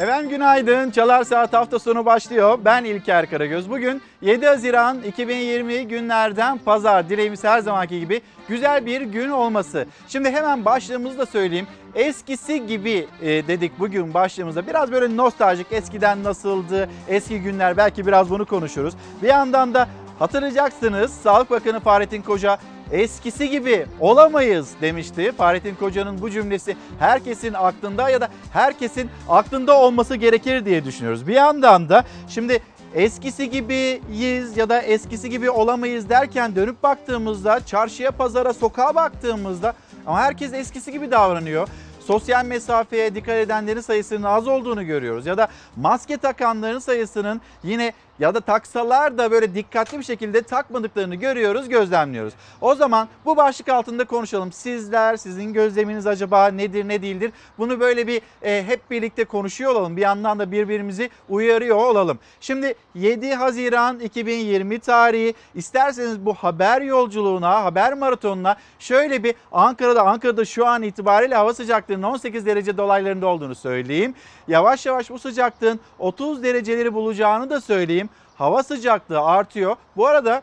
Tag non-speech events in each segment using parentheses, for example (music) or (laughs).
Efendim günaydın. Çalar Saat hafta sonu başlıyor. Ben İlker Karagöz. Bugün 7 Haziran 2020 günlerden pazar. Dileğimiz her zamanki gibi güzel bir gün olması. Şimdi hemen başlığımızı da söyleyeyim. Eskisi gibi e, dedik bugün başlığımızda. Biraz böyle nostaljik eskiden nasıldı, eski günler belki biraz bunu konuşuruz. Bir yandan da hatırlayacaksınız Sağlık Bakanı Fahrettin Koca eskisi gibi olamayız demişti. Fahrettin Koca'nın bu cümlesi herkesin aklında ya da herkesin aklında olması gerekir diye düşünüyoruz. Bir yandan da şimdi eskisi gibiyiz ya da eskisi gibi olamayız derken dönüp baktığımızda çarşıya, pazara, sokağa baktığımızda ama herkes eskisi gibi davranıyor sosyal mesafeye dikkat edenlerin sayısının az olduğunu görüyoruz. Ya da maske takanların sayısının yine ya da taksalar da böyle dikkatli bir şekilde takmadıklarını görüyoruz, gözlemliyoruz. O zaman bu başlık altında konuşalım. Sizler, sizin gözleminiz acaba nedir, ne değildir? Bunu böyle bir e, hep birlikte konuşuyor olalım. Bir yandan da birbirimizi uyarıyor olalım. Şimdi 7 Haziran 2020 tarihi isterseniz bu haber yolculuğuna, haber maratonuna şöyle bir Ankara'da, Ankara'da şu an itibariyle hava sıcaklığının 18 derece dolaylarında olduğunu söyleyeyim. Yavaş yavaş bu sıcaklığın 30 dereceleri bulacağını da söyleyeyim. Hava sıcaklığı artıyor. Bu arada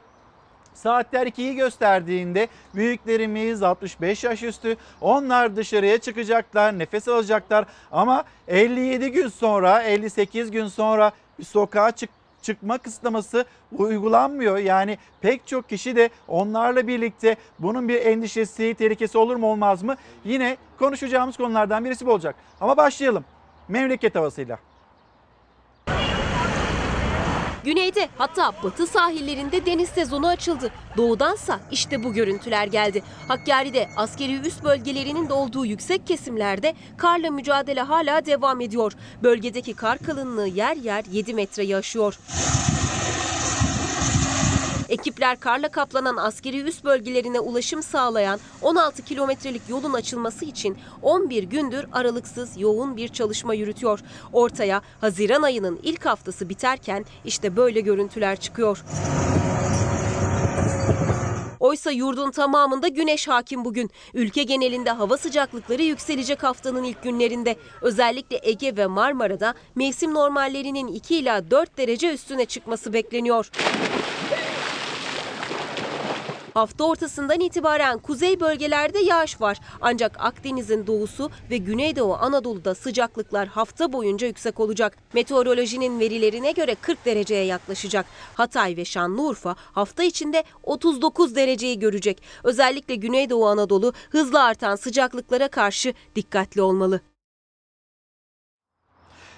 Saatler 2'yi gösterdiğinde büyüklerimiz 65 yaş üstü onlar dışarıya çıkacaklar, nefes alacaklar ama 57 gün sonra, 58 gün sonra bir sokağa çık çıkma kısıtlaması uygulanmıyor. Yani pek çok kişi de onlarla birlikte bunun bir endişesi, tehlikesi olur mu olmaz mı? Yine konuşacağımız konulardan birisi bu olacak. Ama başlayalım memleket havasıyla. Güneyde hatta batı sahillerinde deniz sezonu açıldı. Doğudansa işte bu görüntüler geldi. Hakkari'de askeri üst bölgelerinin de olduğu yüksek kesimlerde karla mücadele hala devam ediyor. Bölgedeki kar kalınlığı yer yer 7 metreyi aşıyor. Ekipler karla kaplanan askeri üst bölgelerine ulaşım sağlayan 16 kilometrelik yolun açılması için 11 gündür aralıksız yoğun bir çalışma yürütüyor. Ortaya Haziran ayının ilk haftası biterken işte böyle görüntüler çıkıyor. Oysa yurdun tamamında güneş hakim bugün. Ülke genelinde hava sıcaklıkları yükselecek haftanın ilk günlerinde. Özellikle Ege ve Marmara'da mevsim normallerinin 2 ila 4 derece üstüne çıkması bekleniyor. Hafta ortasından itibaren kuzey bölgelerde yağış var. Ancak Akdeniz'in doğusu ve Güneydoğu Anadolu'da sıcaklıklar hafta boyunca yüksek olacak. Meteorolojinin verilerine göre 40 dereceye yaklaşacak. Hatay ve Şanlıurfa hafta içinde 39 dereceyi görecek. Özellikle Güneydoğu Anadolu hızla artan sıcaklıklara karşı dikkatli olmalı.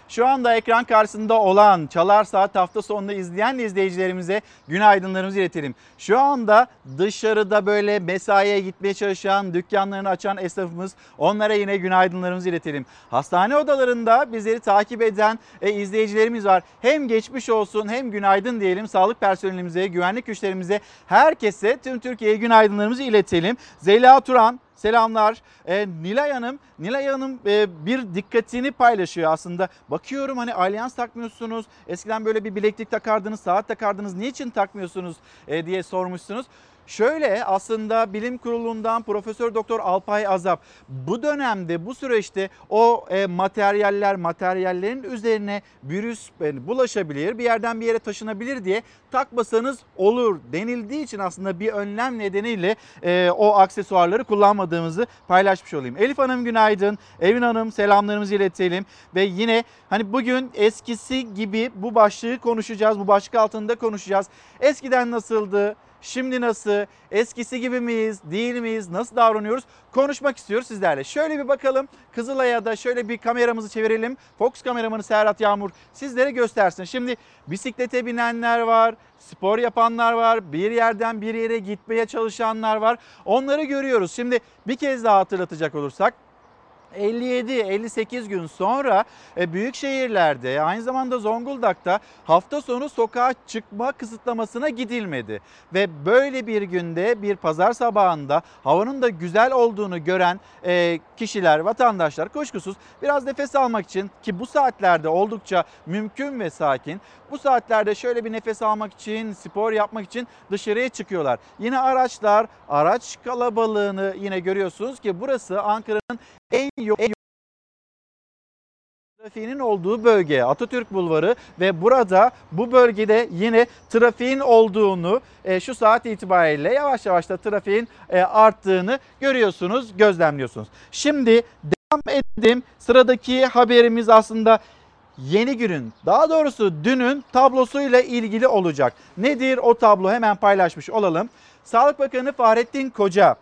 Şu anda ekran karşısında olan Çalar Saat hafta sonunda izleyen izleyicilerimize günaydınlarımızı iletelim. Şu anda dışarıda böyle mesaiye gitmeye çalışan, dükkanlarını açan esnafımız onlara yine günaydınlarımızı iletelim. Hastane odalarında bizleri takip eden e, izleyicilerimiz var. Hem geçmiş olsun hem günaydın diyelim sağlık personelimize, güvenlik güçlerimize, herkese tüm Türkiye'ye günaydınlarımızı iletelim. Zeyla Turan Selamlar. E, Nilay Hanım, Nilay Hanım e, bir dikkatini paylaşıyor aslında. Bakıyorum hani alyans takmıyorsunuz. Eskiden böyle bir bileklik takardınız, saat takardınız. Niçin takmıyorsunuz e, diye sormuşsunuz. Şöyle aslında bilim kurulundan Profesör Doktor Alpay Azap bu dönemde bu süreçte o e, materyaller materyallerin üzerine virüs yani bulaşabilir bir yerden bir yere taşınabilir diye takmasanız olur denildiği için aslında bir önlem nedeniyle e, o aksesuarları kullanmadığımızı paylaşmış olayım. Elif Hanım günaydın. Evin Hanım selamlarımızı iletelim ve yine hani bugün eskisi gibi bu başlığı konuşacağız. Bu başlık altında konuşacağız. Eskiden nasıldı? Şimdi nasıl? Eskisi gibi miyiz? Değil miyiz? Nasıl davranıyoruz? Konuşmak istiyoruz sizlerle. Şöyle bir bakalım. Kızılay'a da şöyle bir kameramızı çevirelim. Fox kameramanı Serhat Yağmur sizlere göstersin. Şimdi bisiklete binenler var, spor yapanlar var, bir yerden bir yere gitmeye çalışanlar var. Onları görüyoruz. Şimdi bir kez daha hatırlatacak olursak 57-58 gün sonra e, büyük şehirlerde aynı zamanda Zonguldak'ta hafta sonu sokağa çıkma kısıtlamasına gidilmedi. Ve böyle bir günde bir pazar sabahında havanın da güzel olduğunu gören e, kişiler, vatandaşlar kuşkusuz biraz nefes almak için ki bu saatlerde oldukça mümkün ve sakin bu saatlerde şöyle bir nefes almak için, spor yapmak için dışarıya çıkıyorlar. Yine araçlar, araç kalabalığını yine görüyorsunuz ki burası Ankara'nın en yoğun Trafiğinin olduğu bölge Atatürk Bulvarı ve burada bu bölgede yine trafiğin olduğunu e, şu saat itibariyle yavaş yavaş da trafiğin e, arttığını görüyorsunuz, gözlemliyorsunuz. Şimdi devam edelim. Sıradaki haberimiz aslında yeni günün daha doğrusu dünün tablosuyla ilgili olacak. Nedir o tablo hemen paylaşmış olalım. Sağlık Bakanı Fahrettin Koca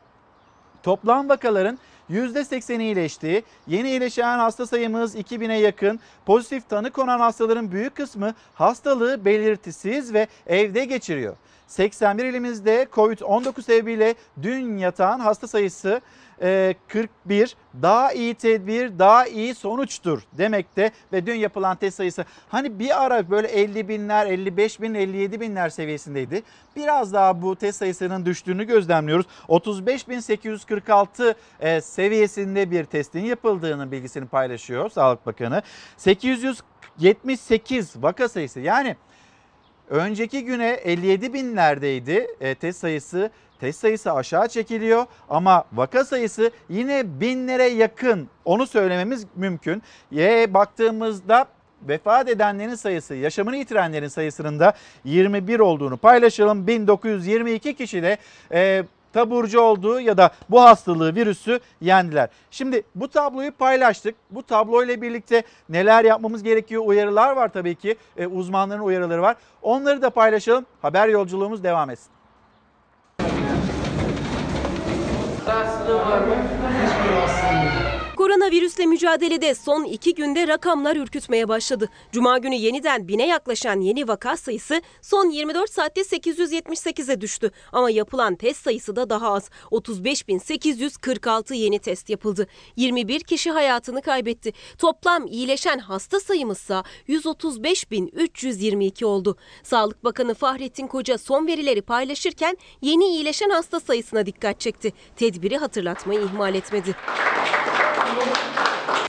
toplam vakaların %80'i iyileşti. Yeni iyileşen hasta sayımız 2000'e yakın. Pozitif tanı konan hastaların büyük kısmı hastalığı belirtisiz ve evde geçiriyor. 81 ilimizde COVID-19 sebebiyle dün yatan hasta sayısı e, 41 daha iyi tedbir daha iyi sonuçtur demekte ve dün yapılan test sayısı hani bir ara böyle 50 binler 55 bin 57 binler seviyesindeydi. Biraz daha bu test sayısının düştüğünü gözlemliyoruz. 35.846 e, seviyesinde bir testin yapıldığının bilgisini paylaşıyor Sağlık Bakanı. 878 vaka sayısı yani önceki güne 57 binlerdeydi e, test sayısı. Test sayısı aşağı çekiliyor ama vaka sayısı yine binlere yakın. Onu söylememiz mümkün. Y baktığımızda vefat edenlerin sayısı, yaşamını yitirenlerin sayısının da 21 olduğunu paylaşalım. 1922 kişi de e, taburcu olduğu ya da bu hastalığı, virüsü yendiler. Şimdi bu tabloyu paylaştık. Bu tabloyla birlikte neler yapmamız gerekiyor? Uyarılar var tabii ki. E, uzmanların uyarıları var. Onları da paylaşalım. Haber yolculuğumuz devam etsin. Tá, senão. Koronavirüsle mücadelede son iki günde rakamlar ürkütmeye başladı. Cuma günü yeniden bine yaklaşan yeni vaka sayısı son 24 saatte 878'e düştü. Ama yapılan test sayısı da daha az. 35.846 yeni test yapıldı. 21 kişi hayatını kaybetti. Toplam iyileşen hasta sayımızsa 135.322 oldu. Sağlık Bakanı Fahrettin Koca son verileri paylaşırken yeni iyileşen hasta sayısına dikkat çekti. Tedbiri hatırlatmayı ihmal etmedi.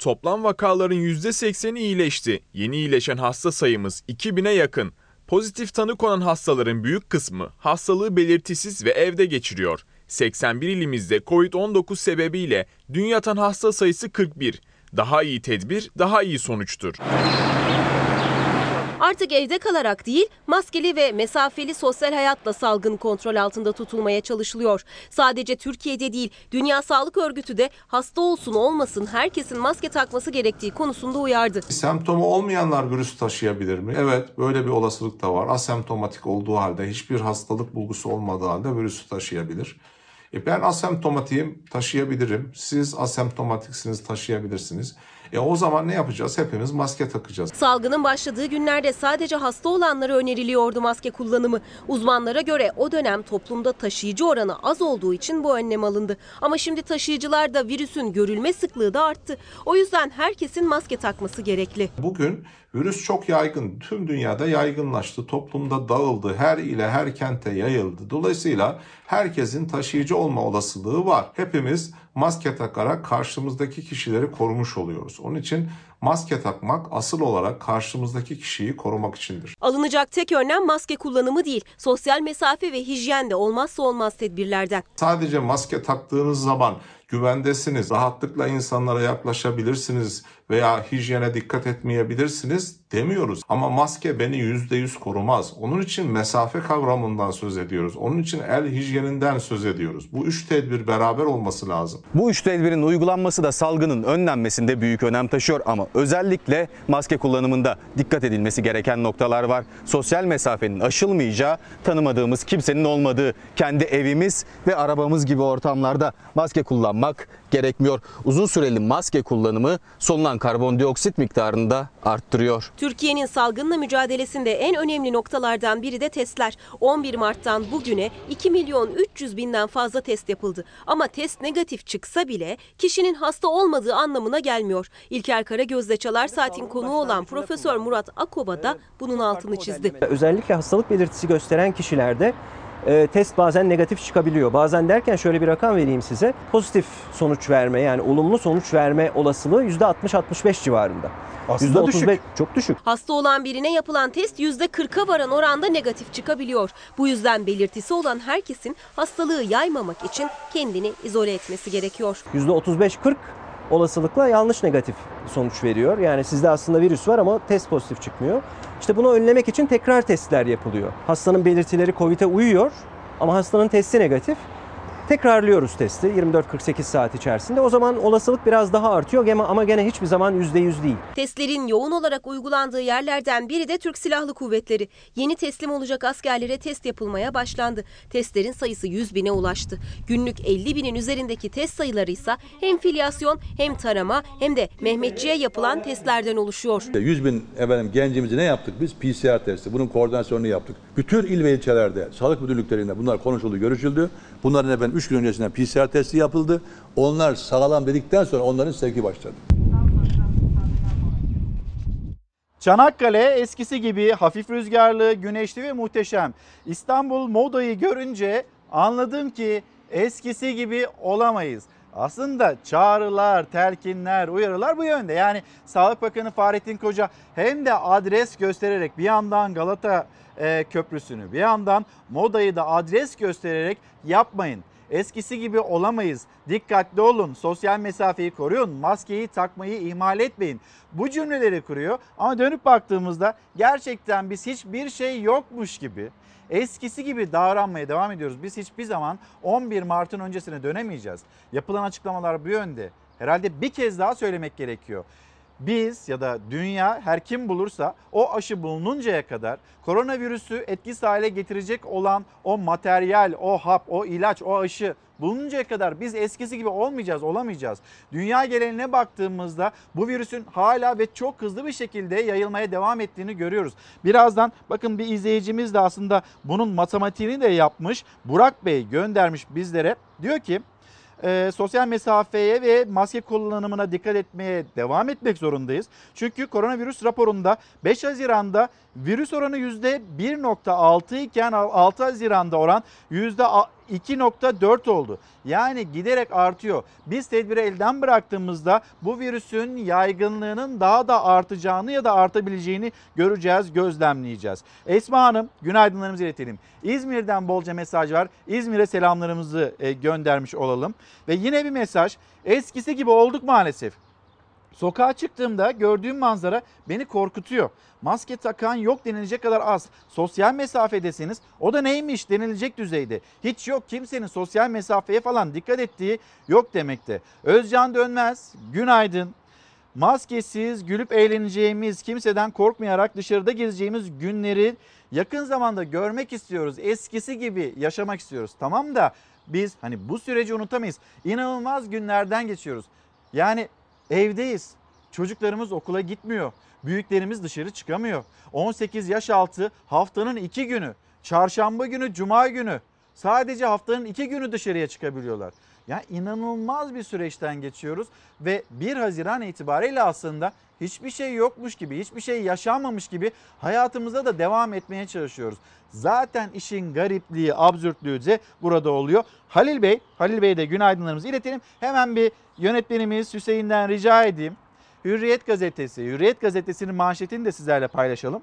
Toplam vakaların %80'i iyileşti. Yeni iyileşen hasta sayımız 2000'e yakın. Pozitif tanı konan hastaların büyük kısmı hastalığı belirtisiz ve evde geçiriyor. 81 ilimizde COVID-19 sebebiyle dün yatan hasta sayısı 41. Daha iyi tedbir, daha iyi sonuçtur. Artık evde kalarak değil, maskeli ve mesafeli sosyal hayatla salgın kontrol altında tutulmaya çalışılıyor. Sadece Türkiye'de değil, Dünya Sağlık Örgütü de hasta olsun olmasın herkesin maske takması gerektiği konusunda uyardı. Semptomu olmayanlar virüs taşıyabilir mi? Evet, böyle bir olasılık da var. Asemptomatik olduğu halde, hiçbir hastalık bulgusu olmadığı halde virüsü taşıyabilir. E ben asemptomatiyim, taşıyabilirim. Siz asemptomatiksiniz, taşıyabilirsiniz. E o zaman ne yapacağız? Hepimiz maske takacağız. Salgının başladığı günlerde sadece hasta olanlara öneriliyordu maske kullanımı. Uzmanlara göre o dönem toplumda taşıyıcı oranı az olduğu için bu önlem alındı. Ama şimdi taşıyıcılarda virüsün görülme sıklığı da arttı. O yüzden herkesin maske takması gerekli. Bugün virüs çok yaygın, tüm dünyada yaygınlaştı, toplumda dağıldı, her ile her kente yayıldı. Dolayısıyla herkesin taşıyıcı olma olasılığı var. Hepimiz maske takarak karşımızdaki kişileri korumuş oluyoruz. Onun için maske takmak asıl olarak karşımızdaki kişiyi korumak içindir. Alınacak tek önlem maske kullanımı değil, sosyal mesafe ve hijyen de olmazsa olmaz tedbirlerden. Sadece maske taktığınız zaman güvendesiniz, rahatlıkla insanlara yaklaşabilirsiniz veya hijyene dikkat etmeyebilirsiniz demiyoruz. Ama maske beni %100 korumaz. Onun için mesafe kavramından söz ediyoruz. Onun için el hijyeninden söz ediyoruz. Bu üç tedbir beraber olması lazım. Bu üç tedbirin uygulanması da salgının önlenmesinde büyük önem taşıyor ama özellikle maske kullanımında dikkat edilmesi gereken noktalar var. Sosyal mesafenin aşılmayacağı, tanımadığımız kimsenin olmadığı kendi evimiz ve arabamız gibi ortamlarda maske kullanmak gerekmiyor. Uzun süreli maske kullanımı solunan karbondioksit miktarını da arttırıyor. Türkiye'nin salgınla mücadelesinde en önemli noktalardan biri de testler. 11 Mart'tan bugüne 2 milyon 300 binden fazla test yapıldı. Ama test negatif çıksa bile kişinin hasta olmadığı anlamına gelmiyor. İlker Karagöz'de Çalar Saat'in konuğu olan Profesör Murat Akoba da bunun altını çizdi. Özellikle hastalık belirtisi gösteren kişilerde e, test bazen negatif çıkabiliyor. Bazen derken şöyle bir rakam vereyim size. Pozitif sonuç verme yani olumlu sonuç verme olasılığı %60-65 civarında. Aslında %35 düşük. Çok düşük. Hasta olan birine yapılan test %40'a varan oranda negatif çıkabiliyor. Bu yüzden belirtisi olan herkesin hastalığı yaymamak için kendini izole etmesi gerekiyor. %35-40 olasılıkla yanlış negatif sonuç veriyor. Yani sizde aslında virüs var ama test pozitif çıkmıyor. İşte bunu önlemek için tekrar testler yapılıyor. Hastanın belirtileri COVID'e uyuyor ama hastanın testi negatif. Tekrarlıyoruz testi 24-48 saat içerisinde. O zaman olasılık biraz daha artıyor ama- gene hiçbir zaman %100 değil. Testlerin yoğun olarak uygulandığı yerlerden biri de Türk Silahlı Kuvvetleri. Yeni teslim olacak askerlere test yapılmaya başlandı. Testlerin sayısı 100 bine ulaştı. Günlük 50 binin üzerindeki test sayıları ise hem filyasyon hem tarama hem de Mehmetçiğe yapılan testlerden oluşuyor. 100 bin efendim gencimizi ne yaptık biz? PCR testi. Bunun koordinasyonunu yaptık. Bütün il ve ilçelerde, sağlık müdürlüklerinde bunlar konuşuldu, görüşüldü. Bunların efendim 3 gün öncesinden PCR testi yapıldı. Onlar sağlam dedikten sonra onların sevki başladı. Çanakkale eskisi gibi hafif rüzgarlı, güneşli ve muhteşem. İstanbul modayı görünce anladım ki eskisi gibi olamayız. Aslında çağrılar, telkinler, uyarılar bu yönde. Yani Sağlık Bakanı Fahrettin Koca hem de adres göstererek bir yandan Galata e, Köprüsü'nü bir yandan modayı da adres göstererek yapmayın. Eskisi gibi olamayız. Dikkatli olun. Sosyal mesafeyi koruyun. Maskeyi takmayı ihmal etmeyin. Bu cümleleri kuruyor ama dönüp baktığımızda gerçekten biz hiçbir şey yokmuş gibi eskisi gibi davranmaya devam ediyoruz. Biz hiçbir zaman 11 Mart'ın öncesine dönemeyeceğiz. Yapılan açıklamalar bu yönde. Herhalde bir kez daha söylemek gerekiyor biz ya da dünya her kim bulursa o aşı bulununcaya kadar koronavirüsü etkisiz hale getirecek olan o materyal, o hap, o ilaç, o aşı bulununcaya kadar biz eskisi gibi olmayacağız, olamayacağız. Dünya geneline baktığımızda bu virüsün hala ve çok hızlı bir şekilde yayılmaya devam ettiğini görüyoruz. Birazdan bakın bir izleyicimiz de aslında bunun matematiğini de yapmış. Burak Bey göndermiş bizlere. Diyor ki e, sosyal mesafeye ve maske kullanımına dikkat etmeye devam etmek zorundayız. Çünkü koronavirüs raporunda 5 Haziran'da virüs oranı %1.6 iken 6 Haziran'da oran %2.4 oldu. Yani giderek artıyor. Biz tedbiri elden bıraktığımızda bu virüsün yaygınlığının daha da artacağını ya da artabileceğini göreceğiz, gözlemleyeceğiz. Esma Hanım günaydınlarımızı iletelim. İzmir'den bolca mesaj var. İzmir'e selamlarımızı e, göndermiş olalım. Ve yine bir mesaj. Eskisi gibi olduk maalesef. Sokağa çıktığımda gördüğüm manzara beni korkutuyor. Maske takan yok denilecek kadar az. Sosyal mesafedesiniz o da neymiş denilecek düzeyde. Hiç yok kimsenin sosyal mesafeye falan dikkat ettiği yok demekte. Özcan Dönmez günaydın. Maskesiz gülüp eğleneceğimiz, kimseden korkmayarak dışarıda gezeceğimiz günleri yakın zamanda görmek istiyoruz. Eskisi gibi yaşamak istiyoruz. Tamam da biz hani bu süreci unutamayız. İnanılmaz günlerden geçiyoruz. Yani evdeyiz. Çocuklarımız okula gitmiyor. Büyüklerimiz dışarı çıkamıyor. 18 yaş altı haftanın iki günü, çarşamba günü, cuma günü sadece haftanın iki günü dışarıya çıkabiliyorlar. Ya inanılmaz bir süreçten geçiyoruz ve 1 Haziran itibariyle aslında hiçbir şey yokmuş gibi, hiçbir şey yaşanmamış gibi hayatımıza da devam etmeye çalışıyoruz. Zaten işin garipliği, absürtlüğü de burada oluyor. Halil Bey, Halil Bey'e de günaydınlarımızı iletelim. Hemen bir yönetmenimiz Hüseyin'den rica edeyim. Hürriyet gazetesi, Hürriyet gazetesinin manşetini de sizlerle paylaşalım.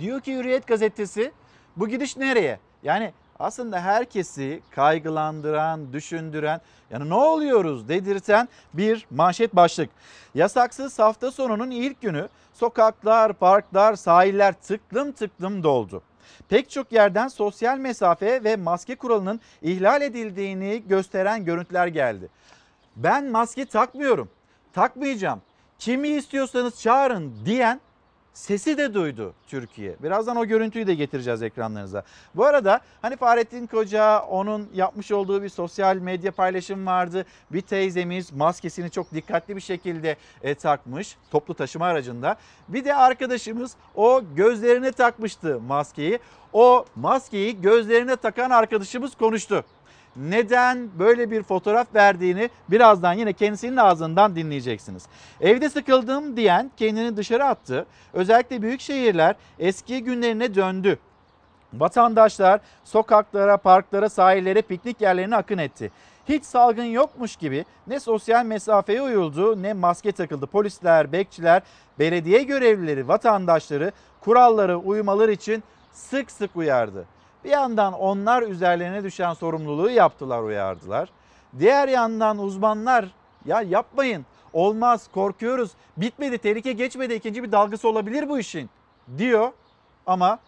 Diyor ki Hürriyet gazetesi bu gidiş nereye? Yani aslında herkesi kaygılandıran, düşündüren, yani ne oluyoruz dedirten bir manşet başlık. Yasaksız hafta sonunun ilk günü sokaklar, parklar, sahiller tıklım tıklım doldu. Pek çok yerden sosyal mesafe ve maske kuralının ihlal edildiğini gösteren görüntüler geldi. Ben maske takmıyorum, takmayacağım. Kimi istiyorsanız çağırın diyen sesi de duydu Türkiye. Birazdan o görüntüyü de getireceğiz ekranlarınıza. Bu arada hani Fahrettin Koca onun yapmış olduğu bir sosyal medya paylaşım vardı. Bir teyzemiz maskesini çok dikkatli bir şekilde e, takmış toplu taşıma aracında. Bir de arkadaşımız o gözlerine takmıştı maskeyi. O maskeyi gözlerine takan arkadaşımız konuştu neden böyle bir fotoğraf verdiğini birazdan yine kendisinin ağzından dinleyeceksiniz. Evde sıkıldım diyen kendini dışarı attı. Özellikle büyük şehirler eski günlerine döndü. Vatandaşlar sokaklara, parklara, sahillere, piknik yerlerine akın etti. Hiç salgın yokmuş gibi ne sosyal mesafeye uyuldu ne maske takıldı. Polisler, bekçiler, belediye görevlileri vatandaşları kurallara uymaları için sık sık uyardı. Bir yandan onlar üzerlerine düşen sorumluluğu yaptılar, uyardılar. Diğer yandan uzmanlar Ya yapmayın. Olmaz, korkuyoruz. Bitmedi, tehlike geçmedi. ikinci bir dalgası olabilir bu işin diyor. Ama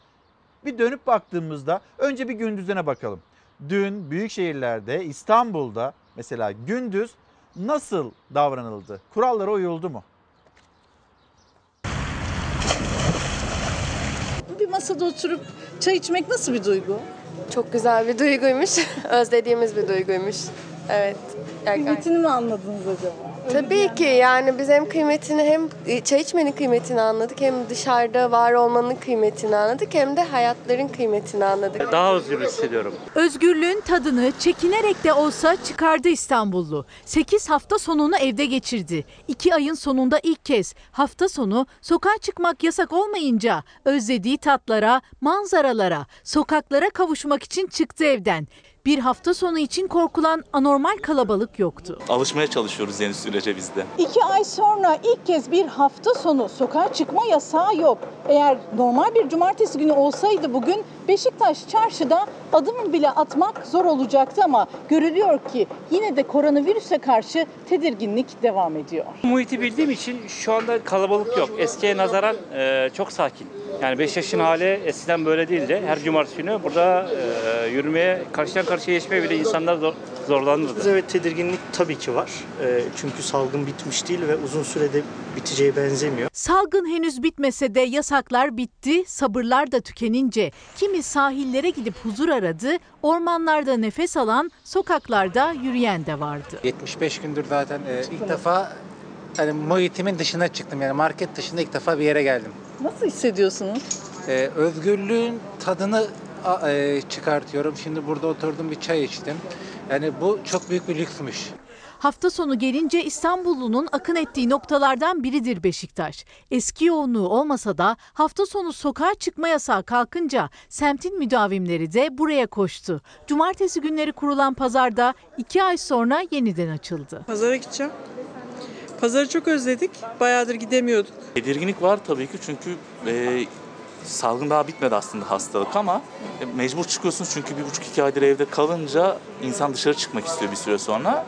bir dönüp baktığımızda önce bir gündüzüne bakalım. Dün büyük şehirlerde İstanbul'da mesela gündüz nasıl davranıldı? Kurallara uyuldu mu? Bir masada oturup çay içmek nasıl bir duygu? Çok güzel bir duyguymuş. (laughs) Özlediğimiz bir duyguymuş. Evet. Yani Kıymetini mi anladınız acaba? Tabii ki yani biz hem kıymetini hem çay içmenin kıymetini anladık hem dışarıda var olmanın kıymetini anladık hem de hayatların kıymetini anladık. Daha özgür hissediyorum. Özgürlüğün tadını çekinerek de olsa çıkardı İstanbullu. 8 hafta sonunu evde geçirdi. 2 ayın sonunda ilk kez hafta sonu sokağa çıkmak yasak olmayınca özlediği tatlara, manzaralara, sokaklara kavuşmak için çıktı evden. Bir hafta sonu için korkulan anormal kalabalık yoktu. Alışmaya çalışıyoruz yeni sürece biz de. İki ay sonra ilk kez bir hafta sonu sokağa çıkma yasağı yok. Eğer normal bir cumartesi günü olsaydı bugün Beşiktaş çarşıda adım bile atmak zor olacaktı ama görülüyor ki yine de koronavirüse karşı tedirginlik devam ediyor. Muhiti bildiğim için şu anda kalabalık yok. Eskiye nazaran e, çok sakin. Yani 5 yaşın hali eskiden böyle değildi. Her cumartesi günü burada e, yürümeye, karşıdan karşıya geçmeye bile insanlar zor, zorlanırdı. Evet tedirginlik tabii ki var. Ee, Çünkü salgın bitmiş değil ve uzun sürede biteceğe benzemiyor. Salgın henüz bitmese de yasaklar bitti, sabırlar da tükenince kimi sahillere gidip huzur aradı, ormanlarda nefes alan, sokaklarda yürüyen de vardı. 75 gündür zaten e, ilk defa hani muhitimin dışına çıktım yani market dışında ilk defa bir yere geldim. Nasıl hissediyorsunuz? E, özgürlüğün tadını e, çıkartıyorum. Şimdi burada oturdum bir çay içtim. Yani bu çok büyük bir lüksmüş. Hafta sonu gelince İstanbullunun akın ettiği noktalardan biridir Beşiktaş. Eski yoğunluğu olmasa da hafta sonu sokağa çıkma yasağı kalkınca semtin müdavimleri de buraya koştu. Cumartesi günleri kurulan pazarda iki ay sonra yeniden açıldı. Pazara gideceğim. Pazarı çok özledik. Bayağıdır gidemiyorduk. Tedirginlik var tabii ki çünkü e, salgın daha bitmedi aslında hastalık ama e, mecbur çıkıyorsunuz çünkü bir buçuk iki aydır evde kalınca insan dışarı çıkmak istiyor bir süre sonra.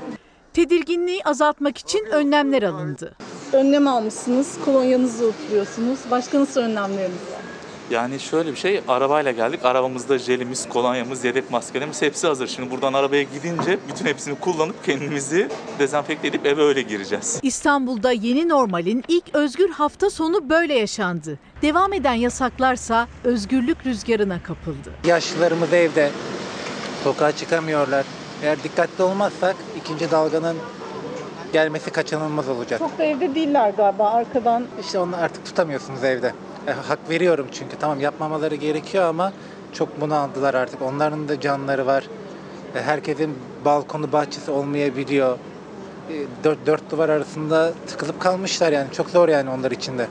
Tedirginliği azaltmak için önlemler alındı. Önlem almışsınız, kolonyanızı oturuyorsunuz. Başka nasıl önlemleriniz var? Yani şöyle bir şey arabayla geldik. Arabamızda jelimiz, kolonyamız, yedek maskelerimiz hepsi hazır. Şimdi buradan arabaya gidince bütün hepsini kullanıp kendimizi dezenfekte edip eve öyle gireceğiz. İstanbul'da yeni normalin ilk özgür hafta sonu böyle yaşandı. Devam eden yasaklarsa özgürlük rüzgarına kapıldı. Yaşlılarımız evde sokağa çıkamıyorlar. Eğer dikkatli olmazsak ikinci dalganın gelmesi kaçınılmaz olacak. Çok da evde değiller galiba arkadan. İşte onu artık tutamıyorsunuz evde. E, hak veriyorum çünkü tamam yapmamaları gerekiyor ama çok bunu aldılar artık. Onların da canları var. E, herkesin balkonu bahçesi olmayabiliyor. E, dört, dört duvar arasında tıkılıp kalmışlar yani. Çok zor yani onlar için de.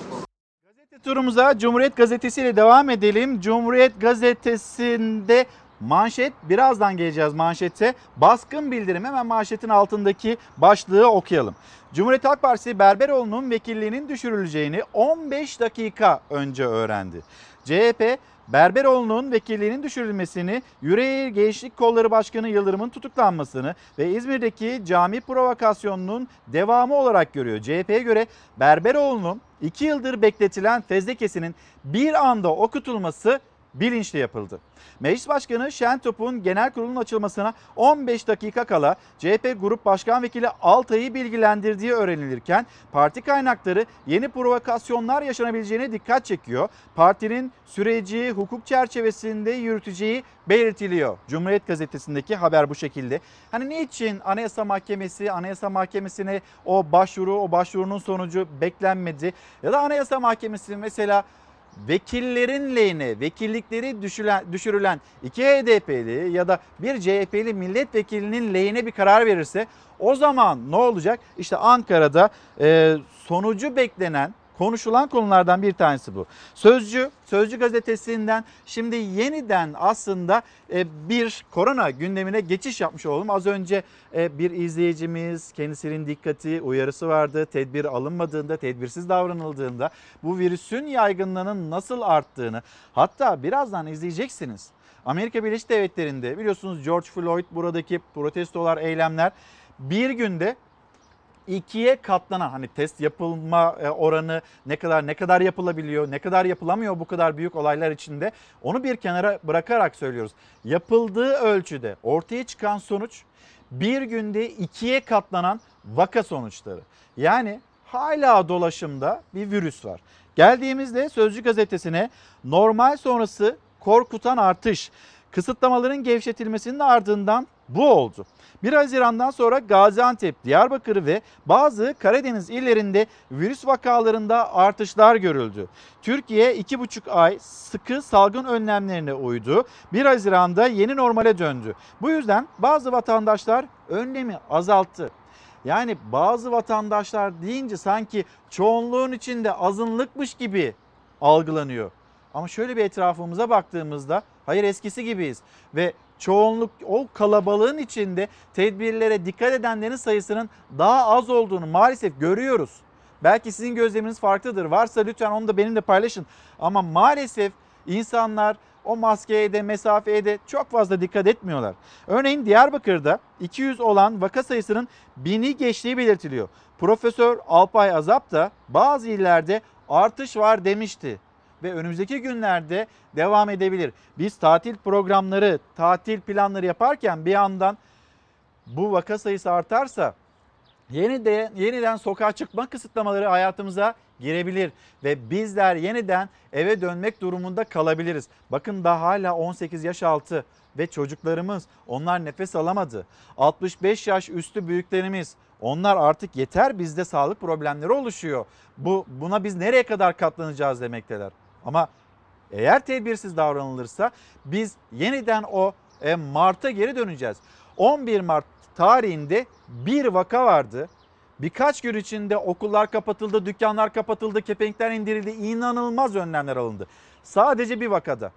Turumuza Cumhuriyet Gazetesi ile devam edelim. Cumhuriyet Gazetesi'nde manşet birazdan geleceğiz manşete. Baskın bildirim hemen manşetin altındaki başlığı okuyalım. Cumhuriyet Halk Partisi Berberoğlu'nun vekilliğinin düşürüleceğini 15 dakika önce öğrendi. CHP Berberoğlu'nun vekilliğinin düşürülmesini, Yüreğir Gençlik Kolları Başkanı Yıldırım'ın tutuklanmasını ve İzmir'deki cami provokasyonunun devamı olarak görüyor. CHP'ye göre Berberoğlu'nun 2 yıldır bekletilen fezlekesinin bir anda okutulması bilinçli yapıldı. Meclis Başkanı Şentop'un genel kurulun açılmasına 15 dakika kala CHP Grup Başkan Vekili Altay'ı bilgilendirdiği öğrenilirken parti kaynakları yeni provokasyonlar yaşanabileceğine dikkat çekiyor. Partinin süreci hukuk çerçevesinde yürüteceği belirtiliyor. Cumhuriyet Gazetesi'ndeki haber bu şekilde. Hani niçin Anayasa Mahkemesi, Anayasa Mahkemesi'ne o başvuru, o başvurunun sonucu beklenmedi? Ya da Anayasa Mahkemesi mesela vekillerin lehine, vekillikleri düşülen, düşürülen iki HDP'li ya da bir CHP'li milletvekilinin lehine bir karar verirse o zaman ne olacak? İşte Ankara'da e, sonucu beklenen konuşulan konulardan bir tanesi bu. Sözcü, Sözcü gazetesinden şimdi yeniden aslında e, bir korona gündemine geçiş yapmış olalım. Az önce e, bir izleyicimiz kendisinin dikkati uyarısı vardı. Tedbir alınmadığında, tedbirsiz davranıldığında bu virüsün yaygınlığının nasıl arttığını hatta birazdan izleyeceksiniz. Amerika Birleşik Devletleri'nde biliyorsunuz George Floyd buradaki protestolar, eylemler bir günde ikiye katlanan hani test yapılma e, oranı ne kadar ne kadar yapılabiliyor, ne kadar yapılamıyor bu kadar büyük olaylar içinde onu bir kenara bırakarak söylüyoruz. Yapıldığı ölçüde ortaya çıkan sonuç bir günde ikiye katlanan vaka sonuçları. Yani hala dolaşımda bir virüs var. Geldiğimizde Sözcü gazetesine normal sonrası korkutan artış, kısıtlamaların gevşetilmesinin ardından bu oldu. 1 Haziran'dan sonra Gaziantep, Diyarbakır ve bazı Karadeniz illerinde virüs vakalarında artışlar görüldü. Türkiye 2,5 ay sıkı salgın önlemlerine uydu. 1 Haziran'da yeni normale döndü. Bu yüzden bazı vatandaşlar önlemi azalttı. Yani bazı vatandaşlar deyince sanki çoğunluğun içinde azınlıkmış gibi algılanıyor. Ama şöyle bir etrafımıza baktığımızda hayır eskisi gibiyiz ve çoğunluk o kalabalığın içinde tedbirlere dikkat edenlerin sayısının daha az olduğunu maalesef görüyoruz. Belki sizin gözleminiz farklıdır. Varsa lütfen onu da benimle paylaşın. Ama maalesef insanlar o maskeye de mesafeye de çok fazla dikkat etmiyorlar. Örneğin Diyarbakır'da 200 olan vaka sayısının bini geçtiği belirtiliyor. Profesör Alpay Azap da bazı illerde artış var demişti ve önümüzdeki günlerde devam edebilir. Biz tatil programları, tatil planları yaparken bir yandan bu vaka sayısı artarsa yeniden, yeniden sokağa çıkma kısıtlamaları hayatımıza girebilir ve bizler yeniden eve dönmek durumunda kalabiliriz. Bakın daha hala 18 yaş altı ve çocuklarımız onlar nefes alamadı. 65 yaş üstü büyüklerimiz onlar artık yeter bizde sağlık problemleri oluşuyor. Bu buna biz nereye kadar katlanacağız demekteler. Ama eğer tedbirsiz davranılırsa biz yeniden o e, Mart'a geri döneceğiz. 11 Mart tarihinde bir vaka vardı. Birkaç gün içinde okullar kapatıldı, dükkanlar kapatıldı, kepenkler indirildi, inanılmaz önlemler alındı. Sadece bir vakada.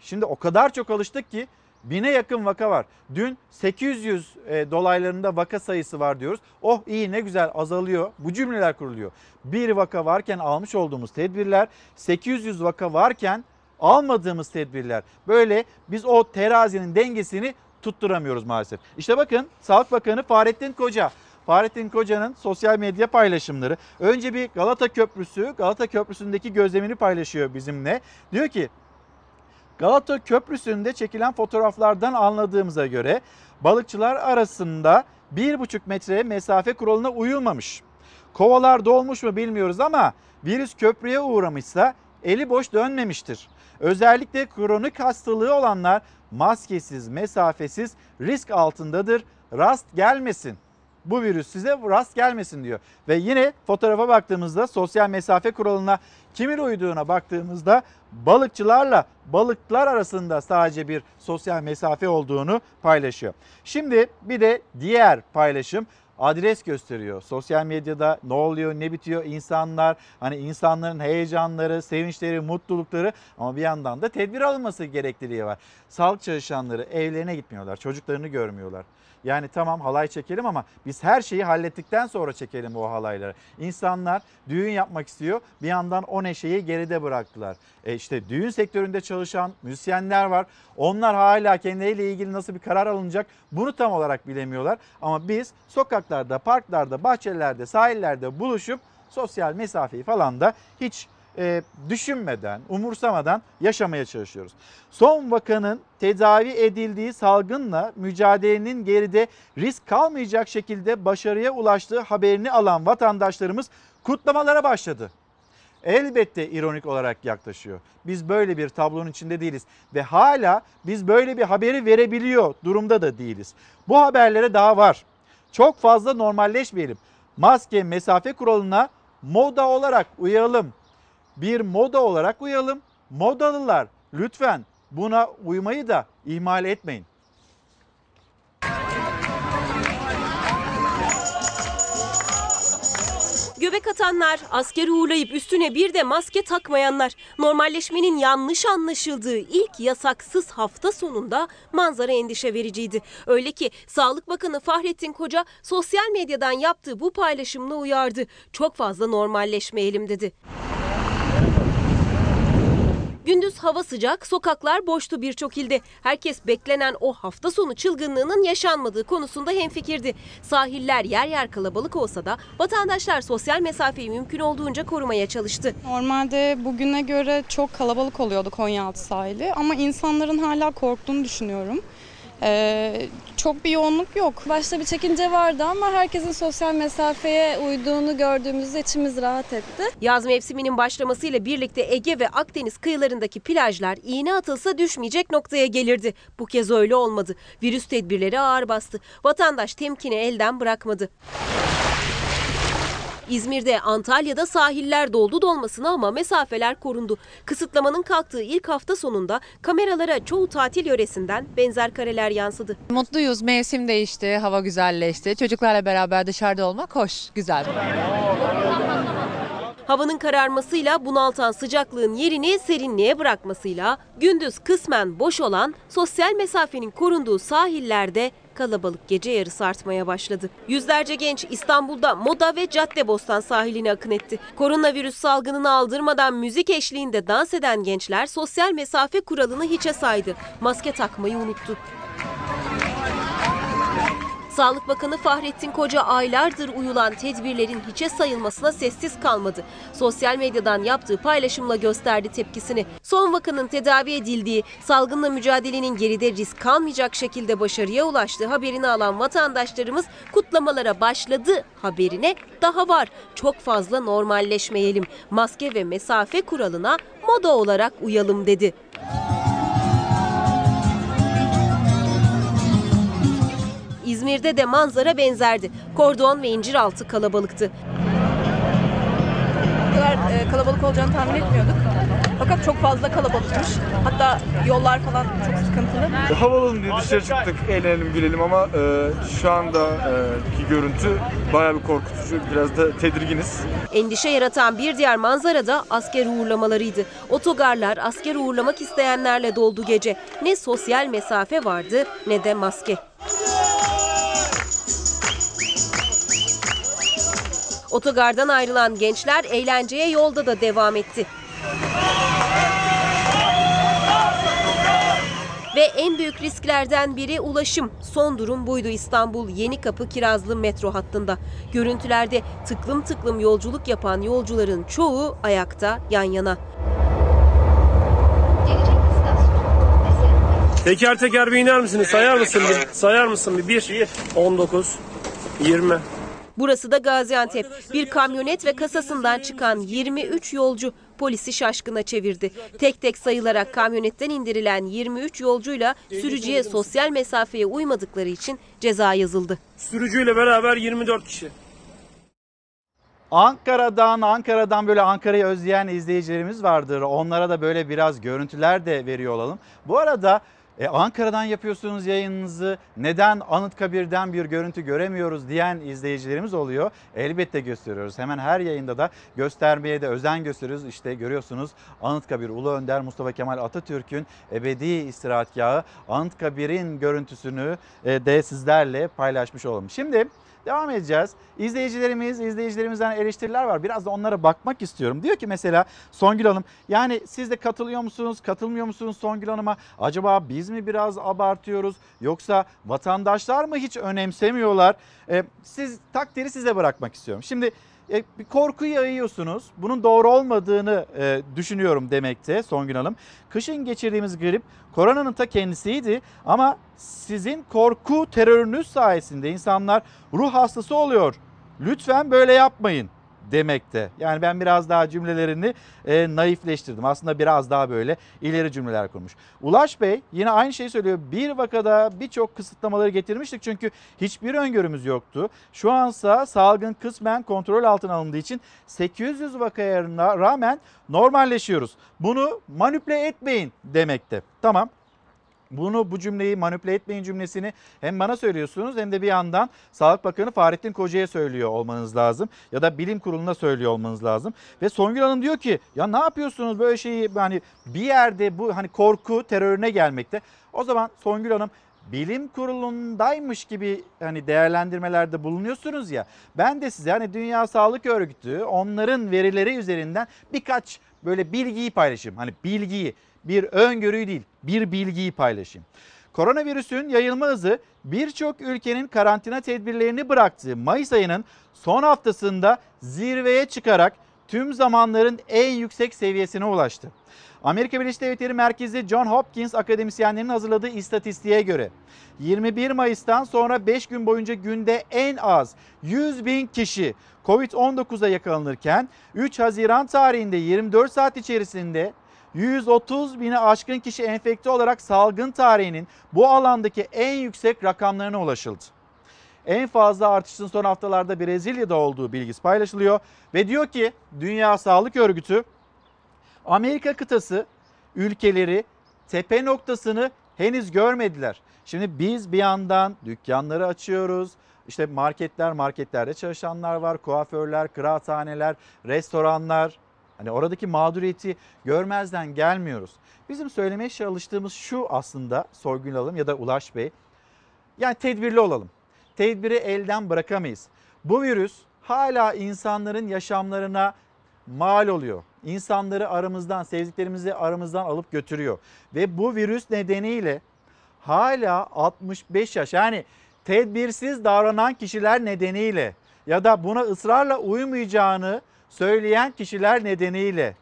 Şimdi o kadar çok alıştık ki bine yakın vaka var. Dün 800 e, dolaylarında vaka sayısı var diyoruz. Oh iyi ne güzel azalıyor. Bu cümleler kuruluyor. Bir vaka varken almış olduğumuz tedbirler, 800 vaka varken almadığımız tedbirler. Böyle biz o terazinin dengesini tutturamıyoruz maalesef. İşte bakın Sağlık Bakanı Fahrettin Koca Fahrettin Koca'nın sosyal medya paylaşımları. Önce bir Galata Köprüsü, Galata Köprüsü'ndeki gözlemini paylaşıyor bizimle. Diyor ki Galata Köprüsü'nde çekilen fotoğraflardan anladığımıza göre balıkçılar arasında 1,5 metre mesafe kuralına uyulmamış. Kovalar dolmuş mu bilmiyoruz ama virüs köprüye uğramışsa eli boş dönmemiştir. Özellikle kronik hastalığı olanlar maskesiz, mesafesiz risk altındadır. Rast gelmesin bu virüs size rast gelmesin diyor. Ve yine fotoğrafa baktığımızda sosyal mesafe kuralına kimin uyduğuna baktığımızda balıkçılarla balıklar arasında sadece bir sosyal mesafe olduğunu paylaşıyor. Şimdi bir de diğer paylaşım adres gösteriyor. Sosyal medyada ne oluyor, ne bitiyor insanlar, hani insanların heyecanları, sevinçleri, mutlulukları ama bir yandan da tedbir alınması gerekliliği var. Sağlık çalışanları evlerine gitmiyorlar, çocuklarını görmüyorlar. Yani tamam halay çekelim ama biz her şeyi hallettikten sonra çekelim o halayları. İnsanlar düğün yapmak istiyor. Bir yandan o neşeyi geride bıraktılar. E işte düğün sektöründe çalışan müzisyenler var. Onlar hala kendileriyle ilgili nasıl bir karar alınacak bunu tam olarak bilemiyorlar. Ama biz sokaklarda, parklarda, bahçelerde, sahillerde buluşup sosyal mesafeyi falan da hiç e, düşünmeden, umursamadan yaşamaya çalışıyoruz. Son vakanın tedavi edildiği salgınla mücadelenin geride risk kalmayacak şekilde başarıya ulaştığı haberini alan vatandaşlarımız kutlamalara başladı. Elbette ironik olarak yaklaşıyor. Biz böyle bir tablonun içinde değiliz ve hala biz böyle bir haberi verebiliyor durumda da değiliz. Bu haberlere daha var. Çok fazla normalleşmeyelim. Maske, mesafe kuralına moda olarak uyalım bir moda olarak uyalım. Modalılar lütfen buna uymayı da ihmal etmeyin. Göbek atanlar, askeri uğurlayıp üstüne bir de maske takmayanlar. Normalleşmenin yanlış anlaşıldığı ilk yasaksız hafta sonunda manzara endişe vericiydi. Öyle ki Sağlık Bakanı Fahrettin Koca sosyal medyadan yaptığı bu paylaşımla uyardı. Çok fazla normalleşmeyelim dedi. Gündüz hava sıcak, sokaklar boştu birçok ilde. Herkes beklenen o hafta sonu çılgınlığının yaşanmadığı konusunda hemfikirdi. Sahiller yer yer kalabalık olsa da vatandaşlar sosyal mesafeyi mümkün olduğunca korumaya çalıştı. Normalde bugüne göre çok kalabalık oluyordu Konyaaltı sahili ama insanların hala korktuğunu düşünüyorum. Ee, çok bir yoğunluk yok. Başta bir çekince vardı ama herkesin sosyal mesafeye uyduğunu gördüğümüzde içimiz rahat etti. Yaz mevsiminin başlamasıyla birlikte Ege ve Akdeniz kıyılarındaki plajlar iğne atılsa düşmeyecek noktaya gelirdi. Bu kez öyle olmadı. Virüs tedbirleri ağır bastı. Vatandaş temkini elden bırakmadı. İzmir'de, Antalya'da sahiller doldu dolmasına ama mesafeler korundu. Kısıtlamanın kalktığı ilk hafta sonunda kameralara çoğu tatil yöresinden benzer kareler yansıdı. Mutluyuz, mevsim değişti, hava güzelleşti. Çocuklarla beraber dışarıda olmak hoş, güzel. Havanın kararmasıyla bunaltan sıcaklığın yerini serinliğe bırakmasıyla gündüz kısmen boş olan sosyal mesafenin korunduğu sahillerde kalabalık gece yarısı artmaya başladı. Yüzlerce genç İstanbul'da Moda ve Caddebostan sahiline akın etti. Koronavirüs salgınını aldırmadan müzik eşliğinde dans eden gençler sosyal mesafe kuralını hiçe saydı. Maske takmayı unuttu. Sağlık Bakanı Fahrettin Koca aylardır uyulan tedbirlerin hiçe sayılmasına sessiz kalmadı. Sosyal medyadan yaptığı paylaşımla gösterdi tepkisini. Son vakanın tedavi edildiği, salgınla mücadelenin geride risk kalmayacak şekilde başarıya ulaştığı haberini alan vatandaşlarımız kutlamalara başladı haberine daha var. Çok fazla normalleşmeyelim. Maske ve mesafe kuralına moda olarak uyalım dedi. İzmir'de de manzara benzerdi. Kordon ve incir altı kalabalıktı. Bu kadar e, kalabalık olacağını tahmin etmiyorduk. Fakat çok fazla kalabalıkmış. Hatta yollar falan çok sıkıntılı. Havalı diye dışarı çıktık, eğlenelim, gülelim ama e, şu andaki görüntü bayağı bir korkutucu. Biraz da tedirginiz. Endişe yaratan bir diğer manzara da asker uğurlamalarıydı. Otogarlar asker uğurlamak isteyenlerle doldu gece. Ne sosyal mesafe vardı ne de maske. Otogardan ayrılan gençler eğlenceye yolda da devam etti. Ve en büyük risklerden biri ulaşım. Son durum buydu İstanbul Yenikapı Kirazlı metro hattında. Görüntülerde tıklım tıklım yolculuk yapan yolcuların çoğu ayakta yan yana. Teker teker bir iner misiniz? Sayar mısın bir? Sayar mısın bir? 1, 19, 20. Burası da Gaziantep. Bir kamyonet ve kasasından çıkan 23 yolcu polisi şaşkına çevirdi. Tek tek sayılarak kamyonetten indirilen 23 yolcuyla sürücüye sosyal mesafeye uymadıkları için ceza yazıldı. Sürücüyle beraber 24 kişi. Ankara'dan, Ankara'dan böyle Ankara'yı özleyen izleyicilerimiz vardır. Onlara da böyle biraz görüntüler de veriyor olalım. Bu arada e, Ankara'dan yapıyorsunuz yayınınızı neden Anıtkabir'den bir görüntü göremiyoruz diyen izleyicilerimiz oluyor. Elbette gösteriyoruz. Hemen her yayında da göstermeye de özen gösteriyoruz. İşte görüyorsunuz Anıtkabir Ulu Önder Mustafa Kemal Atatürk'ün ebedi istirahatgahı Anıtkabir'in görüntüsünü e, de sizlerle paylaşmış olalım. Şimdi Devam edeceğiz. İzleyicilerimiz, izleyicilerimizden eleştiriler var. Biraz da onlara bakmak istiyorum. Diyor ki mesela Songül Hanım yani siz de katılıyor musunuz, katılmıyor musunuz Songül Hanım'a? Acaba biz mi biraz abartıyoruz yoksa vatandaşlar mı hiç önemsemiyorlar? Ee, siz takdiri size bırakmak istiyorum. Şimdi e, bir korku yayıyorsunuz. Bunun doğru olmadığını e, düşünüyorum demekte Songül Hanım. Kışın geçirdiğimiz grip koronanın ta kendisiydi ama sizin korku terörünüz sayesinde insanlar ruh hastası oluyor. Lütfen böyle yapmayın demekte. Yani ben biraz daha cümlelerini e, naifleştirdim. Aslında biraz daha böyle ileri cümleler kurmuş. Ulaş Bey yine aynı şeyi söylüyor. Bir vakada birçok kısıtlamaları getirmiştik çünkü hiçbir öngörümüz yoktu. Şu ansa salgın kısmen kontrol altına alındığı için 800 vakaya rağmen normalleşiyoruz. Bunu manipüle etmeyin demekte. Tamam bunu bu cümleyi manipüle etmeyin cümlesini hem bana söylüyorsunuz hem de bir yandan Sağlık Bakanı Fahrettin Koca'ya söylüyor olmanız lazım. Ya da bilim kuruluna söylüyor olmanız lazım. Ve Songül Hanım diyor ki ya ne yapıyorsunuz böyle şeyi hani bir yerde bu hani korku terörüne gelmekte. O zaman Songül Hanım bilim kurulundaymış gibi hani değerlendirmelerde bulunuyorsunuz ya. Ben de size hani Dünya Sağlık Örgütü onların verileri üzerinden birkaç böyle bilgiyi paylaşayım. Hani bilgiyi, bir öngörüyü değil, bir bilgiyi paylaşayım. Koronavirüsün yayılma hızı birçok ülkenin karantina tedbirlerini bıraktığı Mayıs ayının son haftasında zirveye çıkarak tüm zamanların en yüksek seviyesine ulaştı. Amerika Birleşik Devletleri merkezi John Hopkins akademisyenlerinin hazırladığı istatistiğe göre 21 Mayıs'tan sonra 5 gün boyunca günde en az 100 bin kişi Covid-19'a yakalanırken 3 Haziran tarihinde 24 saat içerisinde 130 bini aşkın kişi enfekte olarak salgın tarihinin bu alandaki en yüksek rakamlarına ulaşıldı. En fazla artışın son haftalarda Brezilya'da olduğu bilgisi paylaşılıyor ve diyor ki Dünya Sağlık Örgütü Amerika kıtası ülkeleri tepe noktasını henüz görmediler. Şimdi biz bir yandan dükkanları açıyoruz. İşte marketler, marketlerde çalışanlar var, kuaförler, kıraathaneler, restoranlar. Hani oradaki mağduriyeti görmezden gelmiyoruz. Bizim söylemeye çalıştığımız şu aslında Soygül Hanım ya da Ulaş Bey. Yani tedbirli olalım. Tedbiri elden bırakamayız. Bu virüs hala insanların yaşamlarına mal oluyor. İnsanları aramızdan, sevdiklerimizi aramızdan alıp götürüyor. Ve bu virüs nedeniyle hala 65 yaş yani tedbirsiz davranan kişiler nedeniyle ya da buna ısrarla uymayacağını söyleyen kişiler nedeniyle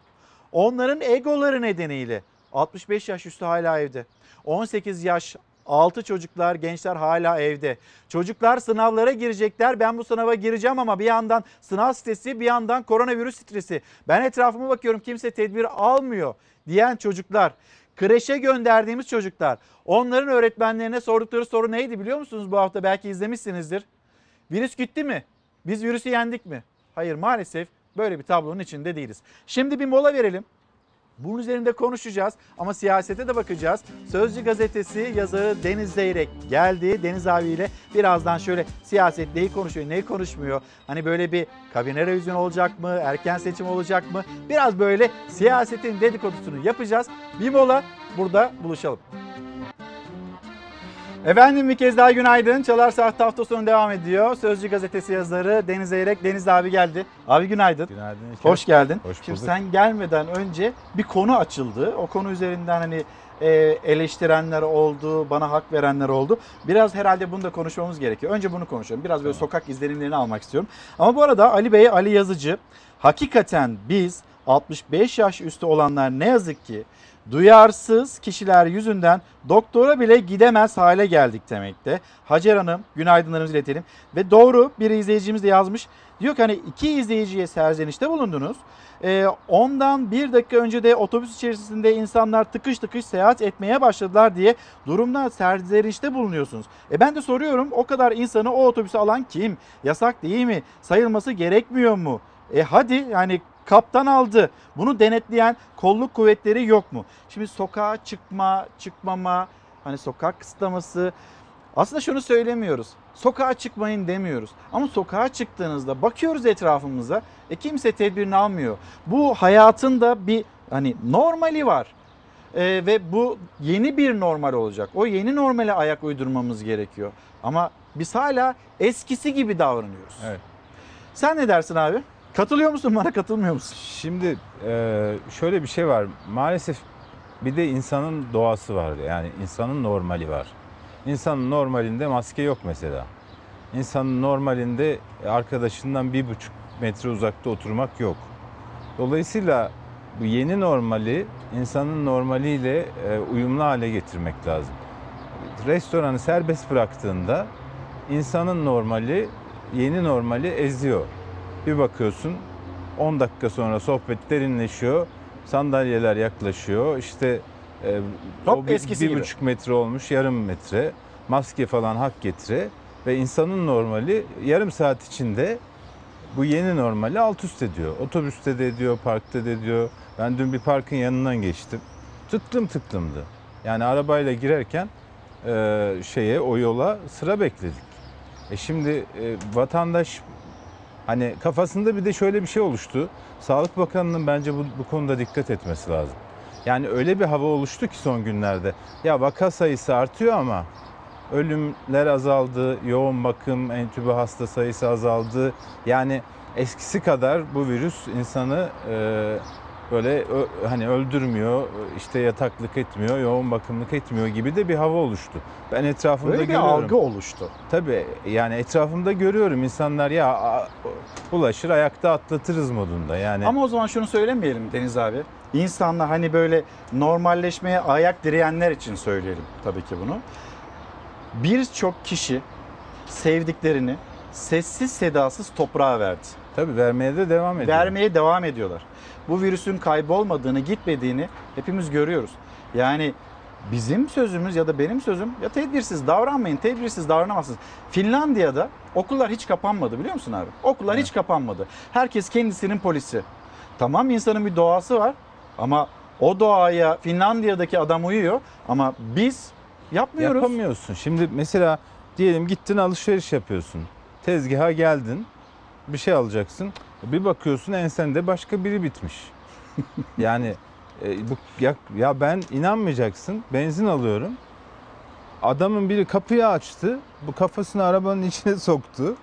onların egoları nedeniyle 65 yaş üstü hala evde. 18 yaş altı çocuklar, gençler hala evde. Çocuklar sınavlara girecekler. Ben bu sınava gireceğim ama bir yandan sınav stresi, bir yandan koronavirüs stresi. Ben etrafıma bakıyorum kimse tedbir almıyor diyen çocuklar. Kreşe gönderdiğimiz çocuklar. Onların öğretmenlerine sordukları soru neydi biliyor musunuz bu hafta? Belki izlemişsinizdir. Virüs gitti mi? Biz virüsü yendik mi? Hayır maalesef böyle bir tablonun içinde değiliz. Şimdi bir mola verelim. Bunun üzerinde konuşacağız ama siyasete de bakacağız. Sözcü gazetesi yazarı Deniz Zeyrek geldi. Deniz abiyle birazdan şöyle siyaset neyi konuşuyor, neyi konuşmuyor. Hani böyle bir kabine revizyonu olacak mı, erken seçim olacak mı? Biraz böyle siyasetin dedikodusunu yapacağız. Bir mola burada buluşalım. Efendim bir kez daha günaydın. Çalar Saat hafta sonu devam ediyor. Sözcü gazetesi yazarı Deniz Zeyrek. Deniz abi geldi. Abi günaydın. Günaydın. Hoş geldin. Hoş Şimdi bulduk. sen gelmeden önce bir konu açıldı. O konu üzerinden hani e, eleştirenler oldu, bana hak verenler oldu. Biraz herhalde bunu da konuşmamız gerekiyor. Önce bunu konuşalım. Biraz böyle sokak izlenimlerini almak istiyorum. Ama bu arada Ali Bey, Ali Yazıcı hakikaten biz 65 yaş üstü olanlar ne yazık ki duyarsız kişiler yüzünden doktora bile gidemez hale geldik demekte. Hacer Hanım günaydınlarımızı iletelim. Ve doğru bir izleyicimiz de yazmış. Diyor ki hani iki izleyiciye serzenişte bulundunuz. Ee, ondan bir dakika önce de otobüs içerisinde insanlar tıkış tıkış seyahat etmeye başladılar diye durumda serzenişte bulunuyorsunuz. E ben de soruyorum o kadar insanı o otobüse alan kim? Yasak değil mi? Sayılması gerekmiyor mu? E hadi yani kaptan aldı. Bunu denetleyen kolluk kuvvetleri yok mu? Şimdi sokağa çıkma, çıkmama, hani sokak kısıtlaması aslında şunu söylemiyoruz. Sokağa çıkmayın demiyoruz. Ama sokağa çıktığınızda bakıyoruz etrafımıza. E kimse tedbirini almıyor. Bu hayatın da bir hani normali var. E, ve bu yeni bir normal olacak. O yeni normale ayak uydurmamız gerekiyor. Ama biz hala eskisi gibi davranıyoruz. Evet. Sen ne dersin abi? Katılıyor musun bana katılmıyor musun? Şimdi e, şöyle bir şey var. Maalesef bir de insanın doğası var. Yani insanın normali var. İnsanın normalinde maske yok mesela. İnsanın normalinde arkadaşından bir buçuk metre uzakta oturmak yok. Dolayısıyla bu yeni normali insanın normaliyle e, uyumlu hale getirmek lazım. Restoranı serbest bıraktığında insanın normali yeni normali eziyor. Bir bakıyorsun 10 dakika sonra sohbet derinleşiyor. Sandalyeler yaklaşıyor. İşte e, Hop, o bir, eskisi bir gibi. buçuk metre olmuş yarım metre. Maske falan hak getire. Ve insanın normali yarım saat içinde bu yeni normali alt üst ediyor. Otobüste de ediyor, parkta da ediyor. Ben dün bir parkın yanından geçtim. Tıklım tıklımdı. Yani arabayla girerken e, şeye o yola sıra bekledik. E şimdi e, vatandaş hani kafasında bir de şöyle bir şey oluştu. Sağlık Bakanı'nın bence bu, bu konuda dikkat etmesi lazım. Yani öyle bir hava oluştu ki son günlerde. Ya vaka sayısı artıyor ama ölümler azaldı, yoğun bakım, entübe hasta sayısı azaldı. Yani eskisi kadar bu virüs insanı e, böyle hani öldürmüyor, işte yataklık etmiyor, yoğun bakımlık etmiyor gibi de bir hava oluştu. Ben etrafımda Böyle bir görüyorum. algı oluştu. Tabii yani etrafımda görüyorum insanlar ya a- ulaşır ayakta atlatırız modunda yani. Ama o zaman şunu söylemeyelim Deniz abi. İnsanlar hani böyle normalleşmeye ayak direyenler için söyleyelim tabii ki bunu. Birçok kişi sevdiklerini sessiz sedasız toprağa verdi. Tabii vermeye de devam ediyor. Vermeye devam ediyorlar. Bu virüsün kaybolmadığını, gitmediğini hepimiz görüyoruz. Yani bizim sözümüz ya da benim sözüm ya tedbirsiz davranmayın, tedbirsiz davranamazsınız. Finlandiya'da okullar hiç kapanmadı biliyor musun abi? Okullar hiç kapanmadı. Herkes kendisinin polisi. Tamam insanın bir doğası var ama o doğaya Finlandiya'daki adam uyuyor ama biz yapmıyoruz. Yapamıyorsun. Şimdi mesela diyelim gittin alışveriş yapıyorsun. Tezgaha geldin. Bir şey alacaksın. Bir bakıyorsun ensende başka biri bitmiş. (laughs) yani e, bu ya, ya ben inanmayacaksın. Benzin alıyorum. Adamın biri kapıyı açtı. Bu kafasını arabanın içine (laughs) soktu.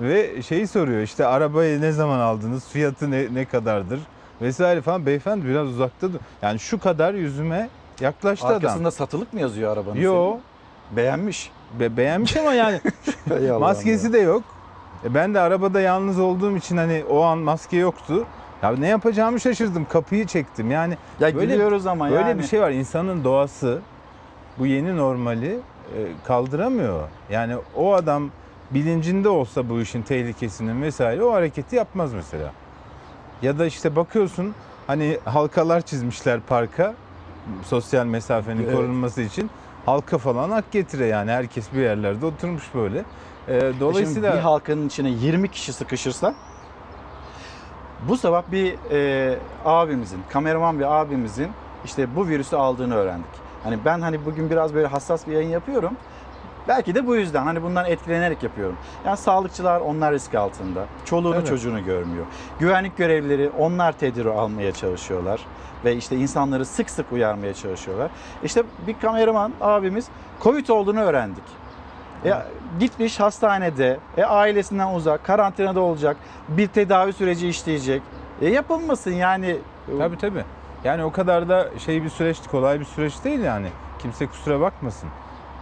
Ve şeyi soruyor işte arabayı ne zaman aldınız? Fiyatı ne, ne kadardır? Vesaire falan. Beyefendi biraz uzakta. Yani şu kadar yüzüme yaklaştı adam. Arkasında satılık mı yazıyor arabanın? Yo. senin? Beğenmiş. Be- beğenmiş ama yani (laughs) maskesi de yok. E ben de arabada yalnız olduğum için hani o an maske yoktu. Ya ne yapacağımı şaşırdım. Kapıyı çektim. Yani Ya gülüyoruz ama böyle yani. bir şey var. İnsanın doğası bu yeni normali e, kaldıramıyor. Yani o adam bilincinde olsa bu işin tehlikesinin vesaire o hareketi yapmaz mesela. Ya da işte bakıyorsun hani halkalar çizmişler parka sosyal mesafenin Evet. korunması için. Halka falan hak getire yani herkes bir yerlerde oturmuş böyle. E, Dolayısıyla dolayısıyla bir halkanın içine 20 kişi sıkışırsa bu sabah bir e, abimizin, kameraman bir abimizin işte bu virüsü aldığını öğrendik. Hani ben hani bugün biraz böyle hassas bir yayın yapıyorum. Belki de bu yüzden hani bundan etkilenerek yapıyorum. Yani sağlıkçılar onlar risk altında. Çoluğunu Evet. çocuğunu görmüyor. Güvenlik görevlileri onlar tedbir almaya çalışıyorlar. Ve işte insanları sık sık uyarmaya çalışıyorlar. İşte bir kameraman abimiz Covid olduğunu öğrendik. E, gitmiş hastanede, e, ailesinden uzak, karantinada olacak, bir tedavi süreci işleyecek. E, yapılmasın yani. Tabii tabii. Yani o kadar da şey bir süreç, kolay bir süreç değil yani. Kimse kusura bakmasın.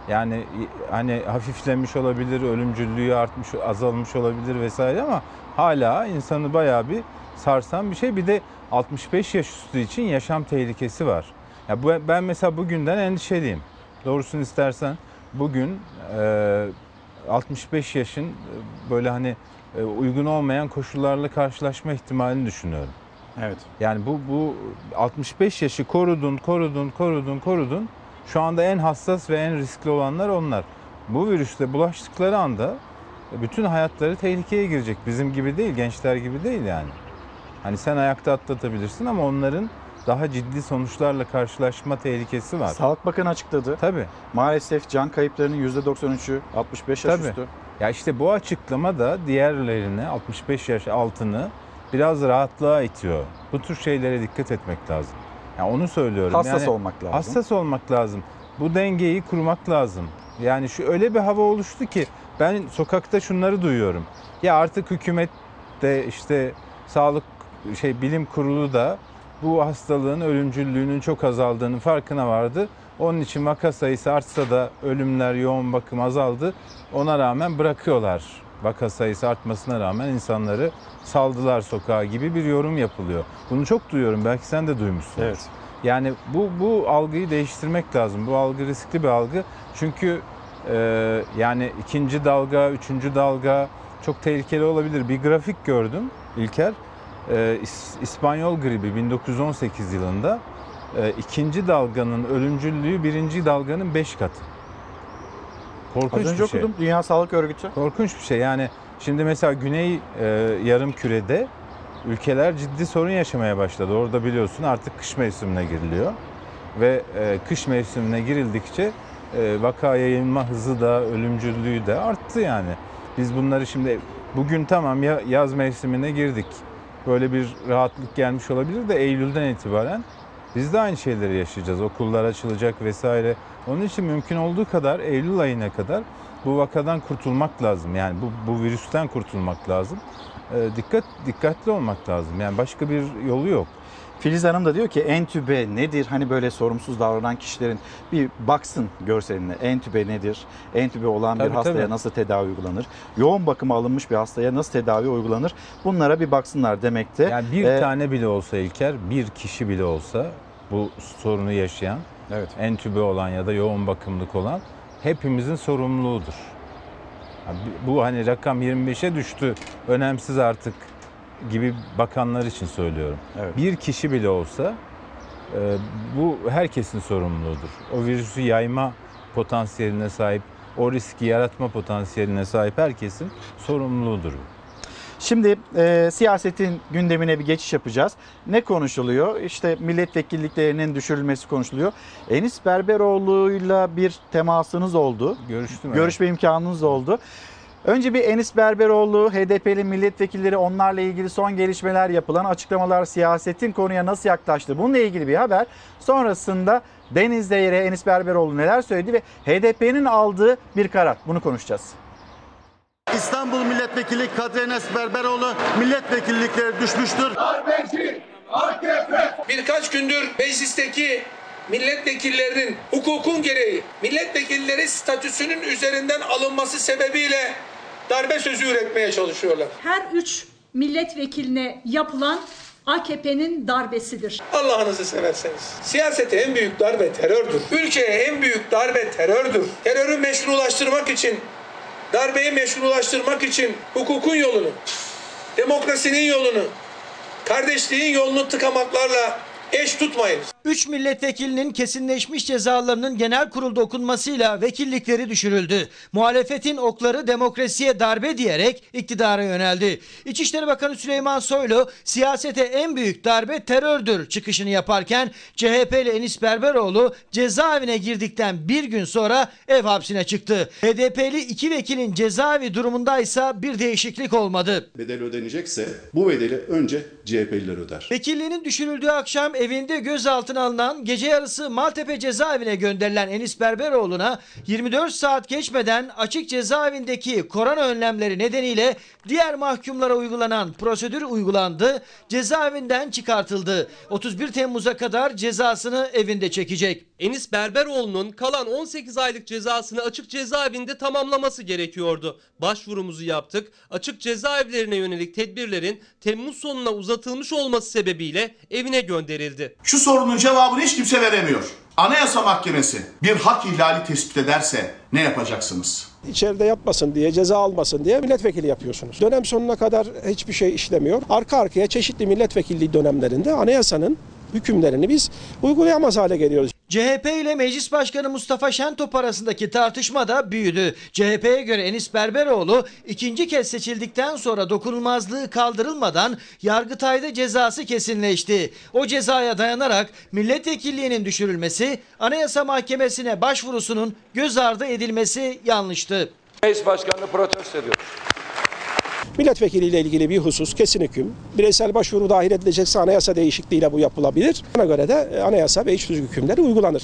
Yani hani hafiflemiş olabilir, ölümcüllüğü artmış, azalmış olabilir vesaire ama hala insanı bayağı bir sarsan bir şey. Bir de 65 yaş üstü için yaşam tehlikesi var. Ya ben mesela bugünden endişeliyim. Doğrusunu istersen bugün e, 65 yaşın e, böyle hani e, uygun olmayan koşullarla karşılaşma ihtimalini düşünüyorum. Evet. Yani bu bu 65 yaşı korudun, korudun, korudun, korudun. Şu anda en hassas ve en riskli olanlar onlar. Bu virüsle bulaştıkları anda bütün hayatları tehlikeye girecek. Bizim gibi değil, gençler gibi değil yani. Hani sen ayakta atlatabilirsin ama onların daha ciddi sonuçlarla karşılaşma tehlikesi var. Sağlık Bakanı açıkladı. Tabii. Maalesef can kayıplarının %93'ü 65 yaş Tabii. üstü. Ya işte bu açıklama da diğerlerini 65 yaş altını biraz rahatlığa itiyor. Bu tür şeylere dikkat etmek lazım. Ya onu söylüyorum. Hassas Yani olmak lazım. Hassas olmak lazım. Bu dengeyi kurmak lazım. Yani şu öyle bir hava oluştu ki ben sokakta şunları duyuyorum. Ya artık hükümet de işte sağlık şey bilim kurulu da bu hastalığın ölümcüllüğünün çok azaldığının farkına vardı. Onun için vaka sayısı artsa da ölümler, yoğun bakım azaldı. Ona rağmen bırakıyorlar. Vaka sayısı artmasına rağmen insanları saldılar sokağa gibi bir yorum yapılıyor. Bunu çok duyuyorum. Belki sen de duymuşsun. Evet. Yani bu bu algıyı değiştirmek lazım. Bu algı riskli bir algı. Çünkü e, yani ikinci dalga, üçüncü dalga çok tehlikeli olabilir. Bir grafik gördüm İlker. E, İs- İspanyol gribi 1918 yılında e, ikinci dalganın ölümcüllüğü birinci dalganın 5 katı. Korkunç Az önce bir şey. okudum Dünya Sağlık Örgütü. Korkunç bir şey. Yani şimdi mesela Güney e, yarım kürede ülkeler ciddi sorun yaşamaya başladı. Orada biliyorsun artık kış mevsimine giriliyor. Ve e, kış mevsimine girildikçe e, vaka yayılma hızı da ölümcüllüğü de arttı yani. Biz bunları şimdi bugün tamam ya yaz mevsimine girdik. Böyle bir rahatlık gelmiş olabilir de Eylül'den itibaren biz de aynı şeyleri yaşayacağız. Okullar açılacak vesaire. Onun için mümkün olduğu kadar Eylül ayına kadar bu vakadan kurtulmak lazım. Yani bu, bu virüsten kurtulmak lazım. E, dikkat dikkatli olmak lazım. Yani başka bir yolu yok. Filiz Hanım da diyor ki entübe nedir? Hani böyle sorumsuz davranan kişilerin bir baksın görseline. Entübe nedir? Entübe olan bir Tabii, hastaya tabii. nasıl tedavi uygulanır? Yoğun bakıma alınmış bir hastaya nasıl tedavi uygulanır? Bunlara bir baksınlar demekte. Yani bir Ee, tane bile olsa İlker, bir kişi bile olsa bu sorunu yaşayan, evet. entübe olan ya da yoğun bakımlık olan hepimizin sorumluluğudur. Bu hani rakam 25'e düştü, önemsiz artık gibi bakanlar için söylüyorum. Evet. Bir kişi bile olsa e, bu herkesin sorumluluğudur. O virüsü yayma potansiyeline sahip, o riski yaratma potansiyeline sahip herkesin sorumluluğudur bu. Şimdi e, siyasetin gündemine bir geçiş yapacağız. Ne konuşuluyor? İşte milletvekilliklerinin düşürülmesi konuşuluyor. Enis Berberoğlu'yla bir temasınız oldu. Görüştüm. Görüşme imkanınız oldu. Önce bir Enis Berberoğlu, HDP'li milletvekilleri onlarla ilgili son gelişmeler yapılan açıklamalar siyasetin konuya nasıl yaklaştı bununla ilgili bir haber. Sonrasında Deniz Zeyre, Enis Berberoğlu neler söyledi ve HDP'nin aldığı bir karar. Bunu konuşacağız. İstanbul Milletvekili Kadri Enes Berberoğlu milletvekillikleri düşmüştür. Birkaç gündür meclisteki milletvekillerinin hukukun gereği milletvekilleri statüsünün üzerinden alınması sebebiyle darbe sözü üretmeye çalışıyorlar. her üç milletvekiline yapılan AKP'nin darbesidir. Allah'ınızı severseniz. Siyasete en büyük darbe terördür. Ülkeye en büyük darbe terördür. Terörü meşrulaştırmak için, darbeyi meşrulaştırmak için hukukun yolunu, demokrasinin yolunu, kardeşliğin yolunu tıkamaklarla eş tutmayınız. 3 milletvekilinin kesinleşmiş cezalarının genel kurulda okunmasıyla vekillikleri düşürüldü. Muhalefetin okları demokrasiye darbe diyerek iktidara yöneldi. İçişleri Bakanı Süleyman Soylu siyasete en büyük darbe terördür çıkışını yaparken CHP'li Enis Berberoğlu cezaevine girdikten bir gün sonra ev hapsine çıktı. HDP'li iki vekilin cezaevi durumundaysa bir değişiklik olmadı. bedel ödenecekse bu bedeli önce CHP'liler öder. Vekilliğinin düşürüldüğü akşam evinde gözaltına alınan gece yarısı Maltepe cezaevine gönderilen Enis Berberoğlu'na 24 saat geçmeden açık cezaevindeki korona önlemleri nedeniyle diğer mahkumlara uygulanan prosedür uygulandı. Cezaevinden çıkartıldı. 31 Temmuz'a kadar cezasını evinde çekecek. Enis Berberoğlu'nun kalan 18 aylık cezasını açık cezaevinde tamamlaması gerekiyordu. Başvurumuzu yaptık. Açık cezaevlerine yönelik tedbirlerin Temmuz sonuna uzatılmış olması sebebiyle evine gönderildi. Şu sorunun cevabını hiç kimse veremiyor. Anayasa Mahkemesi bir hak ihlali tespit ederse ne yapacaksınız? İçeride yapmasın diye, ceza almasın diye milletvekili yapıyorsunuz. Dönem sonuna kadar hiçbir şey işlemiyor. Arka arkaya çeşitli milletvekilliği dönemlerinde anayasanın hükümlerini biz uygulayamaz hale geliyoruz. CHP ile Meclis Başkanı Mustafa Şentop arasındaki tartışma da büyüdü. CHP'ye göre Enis Berberoğlu ikinci kez seçildikten sonra dokunulmazlığı kaldırılmadan Yargıtay'da cezası kesinleşti. O cezaya dayanarak milletvekilliğinin düşürülmesi, Anayasa Mahkemesi'ne başvurusunun göz ardı edilmesi yanlıştı. Meclis Başkanı'nı protesto ediyor. Milletvekiliyle ilgili bir husus kesin hüküm. Bireysel başvuru dahil edilecekse anayasa değişikliğiyle bu yapılabilir. Buna göre de e, anayasa ve iç tüzük hükümleri uygulanır.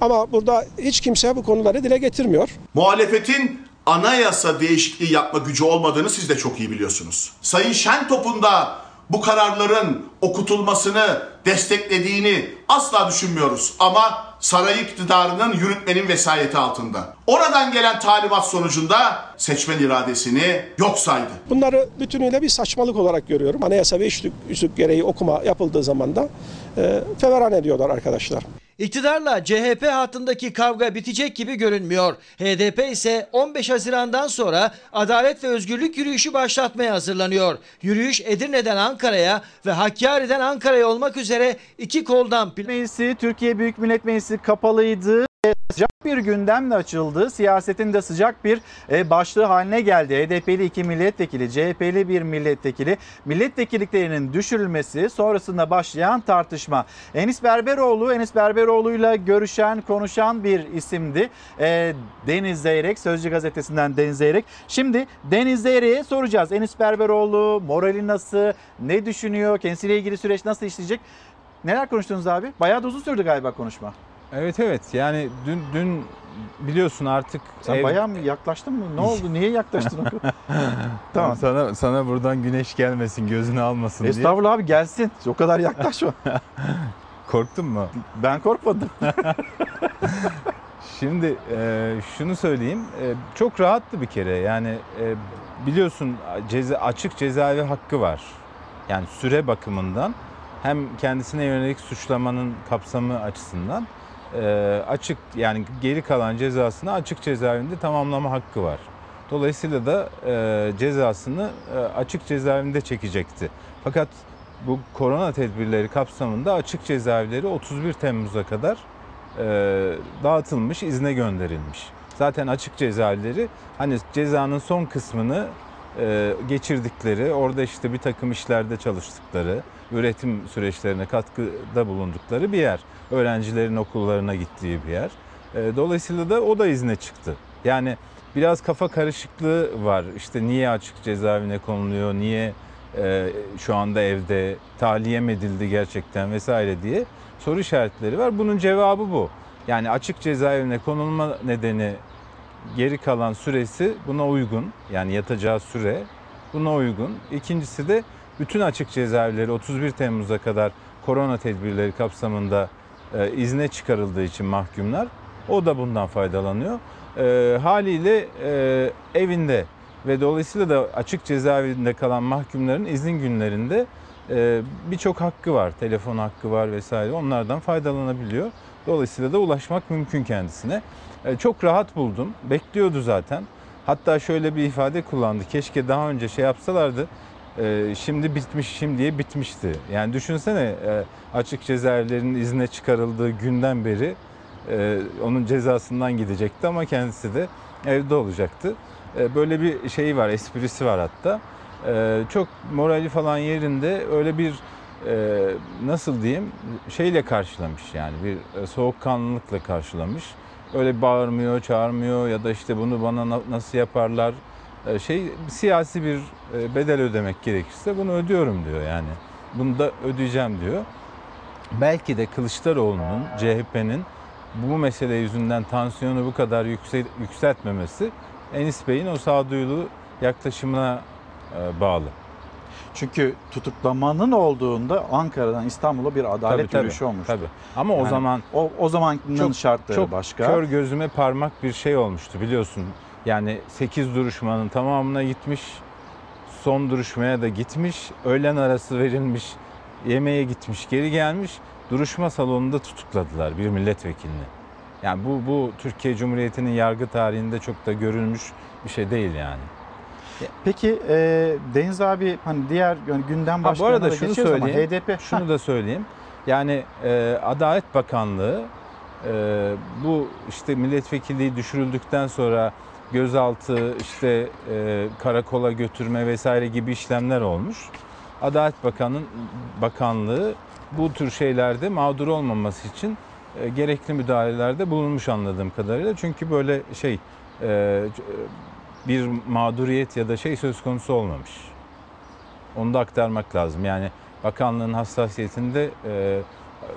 Ama burada hiç kimse bu konuları dile getirmiyor. Muhalefetin anayasa değişikliği yapma gücü olmadığını siz de çok iyi biliyorsunuz. Sayın Şentop'un da bu kararların okutulmasını desteklediğini asla düşünmüyoruz. Ama saray iktidarının yürütmenin vesayeti altında. Oradan gelen talimat sonucunda seçmen iradesini yok saydı. Bunları bütünüyle bir saçmalık olarak görüyorum. Anayasa ve iç tüzük gereği okuma yapıldığı zaman da e, feveran ediyorlar arkadaşlar. İktidarla CHP hattındaki kavga bitecek gibi görünmüyor. HDP ise 15 Haziran'dan sonra Adalet ve Özgürlük yürüyüşü başlatmaya hazırlanıyor. Yürüyüş Edirne'den Ankara'ya ve Hakkari'den Ankara'ya olmak üzere iki koldan Meclisi, Türkiye Büyük Millet Meclisi kapalıydı. Sıcak bir gündemle açıldı. Siyasetin de sıcak bir e, başlığı haline geldi. HDP'li iki milletvekili, CHP'li bir milletvekili milletvekilliklerinin düşürülmesi sonrasında başlayan tartışma. Enis Berberoğlu, Enis Berberoğlu'yla görüşen, konuşan bir isimdi. E, Deniz Zeyrek, Sözcü Gazetesi'nden Deniz Zeyrek. Şimdi Deniz Zeyrek'e soracağız. Enis Berberoğlu morali nasıl, ne düşünüyor, kendisiyle ilgili süreç nasıl işleyecek? Neler konuştunuz abi? Bayağı da uzun sürdü galiba konuşma. Evet evet yani dün dün biliyorsun artık Sen ev- bayağı mı yaklaştın mı? Ne oldu? Niye yaklaştın? (laughs) Tamam. Sana sana buradan güneş gelmesin, gözünü almasın diye. Estağfurullah abi gelsin. O kadar yaklaşma. (laughs) Korktun mu? Ben korkmadım. (laughs) Şimdi e, şunu söyleyeyim. E, çok rahattı bir kere. Yani e, biliyorsun ceza, açık cezaevi hakkı var. Yani süre bakımından hem kendisine yönelik suçlamanın kapsamı açısından açık yani geri kalan cezasını açık cezaevinde tamamlama hakkı var. Dolayısıyla da e, cezasını e, açık cezaevinde çekecekti. Fakat bu korona tedbirleri kapsamında açık cezaevleri 31 Temmuz'a kadar e, dağıtılmış, izne gönderilmiş. Zaten açık cezaevleri hani cezanın son kısmını e, geçirdikleri, orada işte bir takım işlerde çalıştıkları, üretim süreçlerine katkıda bulundukları bir yer. Öğrencilerin okullarına gittiği bir yer. E, dolayısıyla da o da izne çıktı. Yani biraz kafa karışıklığı var. İşte niye açık cezaevine konuluyor, niye e, şu anda evde tahliye mi edildi gerçekten vesaire diye soru işaretleri var. Bunun cevabı bu. Yani açık cezaevine konulma nedeni geri kalan süresi buna uygun. Yani yatacağı süre buna uygun. İkincisi de bütün açık cezaevleri 31 Temmuz'a kadar korona tedbirleri kapsamında e, izne çıkarıldığı için mahkumlar o da bundan faydalanıyor. E, haliyle e, evinde ve dolayısıyla da açık cezaevinde kalan mahkumların izin günlerinde e, birçok hakkı var. Telefon hakkı var vesaire. Onlardan faydalanabiliyor. Dolayısıyla da ulaşmak mümkün kendisine. E, çok rahat buldum. Bekliyordu zaten. Hatta şöyle bir ifade kullandı. Keşke daha önce şey yapsalardı. e, şimdi bitmiş, şimdiye bitmişti. Yani düşünsene e, açık cezaevlerinin izne çıkarıldığı günden beri onun cezasından gidecekti ama kendisi de evde olacaktı. Böyle bir şeyi var, esprisi var hatta. Çok morali falan yerinde öyle bir nasıl diyeyim şeyle karşılamış yani bir soğukkanlılıkla karşılamış. Öyle bağırmıyor, çağırmıyor ya da işte bunu bana na- nasıl yaparlar e, şey siyasi bir e, bedel ödemek gerekirse bunu ödüyorum diyor yani. Bunu da ödeyeceğim diyor. Belki de Kılıçdaroğlu'nun, CHP'nin bu mesele yüzünden tansiyonu bu kadar yüksel, yükseltmemesi Enis Bey'in o sağduyulu yaklaşımına e, bağlı. Çünkü tutuklamanın olduğunda Ankara'dan İstanbul'a bir adalet Tabii, tabii, yürüyüşü olmuştu. tabii. Ama o Yani zaman o, o zamanın çok, şartları çok başka. kör gözüme parmak bir şey olmuştu biliyorsun. Yani 8 duruşmanın tamamına gitmiş, son duruşmaya da gitmiş, öğlen arası verilmiş, yemeğe gitmiş, geri gelmiş. Duruşma salonunda tutukladılar bir milletvekilini. Yani bu bu Türkiye Cumhuriyeti'nin yargı tarihinde çok da görülmüş bir şey değil yani. Peki e, Deniz abi hani diğer yani gündem bu arada da şunu geçiyoruz ama söyleyeyim. HDP Şunu da söyleyeyim. Yani e, Adalet Bakanlığı e, bu işte milletvekilliği düşürüldükten sonra gözaltı, işte e, karakola götürme vesaire gibi işlemler olmuş. Adalet Bakanın Bakanlığı bu tür şeylerde mağdur olmaması için e, gerekli müdahalelerde bulunmuş anladığım kadarıyla. Çünkü böyle şey e, bir mağduriyet ya da şey söz konusu olmamış. Onu da aktarmak lazım. Yani bakanlığın hassasiyetinde e,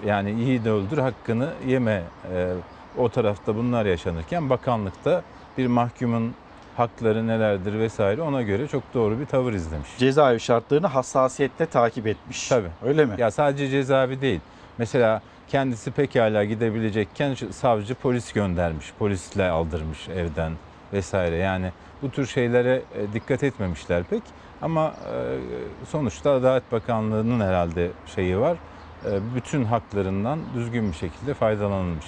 yani iyi de öldür hakkını yeme e, o tarafta bunlar yaşanırken bakanlıkta bir mahkumun hakları nelerdir vesaire ona göre çok doğru bir tavır izlemiş. cezaevi şartlarını hassasiyetle takip etmiş. Tabii. Öyle mi? Ya sadece cezaevi değil. Mesela kendisi pekala gidebilecekken savcı polis göndermiş. Polisle aldırmış evden vesaire. Yani bu tür şeylere e, dikkat etmemişler pek. Ama e, sonuçta Adalet Bakanlığı'nın herhalde şeyi var. E, Bütün haklarından düzgün bir şekilde faydalanılmış.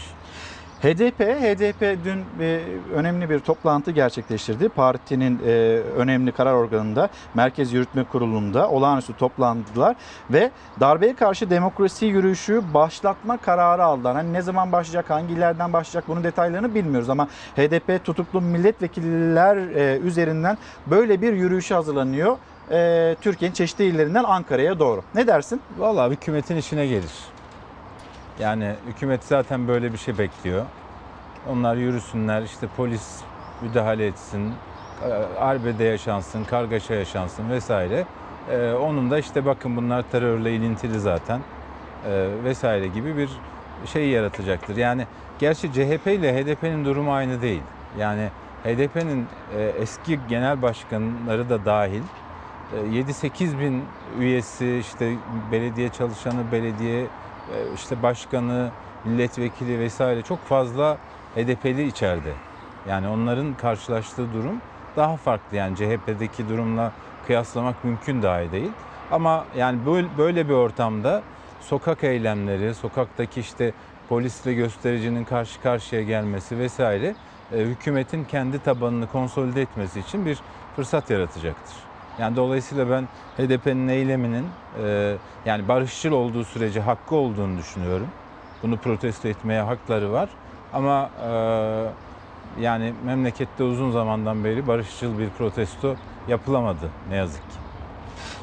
HDP, HDP dün e, önemli bir toplantı gerçekleştirdi. Partinin e, önemli karar organında, Merkez Yürütme Kurulu'nda olağanüstü toplandılar ve darbeye karşı demokrasi yürüyüşü başlatma kararı aldılar. Hani ne zaman başlayacak, hangi illerden başlayacak bunun detaylarını bilmiyoruz ama HDP tutuklu milletvekiller e, üzerinden böyle bir yürüyüşe hazırlanıyor. E, Türkiye'nin çeşitli illerinden Ankara'ya doğru. Ne dersin? Vallahi hükümetin işine gelir. Yani hükümet zaten böyle bir şey bekliyor. Onlar yürüsünler, işte polis müdahale etsin, e, arbede yaşansın, kargaşa yaşansın vesaire. E, onun da işte bakın bunlar terörle ilintili zaten e, vesaire gibi bir şey yaratacaktır. Yani gerçi CHP ile HDP'nin durumu aynı değil. Yani HDP'nin e, eski genel başkanları da dahil e, 7-8 bin üyesi işte belediye çalışanı, belediye işte başkanı, milletvekili vesaire çok fazla HDP'li içeride. Yani onların karşılaştığı durum daha farklı. Yani CHP'deki durumla kıyaslamak mümkün dahi değil. Ama yani böyle, böyle bir ortamda sokak eylemleri, sokaktaki işte polisle göstericinin karşı karşıya gelmesi vesaire e, hükümetin kendi tabanını konsolide etmesi için bir fırsat yaratacaktır. Yani dolayısıyla ben HDP'nin eyleminin e, yani barışçıl olduğu sürece hakkı olduğunu düşünüyorum. Bunu protesto etmeye hakları var. Ama e, yani memlekette uzun zamandan beri barışçıl bir protesto yapılamadı ne yazık ki.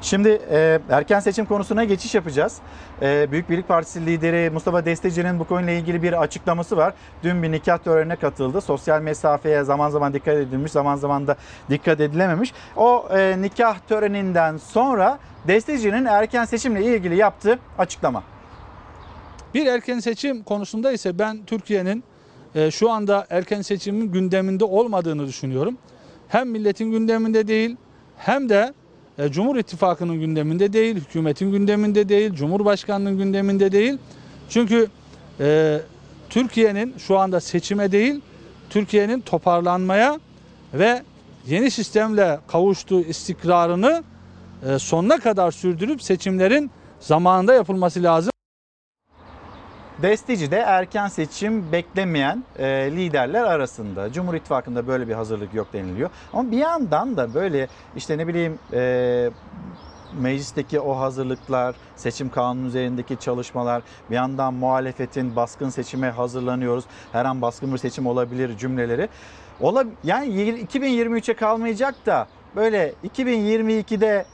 Şimdi e, erken seçim konusuna geçiş yapacağız. E, Büyük Birlik Partisi lideri Mustafa Desteci'nin bu konuyla ilgili bir açıklaması var. Dün bir nikah törenine katıldı. Sosyal mesafeye zaman zaman dikkat edilmiş, zaman zaman da dikkat edilememiş. O e, nikah töreninden sonra Desteci'nin erken seçimle ilgili yaptığı açıklama. Bir erken seçim konusunda ise ben Türkiye'nin e, şu anda erken seçimin gündeminde olmadığını düşünüyorum. Hem milletin gündeminde değil hem de Cumhur İttifakı'nın gündeminde değil, hükümetin gündeminde değil, Cumhurbaşkanı'nın gündeminde değil. Çünkü e, Türkiye'nin şu anda seçime değil, Türkiye'nin toparlanmaya ve yeni sistemle kavuştuğu istikrarını e, sonuna kadar sürdürüp seçimlerin zamanında yapılması lazım. Destici de erken seçim beklemeyen e, liderler arasında. Cumhur İttifakı'nda böyle bir hazırlık yok deniliyor. Ama bir yandan da böyle işte ne bileyim e, meclisteki o hazırlıklar, seçim kanunu üzerindeki çalışmalar, bir yandan muhalefetin baskın seçime hazırlanıyoruz. Her an baskın bir seçim olabilir cümleleri. Ola, yani 2023'e kalmayacak da böyle 2022'de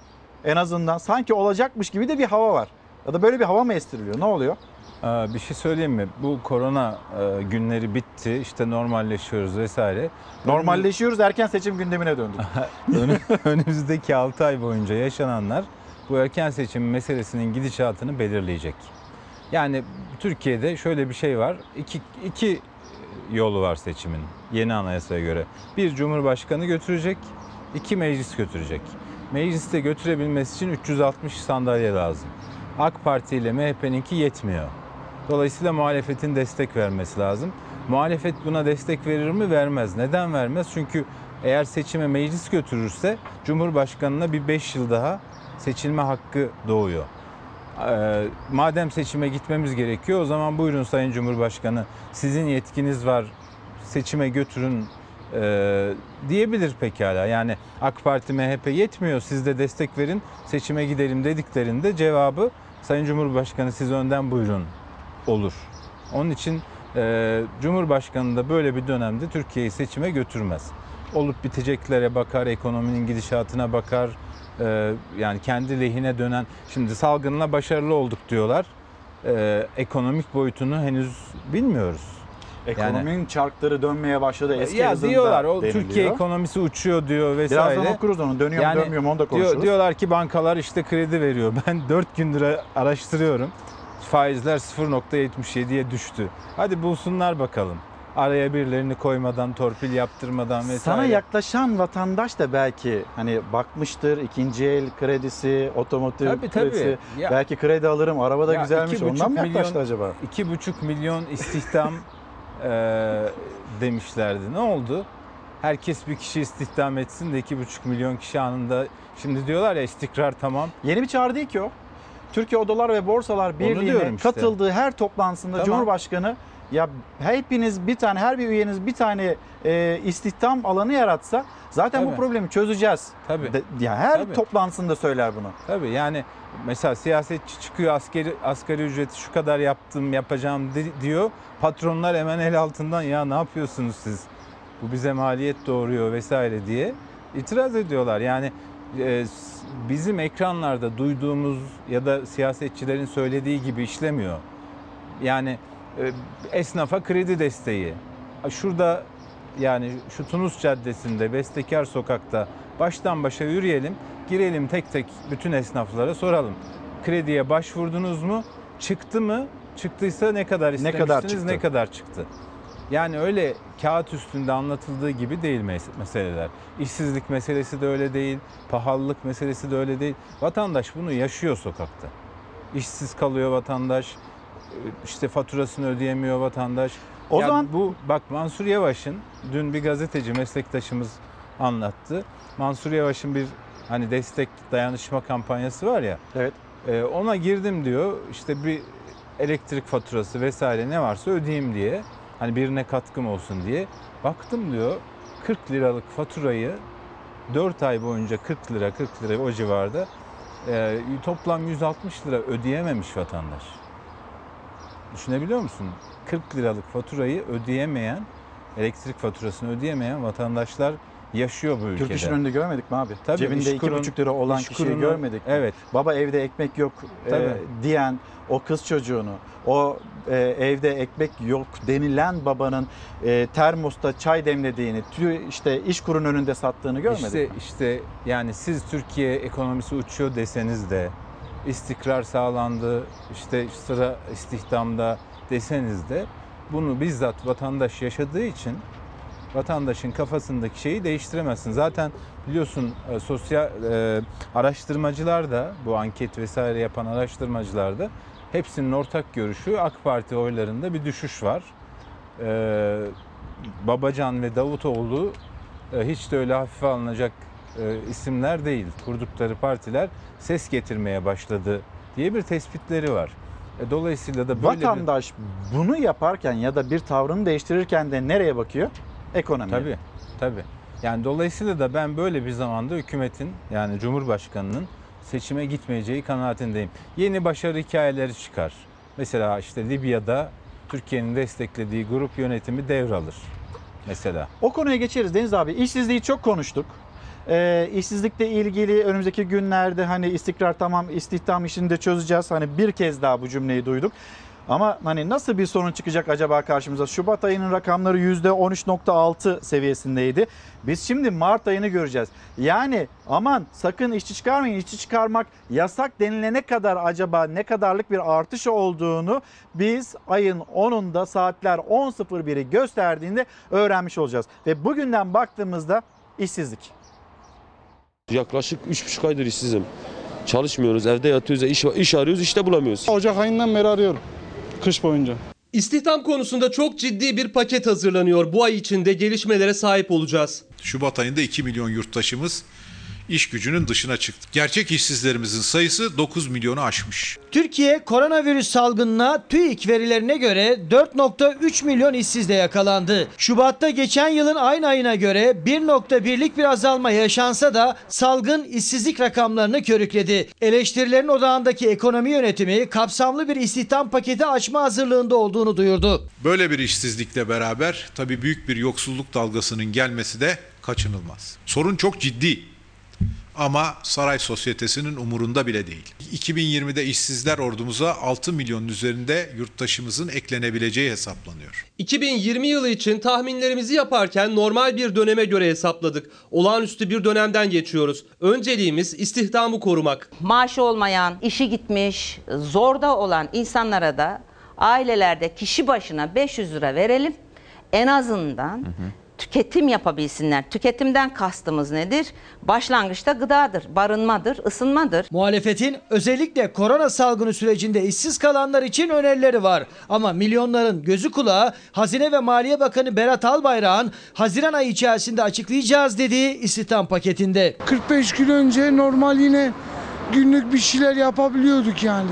en azından sanki olacakmış gibi de bir hava var. Ya da böyle bir hava mı estiriliyor? Ne oluyor? Aa, Bir şey söyleyeyim mi? Bu korona e, günleri bitti. İşte normalleşiyoruz vesaire. Normalleşiyoruz erken seçim gündemine döndük. (laughs) Önü- Önümüzdeki 6 ay boyunca yaşananlar bu erken seçim meselesinin gidişatını belirleyecek. Yani Türkiye'de şöyle bir şey var. İki, iki yolu var seçimin yeni anayasaya göre. Bir Cumhurbaşkanı götürecek, iki meclis götürecek. Mecliste götürebilmesi için 360 sandalye lazım. AK Parti ile MHP'ninki yetmiyor. Dolayısıyla muhalefetin destek vermesi lazım. Muhalefet buna destek verir mi? Vermez. Neden vermez? Çünkü eğer seçime meclis götürürse Cumhurbaşkanına bir 5 yıl daha seçilme hakkı doğuyor. Ee, madem seçime gitmemiz gerekiyor o zaman buyurun Sayın Cumhurbaşkanı sizin yetkiniz var seçime götürün e, diyebilir pekala. Yani AK Parti MHP yetmiyor siz de destek verin seçime gidelim dediklerinde cevabı Sayın Cumhurbaşkanı siz önden buyurun olur. Onun için e, Cumhurbaşkanı da böyle bir dönemde Türkiye'yi seçime götürmez. Olup biteceklere bakar, ekonominin gidişatına bakar, e, yani kendi lehine dönen, şimdi salgınla başarılı olduk diyorlar. E, ekonomik boyutunu henüz bilmiyoruz. Ekonominin çarkları dönmeye başladı eski ya diyorlar o deniliyor. Türkiye ekonomisi uçuyor diyor vesaire. Birazdan okuruz onu. Dönüyor mu dönmüyor mu onu da konuşuruz. Diyor, diyorlar ki bankalar işte kredi veriyor. (laughs) Ben 4 gündür araştırıyorum. Faizler 0.77'ye düştü. Hadi bulsunlar bakalım. Araya birilerini koymadan, torpil yaptırmadan vesaire. Sana yaklaşan vatandaş da belki hani bakmıştır ikinci el kredisi, otomotiv Tabii, tabii. kredisi. Ya- belki kredi alırım araba da Ya güzelmiş ondan mı yaklaştı milyon- acaba? İki buçuk milyon istihdam (laughs) eee, demişlerdi. Ne oldu? Herkes bir kişi istihdam etsin de iki buçuk milyon kişi anında. Şimdi diyorlar ya istikrar tamam. Yeni bir çağrı değil ki o. Türkiye Odalar ve Borsalar Birliği'ne işte. katıldığı her toplantısında Tamam. Cumhurbaşkanı ya hepiniz bir tane her bir üyeniz bir tane e, istihdam alanı yaratsa zaten bu Tabii. problemi çözeceğiz. Tabii. De- ya her Tabii. toplantısında söyler bunu. Tabii yani mesela siyasetçi çıkıyor askeri asgari ücreti şu kadar yaptım yapacağım di- diyor. Patronlar hemen el altından ya ne yapıyorsunuz siz? Bu bize maliyet doğuruyor vesaire diye itiraz ediyorlar. Yani e, bizim ekranlarda duyduğumuz ya da siyasetçilerin söylediği gibi işlemiyor. Yani e, esnafa kredi desteği. Şurada yani şu Tunus Caddesi'nde Bestekar Sokak'ta baştan başa yürüyelim. Girelim tek tek bütün esnaflara soralım. Krediye başvurdunuz mu? Çıktı mı? Çıktıysa ne kadar Ne istemiştiniz, kadar çıktı? ne kadar çıktı? Yani öyle kağıt üstünde anlatıldığı gibi değil mes- meseleler. İşsizlik meselesi de öyle değil, pahalılık meselesi de öyle değil. Vatandaş bunu yaşıyor sokakta. İşsiz kalıyor vatandaş, işte faturasını ödeyemiyor vatandaş. O Ya zaman- bu bak Mansur Yavaş'ın dün bir gazeteci meslektaşımız anlattı. Mansur Yavaş'ın bir hani destek dayanışma kampanyası var ya. Evet. ona girdim diyor. İşte bir elektrik faturası vesaire ne varsa ödeyeyim diye. Hani birine katkım olsun diye. Baktım diyor 40 liralık faturayı 4 ay boyunca 40 lira 40 lira o civarda e, toplam 160 lira ödeyememiş vatandaş. Düşünebiliyor musun? 40 liralık faturayı ödeyemeyen, elektrik faturasını ödeyemeyen vatandaşlar yaşıyor bu ülkede. Türk İş'in önünde görmedik mi abi? Tabii, Cebinde iki buçuk lira olan iş kişiyi kurunu- görmedik mi? Evet. Baba evde ekmek yok e, diyen o kız çocuğunu, o e, evde ekmek yok denilen babanın e, termosta çay demlediğini, tü- işte iş kurun önünde sattığını görmedik İşte, mi? işte yani siz Türkiye ekonomisi uçuyor deseniz de istikrar sağlandı, işte sıra istihdamda deseniz de bunu bizzat vatandaş yaşadığı için vatandaşın kafasındaki şeyi değiştiremezsin. Zaten biliyorsun e, sosyal e, araştırmacılar da bu anket vesaire yapan araştırmacılar da hepsinin ortak görüşü AK Parti oylarında bir düşüş var. E, Babacan ve Davutoğlu e, hiç de öyle hafife alınacak e, isimler değil. Kurdukları partiler ses getirmeye başladı diye bir tespitleri var. E, dolayısıyla da böyle bir... Vatandaş bunu yaparken ya da bir tavrını değiştirirken de nereye bakıyor? Ekonomiye. Tabii, tabii. Yani dolayısıyla da ben böyle bir zamanda hükümetin yani Cumhurbaşkanı'nın seçime gitmeyeceği kanaatindeyim. Yeni başarı hikayeleri çıkar. Mesela işte Libya'da Türkiye'nin desteklediği grup yönetimi devralır. Mesela. O konuya geçeriz Deniz abi. İşsizliği çok konuştuk. Ee, işsizlikle ilgili önümüzdeki günlerde hani istikrar tamam istihdam işini de çözeceğiz. Hani bir kez daha bu cümleyi duyduk. Ama hani nasıl bir sorun çıkacak acaba karşımıza? Şubat ayının rakamları %13.6 seviyesindeydi. Biz şimdi Mart ayını göreceğiz. Yani aman sakın işçi çıkarmayın. İşçi çıkarmak yasak denilene kadar acaba ne kadarlık bir artış olduğunu biz ayın 10'unda saatler 10.01'i gösterdiğinde öğrenmiş olacağız. Ve bugünden baktığımızda işsizlik. Yaklaşık 3,5 aydır işsizim. Çalışmıyoruz, evde yatıyoruz, iş, iş arıyoruz, işte bulamıyoruz. Ocak ayından beri arıyorum. Kış boyunca. İstihdam konusunda çok ciddi bir paket hazırlanıyor. Bu ay içinde gelişmelere sahip olacağız. Şubat ayında 2 milyon yurttaşımız iş gücünün dışına çıktı. Gerçek işsizlerimizin sayısı 9 milyonu aşmış. Türkiye koronavirüs salgınına TÜİK verilerine göre 4.3 milyon işsizle yakalandı. Şubat'ta geçen yılın aynı ayına göre 1.1'lik bir azalma yaşansa da salgın işsizlik rakamlarını körükledi. Eleştirilerin odağındaki ekonomi yönetimi kapsamlı bir istihdam paketi açma hazırlığında olduğunu duyurdu. Böyle bir işsizlikle beraber tabii büyük bir yoksulluk dalgasının gelmesi de kaçınılmaz. Sorun çok ciddi. Ama saray sosyetesinin umurunda bile değil. 2020'de işsizler ordumuza 6 milyonun üzerinde yurttaşımızın eklenebileceği hesaplanıyor. 2020 yılı için tahminlerimizi yaparken normal bir döneme göre hesapladık. Olağanüstü bir dönemden geçiyoruz. Önceliğimiz istihdamı korumak. maaşı olmayan, işi gitmiş, zorda olan insanlara da ailelerde kişi başına 500 lira verelim. En azından tüketim yapabilsinler. Tüketimden kastımız nedir? Başlangıçta gıdadır, barınmadır, ısınmadır. Muhalefetin özellikle korona salgını sürecinde işsiz kalanlar için önerileri var. Ama milyonların gözü kulağı Hazine ve Maliye Bakanı Berat Albayrak'ın Haziran ayı içerisinde açıklayacağız dediği istihdam paketinde. 45 gün önce normal yine günlük bir şeyler yapabiliyorduk yani.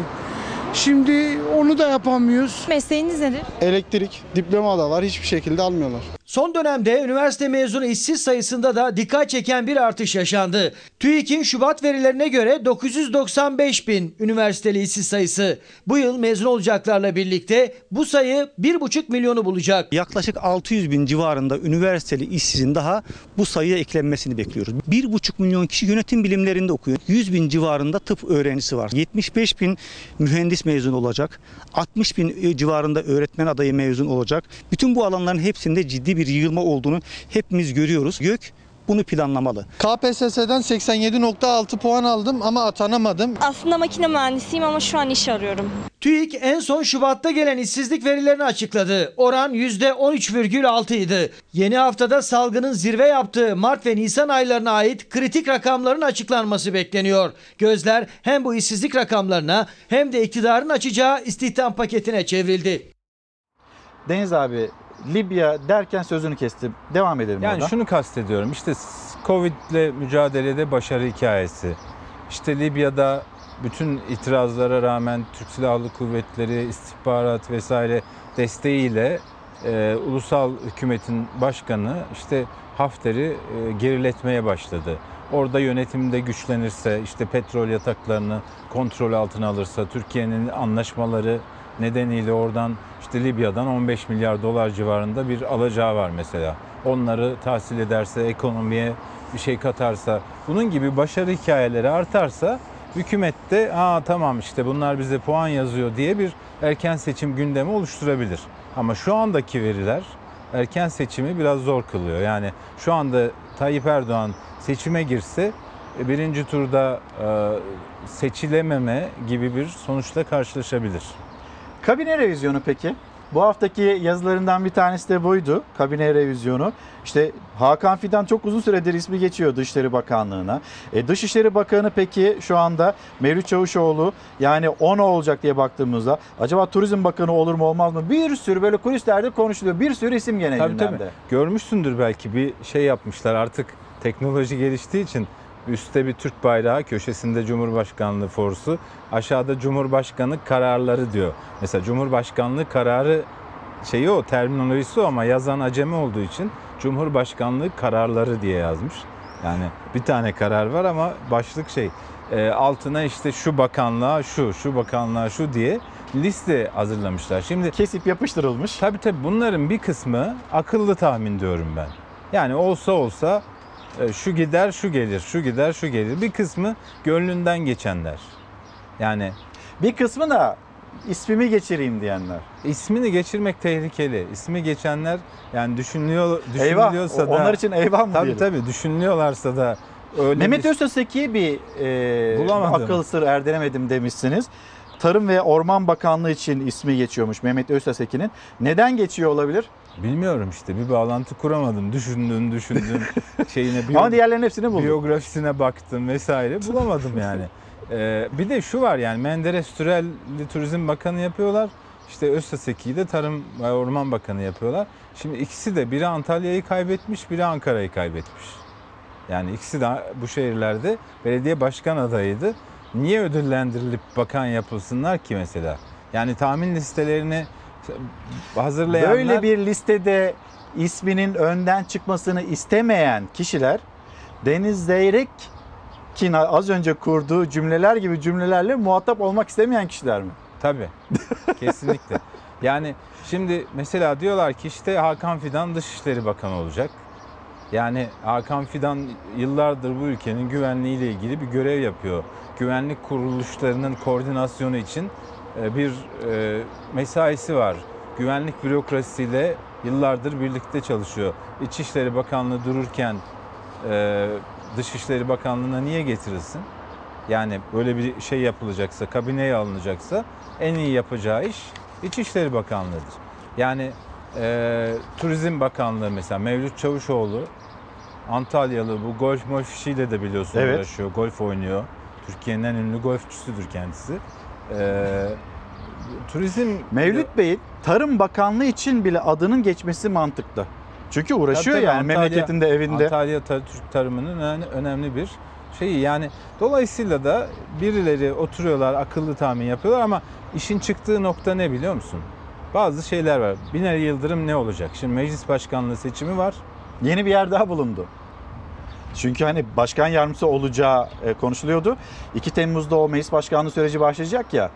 Şimdi onu da yapamıyoruz. Mesleğiniz nedir? Elektrik, diploma da var hiçbir şekilde almıyorlar. Son dönemde üniversite mezunu işsiz sayısında da dikkat çeken bir artış yaşandı. TÜİK'in Şubat verilerine göre 995 bin üniversiteli işsiz sayısı. Bu yıl mezun olacaklarla birlikte bu sayı 1,5 milyonu bulacak. Yaklaşık 600 bin civarında üniversiteli işsizin daha bu sayıya eklenmesini bekliyoruz. 1,5 milyon kişi yönetim bilimlerinde okuyor. 100 bin civarında tıp öğrencisi var. 75 bin mühendis mezun olacak. 60 bin civarında öğretmen adayı mezun olacak. Bütün bu alanların hepsinde ciddi bir yığılma olduğunu hepimiz görüyoruz. YÖK bunu planlamalı. KPSS'den 87.6 puan aldım ama atanamadım. Aslında makine mühendisiyim ama şu an iş arıyorum. TÜİK en son Şubat'ta gelen işsizlik verilerini açıkladı. Oran %13,6 idi. Yeni haftada salgının zirve yaptığı Mart ve Nisan aylarına ait kritik rakamların açıklanması bekleniyor. Gözler hem bu işsizlik rakamlarına hem de iktidarın açacağı istihdam paketine çevrildi. Deniz abi Libya derken sözünü kestim. Devam edelim Yani oradan. şunu kastediyorum. İşte Covid ile mücadelede başarı hikayesi. İşte Libya'da bütün itirazlara rağmen Türk Silahlı Kuvvetleri, istihbarat vesaire desteğiyle e, ulusal hükümetin başkanı işte Hafter'i e, geriletmeye başladı. Orada yönetimde güçlenirse, işte petrol yataklarını kontrol altına alırsa, Türkiye'nin anlaşmaları nedeniyle oradan işte Libya'dan 15 milyar dolar civarında bir alacağı var mesela. Onları tahsil ederse, ekonomiye bir şey katarsa, bunun gibi başarı hikayeleri artarsa hükümette aa tamam işte bunlar bize puan yazıyor diye bir erken seçim gündemi oluşturabilir. Ama şu andaki veriler erken seçimi biraz zor kılıyor. Yani şu anda Tayyip Erdoğan seçime girse e, birinci turda e, seçilememe gibi bir sonuçla karşılaşabilir. Kabine revizyonu peki? Bu haftaki yazılarından bir tanesi de buydu. Kabine revizyonu. İşte Hakan Fidan çok uzun süredir ismi geçiyor Dışişleri Bakanlığı'na. E, Dışişleri Bakanı peki şu anda Mevlüt Çavuşoğlu yani o ne olacak diye baktığımızda acaba Turizm Bakanı olur mu olmaz mı? Bir sürü böyle kulislerde konuşuluyor. Bir sürü isim gene Tabii gündemde. tabii. Görmüşsündür belki bir şey yapmışlar artık teknoloji geliştiği için üstte bir Türk bayrağı, köşesinde Cumhurbaşkanlığı forsu, aşağıda Cumhurbaşkanı kararları diyor. Mesela Cumhurbaşkanlığı kararı şeyi o, terminolojisi o ama yazan acemi olduğu için Cumhurbaşkanlığı kararları diye yazmış. Yani bir tane karar var ama başlık şey e, altına işte şu bakanlığa şu, şu bakanlığa şu diye liste hazırlamışlar. Şimdi kesip yapıştırılmış. Tabii tabii bunların bir kısmı akıllı tahmin diyorum ben. Yani olsa olsa şu gider şu gelir, şu gider şu gelir. Bir kısmı gönlünden geçenler. Yani bir kısmı da ismimi geçireyim diyenler. İsmini geçirmek tehlikeli. İsmi geçenler yani düşünüyor Eyvah, düşünülüyorsa da onlar için eyvah mı Tabii diyelim? tabii düşünüyorlarsa da öyle Mehmet bir- bir e, Bulamadım. akıl sır erdiremedim demişsiniz. Tarım ve Orman Bakanlığı için ismi geçiyormuş Mehmet Özteseki'nin. Neden geçiyor olabilir? Bilmiyorum işte bir bağlantı kuramadım. Düşündüm düşündüm (laughs) şeyine Ama diğerlerinin hepsini buldum. Biyografisine baktım vesaire bulamadım yani. (laughs) Ee, bir de şu var yani Menderes Türelli Turizm Bakanı yapıyorlar. İşte Özteseki'yi de Tarım ve Orman Bakanı yapıyorlar. Şimdi ikisi de biri Antalya'yı kaybetmiş, biri Ankara'yı kaybetmiş. Yani ikisi de bu şehirlerde belediye başkan adayıydı. Niye ödüllendirilip bakan yapılsınlar ki mesela? Yani tahmin listelerini hazırlayanlar... Böyle bir listede isminin önden çıkmasını istemeyen kişiler Deniz Zeyrek ki az önce kurduğu cümleler gibi cümlelerle muhatap olmak istemeyen kişiler mi? Tabii. (laughs) Kesinlikle. Yani şimdi mesela diyorlar ki işte Hakan Fidan Dışişleri Bakanı olacak. Yani Hakan Fidan yıllardır bu ülkenin güvenliği ile ilgili bir görev yapıyor. Güvenlik kuruluşlarının koordinasyonu için e, bir e, mesaisi var. Güvenlik bürokrasisiyle yıllardır birlikte çalışıyor. İçişleri Bakanlığı dururken e, Dışişleri Bakanlığı'na niye getirilsin? Yani böyle bir şey yapılacaksa, kabineye alınacaksa en iyi yapacağı iş İçişleri Bakanlığı'dır. Yani e, Turizm Bakanlığı mesela Mevlüt Çavuşoğlu Antalyalı bu golf molf işiyle de biliyorsun Evet. uğraşıyor. Golf oynuyor. Türkiye'nin en ünlü golfçüsüdür kendisi. E, turizm Mevlüt Bey'in Tarım Bakanlığı için bile adının geçmesi mantıklı. Çünkü uğraşıyor Tabii yani Antalya- memleketinde evinde. Antalya tar- Türk tarımının öne- önemli bir şeyi. Yani dolayısıyla da birileri oturuyorlar akıllı tahmin yapıyorlar ama işin çıktığı nokta ne biliyor musun? Bazı şeyler var. Binali Yıldırım ne olacak? Şimdi meclis başkanlığı seçimi var. Yeni bir yer daha bulundu. Çünkü hani başkan yardımcısı olacağı e, konuşuluyordu. 2 Temmuz'da o meclis başkanlığı süreci başlayacak ya.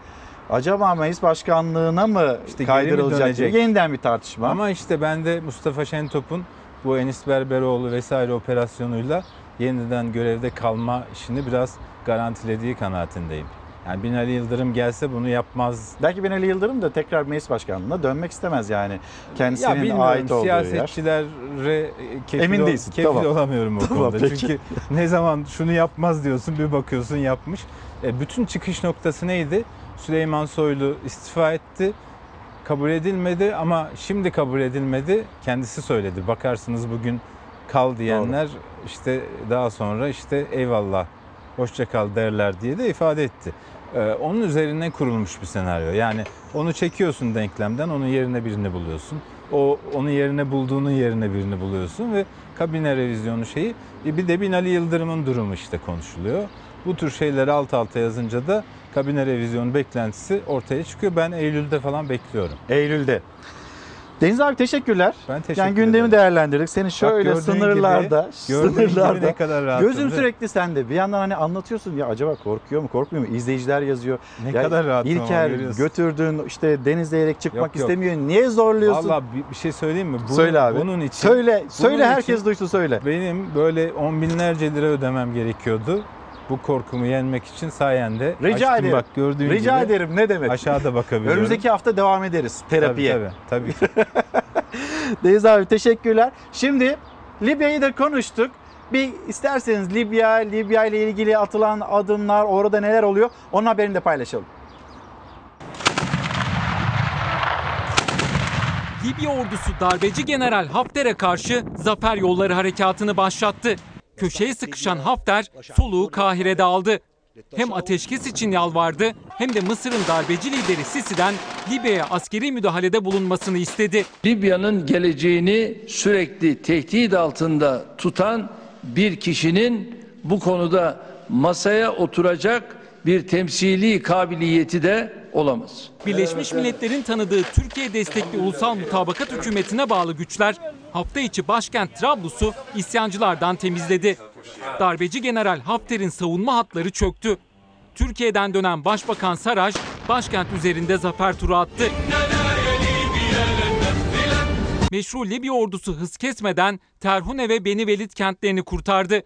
Acaba meclis başkanlığına mı İşte kaydırılacak? diye? Yeniden bir tartışma. Ama işte ben de Mustafa Şentop'un bu Enis Berberoğlu vesaire operasyonuyla yeniden görevde kalma işini biraz garantilediği kanaatindeyim. Yani Binali Yıldırım gelse bunu yapmaz. Belki Binali Yıldırım da tekrar meclis başkanlığına dönmek istemez yani. Kendisinin ya ait olduğu yer. siyasetçilere kefil, Emin değilsin, kefil tamam. olamıyorum o Tamam, konuda. peki. Çünkü ne zaman şunu yapmaz diyorsun bir bakıyorsun yapmış. E, bütün çıkış noktası neydi? Süleyman Soylu istifa etti. Kabul edilmedi ama şimdi kabul edilmedi. Kendisi söyledi. Bakarsınız bugün kal diyenler işte daha sonra işte eyvallah hoşça kal derler diye de ifade etti. Ee, onun üzerine kurulmuş bir senaryo. Yani onu çekiyorsun denklemden, onun yerine birini buluyorsun. O onun yerine bulduğunun yerine birini buluyorsun ve kabine revizyonu şeyi. E, bir de Binali Yıldırım'ın durumu işte konuşuluyor. Bu tür şeyleri alt alta yazınca da kabine revizyonu beklentisi ortaya çıkıyor. Ben Eylül'de falan bekliyorum. Eylül'de. Deniz abi teşekkürler. Ben teşekkür yani gündemi ederim. değerlendirdik. Seni şöyle gördüğün sınırlarda, gibi- sınırlarda. ne kadar rahatım, Gözüm sürekli sende. Bir yandan hani anlatıyorsun ya acaba korkuyor mu, korkmuyor mu? İzleyiciler yazıyor. Ne kadar rahatım ama İlker götürdün işte denizleyerek çıkmak Yok, yok. istemiyor. Niye zorluyorsun? Valla bir, bir şey söyleyeyim mi? Bunun- Söyle abi. Bunun için, Söyle, söyle bunun herkes için duysun söyle. Benim böyle on binlerce lira ödemem gerekiyordu. Bu korkumu yenmek için sayende Rica açtım ederim. bak gördüğün Rica gibi. ederim ne demek. Aşağıda bakabiliyorum. Önümüzdeki hafta devam ederiz terapiye. Tabii tabii. tabii. (laughs) Deniz abi teşekkürler. Şimdi Libya'yı da konuştuk. Bir isterseniz Libya, Libya ile ilgili atılan adımlar, orada neler oluyor onun haberini de paylaşalım. Libya ordusu darbeci General Hafter'e karşı zafer yolları harekatını başlattı. Köşeye sıkışan Hafter soluğu Kahire'de aldı. Hem ateşkes için yalvardı hem de Mısır'ın darbeci lideri Sisi'den Libya'ya askeri müdahalede bulunmasını istedi. Libya'nın geleceğini sürekli tehdit altında tutan bir kişinin bu konuda masaya oturacak bir temsili kabiliyeti de olamaz. Birleşmiş Milletler'in tanıdığı Türkiye destekli ulusal mutabakat hükümetine bağlı güçler hafta içi başkent Trablus'u isyancılardan temizledi. Darbeci General Hafter'in savunma hatları çöktü. Türkiye'den dönen Başbakan Saraj başkent üzerinde zafer turu attı. Meşru Libya ordusu hız kesmeden Terhune ve Beni Velid kentlerini kurtardı.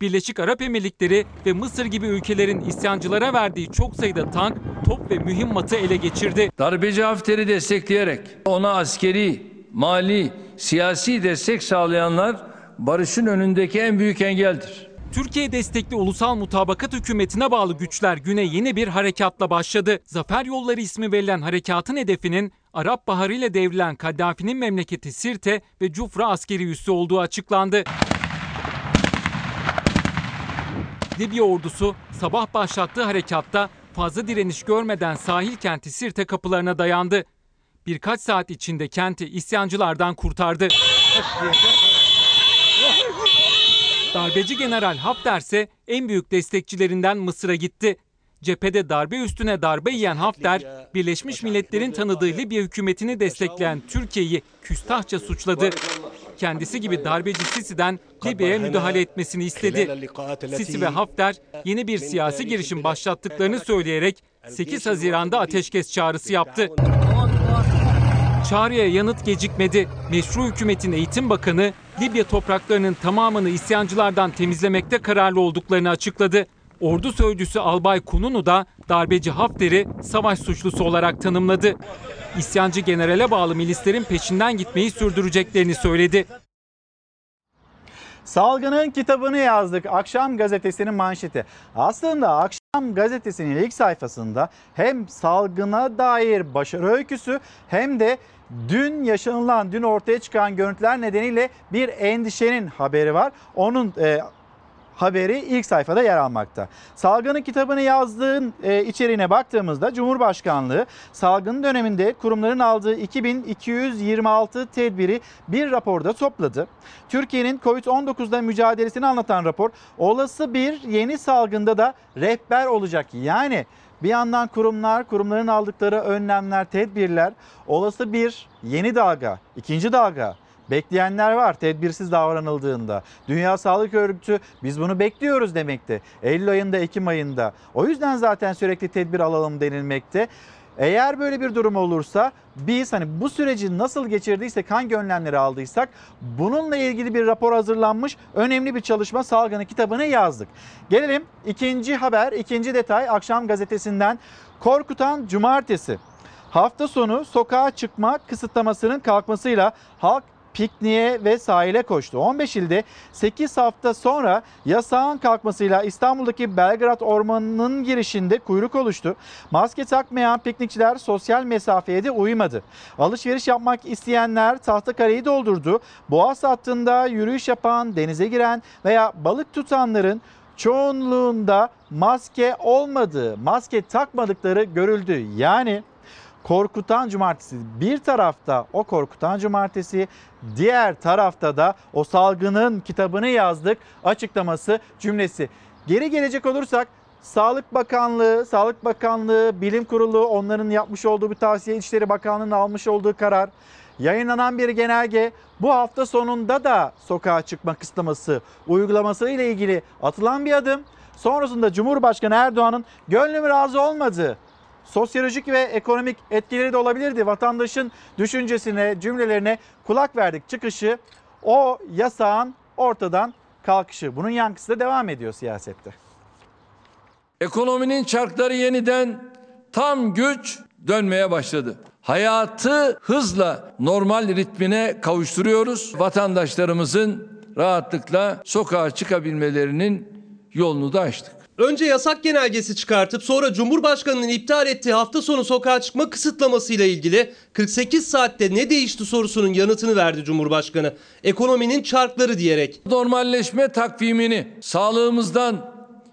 Birleşik Arap Emirlikleri ve Mısır gibi ülkelerin isyancılara verdiği çok sayıda tank, top ve mühimmatı ele geçirdi. Darbeci Hafter'i destekleyerek ona askeri, mali, siyasi destek sağlayanlar barışın önündeki en büyük engeldir. Türkiye destekli ulusal mutabakat hükümetine bağlı güçler güne yeni bir harekatla başladı. Zafer Yolları ismi verilen harekatın hedefinin Arap Baharı ile devrilen Kaddafi'nin memleketi Sirte ve Cufra askeri üssü olduğu açıklandı. Libya ordusu sabah başlattığı harekatta fazla direniş görmeden sahil kenti Sirte kapılarına dayandı. Birkaç saat içinde kenti isyancılardan kurtardı. Darbeci General Hafter ise en büyük destekçilerinden Mısır'a gitti. Cephede darbe üstüne darbe yiyen Hafter, Birleşmiş Milletler'in tanıdığı Libya hükümetini destekleyen Türkiye'yi küstahça suçladı. Kendisi gibi darbeci Sisi'den Libya'ya müdahale etmesini istedi. Sisi ve Hafter yeni bir siyasi girişim başlattıklarını söyleyerek 8 Haziran'da ateşkes çağrısı yaptı. Çağrıya yanıt gecikmedi. Meşru hükümetin eğitim bakanı Libya topraklarının tamamını isyancılardan temizlemekte kararlı olduklarını açıkladı. Ordu sözcüsü Albay Kununu da darbeci Hafter'i savaş suçlusu olarak tanımladı. İsyancı generale bağlı milislerin peşinden gitmeyi sürdüreceklerini söyledi. Salgının kitabını yazdık. Akşam gazetesinin manşeti. Aslında Akşam gazetesinin ilk sayfasında hem salgına dair başarı öyküsü hem de dün yaşanılan, dün ortaya çıkan görüntüler nedeniyle bir endişenin haberi var. Onun e, haberi ilk sayfada yer almakta. Salgının kitabını yazdığın e, içeriğine baktığımızda Cumhurbaşkanlığı salgın döneminde kurumların aldığı 2226 tedbiri bir raporda topladı. Türkiye'nin Covid-19'da mücadelesini anlatan rapor olası bir yeni salgında da rehber olacak. Yani bir yandan kurumlar, kurumların aldıkları önlemler, tedbirler olası bir yeni dalga, ikinci dalga Bekleyenler var tedbirsiz davranıldığında. Dünya Sağlık Örgütü biz bunu bekliyoruz demekte. Eylül ayında, Ekim ayında. O yüzden zaten sürekli tedbir alalım denilmekte. Eğer böyle bir durum olursa biz hani bu süreci nasıl geçirdiysek, hangi önlemleri aldıysak bununla ilgili bir rapor hazırlanmış. Önemli bir çalışma salgını kitabını yazdık. Gelelim ikinci haber, ikinci detay akşam gazetesinden korkutan cumartesi. Hafta sonu sokağa çıkma kısıtlamasının kalkmasıyla halk pikniğe ve sahile koştu. 15 ilde 8 hafta sonra yasağın kalkmasıyla İstanbul'daki Belgrad Ormanı'nın girişinde kuyruk oluştu. Maske takmayan piknikçiler sosyal mesafeye de uymadı. Alışveriş yapmak isteyenler Tahtakale'yi doldurdu. Boğaz hattında yürüyüş yapan, denize giren veya balık tutanların çoğunluğunda maske olmadığı, maske takmadıkları görüldü. Yani korkutan cumartesi. Bir tarafta o korkutan cumartesi, diğer tarafta da o salgının kitabını yazdık açıklaması cümlesi. Geri gelecek olursak Sağlık Bakanlığı, Sağlık Bakanlığı, Bilim Kurulu onların yapmış olduğu bir tavsiye, İçişleri Bakanlığı'nın almış olduğu karar, yayınlanan bir genelge bu hafta sonunda da sokağa çıkma kısıtlaması uygulaması ile ilgili atılan bir adım. Sonrasında Cumhurbaşkanı Erdoğan'ın gönlüm razı olmadı sosyolojik ve ekonomik etkileri de olabilirdi. Vatandaşın düşüncesine, cümlelerine kulak verdik çıkışı o yasağın ortadan kalkışı. Bunun yankısı da devam ediyor siyasette. Ekonominin çarkları yeniden tam güç dönmeye başladı. Hayatı hızla normal ritmine kavuşturuyoruz. Vatandaşlarımızın rahatlıkla sokağa çıkabilmelerinin yolunu da açtık. Önce yasak genelgesi çıkartıp sonra Cumhurbaşkanı'nın iptal ettiği hafta sonu sokağa çıkma kısıtlamasıyla ilgili 48 saatte ne değişti sorusunun yanıtını verdi Cumhurbaşkanı. Ekonominin çarkları diyerek. Normalleşme takvimini sağlığımızdan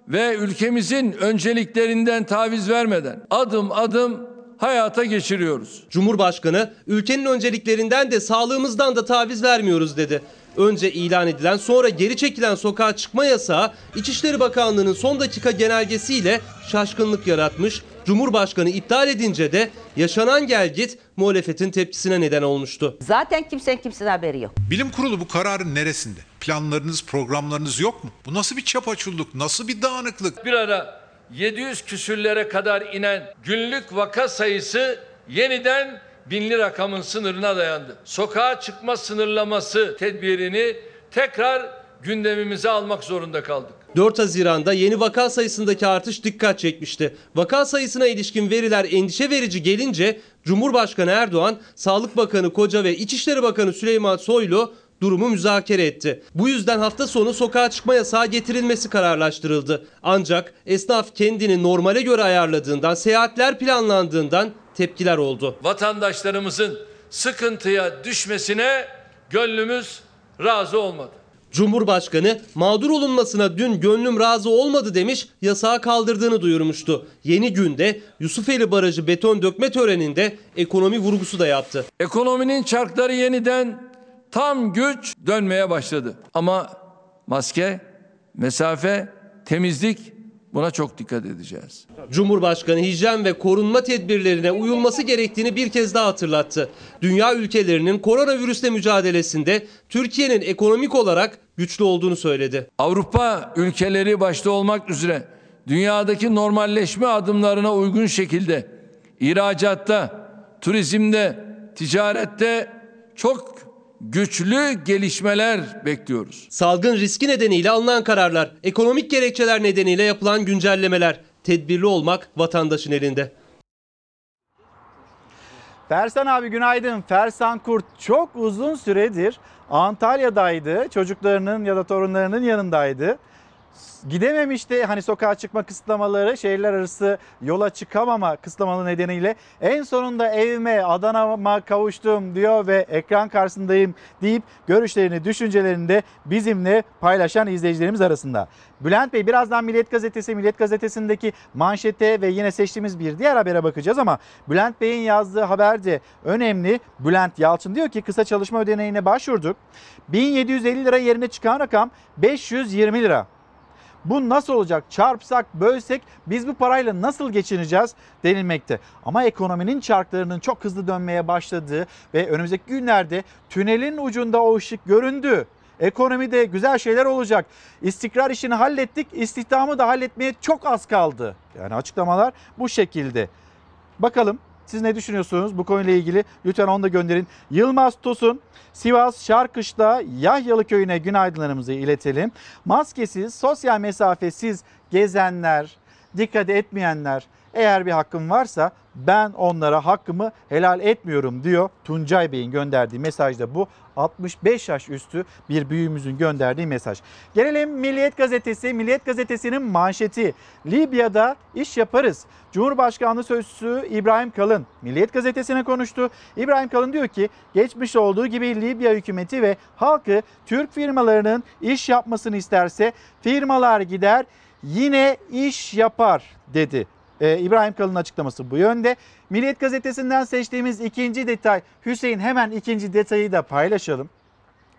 ve ülkemizin önceliklerinden taviz vermeden adım adım hayata geçiriyoruz. Cumhurbaşkanı ülkenin önceliklerinden de sağlığımızdan da taviz vermiyoruz dedi. Önce ilan edilen sonra geri çekilen sokağa çıkma yasağı İçişleri Bakanlığı'nın son dakika genelgesiyle şaşkınlık yaratmış. Cumhurbaşkanı iptal edince de yaşanan gelgit muhalefetin tepkisine neden olmuştu. Zaten kimsenin kimsenin haberi yok. Bilim kurulu bu kararın neresinde? Planlarınız, programlarınız yok mu? Bu nasıl bir çapaçulluk, nasıl bir dağınıklık? Bir ara 700 küsürlere kadar inen günlük vaka sayısı yeniden binli rakamın sınırına dayandı. Sokağa çıkma sınırlaması tedbirini tekrar gündemimize almak zorunda kaldık. 4 Haziran'da yeni vaka sayısındaki artış dikkat çekmişti. Vaka sayısına ilişkin veriler endişe verici gelince Cumhurbaşkanı Erdoğan, Sağlık Bakanı Koca ve İçişleri Bakanı Süleyman Soylu durumu müzakere etti. Bu yüzden hafta sonu sokağa çıkma yasağı getirilmesi kararlaştırıldı. Ancak esnaf kendini normale göre ayarladığından, seyahatler planlandığından tepkiler oldu. Vatandaşlarımızın sıkıntıya düşmesine gönlümüz razı olmadı. Cumhurbaşkanı mağdur olunmasına dün gönlüm razı olmadı demiş, yasağı kaldırdığını duyurmuştu. Yeni günde Yusufeli Barajı beton dökme töreninde ekonomi vurgusu da yaptı. Ekonominin çarkları yeniden tam güç dönmeye başladı. Ama maske, mesafe, temizlik buna çok dikkat edeceğiz. Cumhurbaşkanı hijyen ve korunma tedbirlerine uyulması gerektiğini bir kez daha hatırlattı. Dünya ülkelerinin koronavirüsle mücadelesinde Türkiye'nin ekonomik olarak güçlü olduğunu söyledi. Avrupa ülkeleri başta olmak üzere dünyadaki normalleşme adımlarına uygun şekilde ihracatta, turizmde, ticarette çok güçlü gelişmeler bekliyoruz. Salgın riski nedeniyle alınan kararlar, ekonomik gerekçeler nedeniyle yapılan güncellemeler, tedbirli olmak vatandaşın elinde. Fersan abi günaydın. Fersan Kurt çok uzun süredir Antalya'daydı. Çocuklarının ya da torunlarının yanındaydı. Gidememişti hani sokağa çıkma kısıtlamaları, şehirler arası yola çıkamama kısıtlamaları nedeniyle en sonunda evime, Adana'ma kavuştum diyor ve ekran karşısındayım deyip görüşlerini, düşüncelerini de bizimle paylaşan izleyicilerimiz arasında. Bülent Bey birazdan Milliyet Gazetesi, Milliyet Gazetesi'ndeki manşete ve yine seçtiğimiz bir diğer habere bakacağız ama Bülent Bey'in yazdığı haber de önemli. Bülent Yalçın diyor ki kısa çalışma ödeneğine başvurduk. 1750 lira yerine çıkan rakam 520 lira. Bu nasıl olacak? Çarpsak, bölsek biz bu parayla nasıl geçineceğiz denilmekte. Ama ekonominin çarklarının çok hızlı dönmeye başladığı ve önümüzdeki günlerde tünelin ucunda o ışık göründü. Ekonomide güzel şeyler olacak. İstikrar işini hallettik, istihdamı da halletmeye çok az kaldı. Yani açıklamalar bu şekilde. Bakalım Siz ne düşünüyorsunuz bu konuyla ilgili? Lütfen onu da gönderin. Yılmaz Tosun, Sivas Şarkış'ta Yahyalı köyüne günaydınlarımızı iletelim. Maskesiz, sosyal mesafesiz gezenler, dikkat etmeyenler eğer bir hakkım varsa ben onlara hakkımı helal etmiyorum diyor. Tuncay Bey'in gönderdiği mesajda bu. 65 yaş üstü bir büyüğümüzün gönderdiği mesaj. Gelelim Milliyet Gazetesi. Milliyet Gazetesi'nin manşeti. Libya'da iş yaparız. Cumhurbaşkanlığı Sözcüsü İbrahim Kalın Milliyet Gazetesi'ne konuştu. İbrahim Kalın diyor ki geçmiş olduğu gibi Libya hükümeti ve halkı Türk firmalarının iş yapmasını isterse firmalar gider yine iş yapar dedi. Ee, İbrahim Kalın'ın açıklaması bu yönde. Milliyet Gazetesi'nden seçtiğimiz ikinci detay. Hüseyin hemen ikinci detayı da paylaşalım.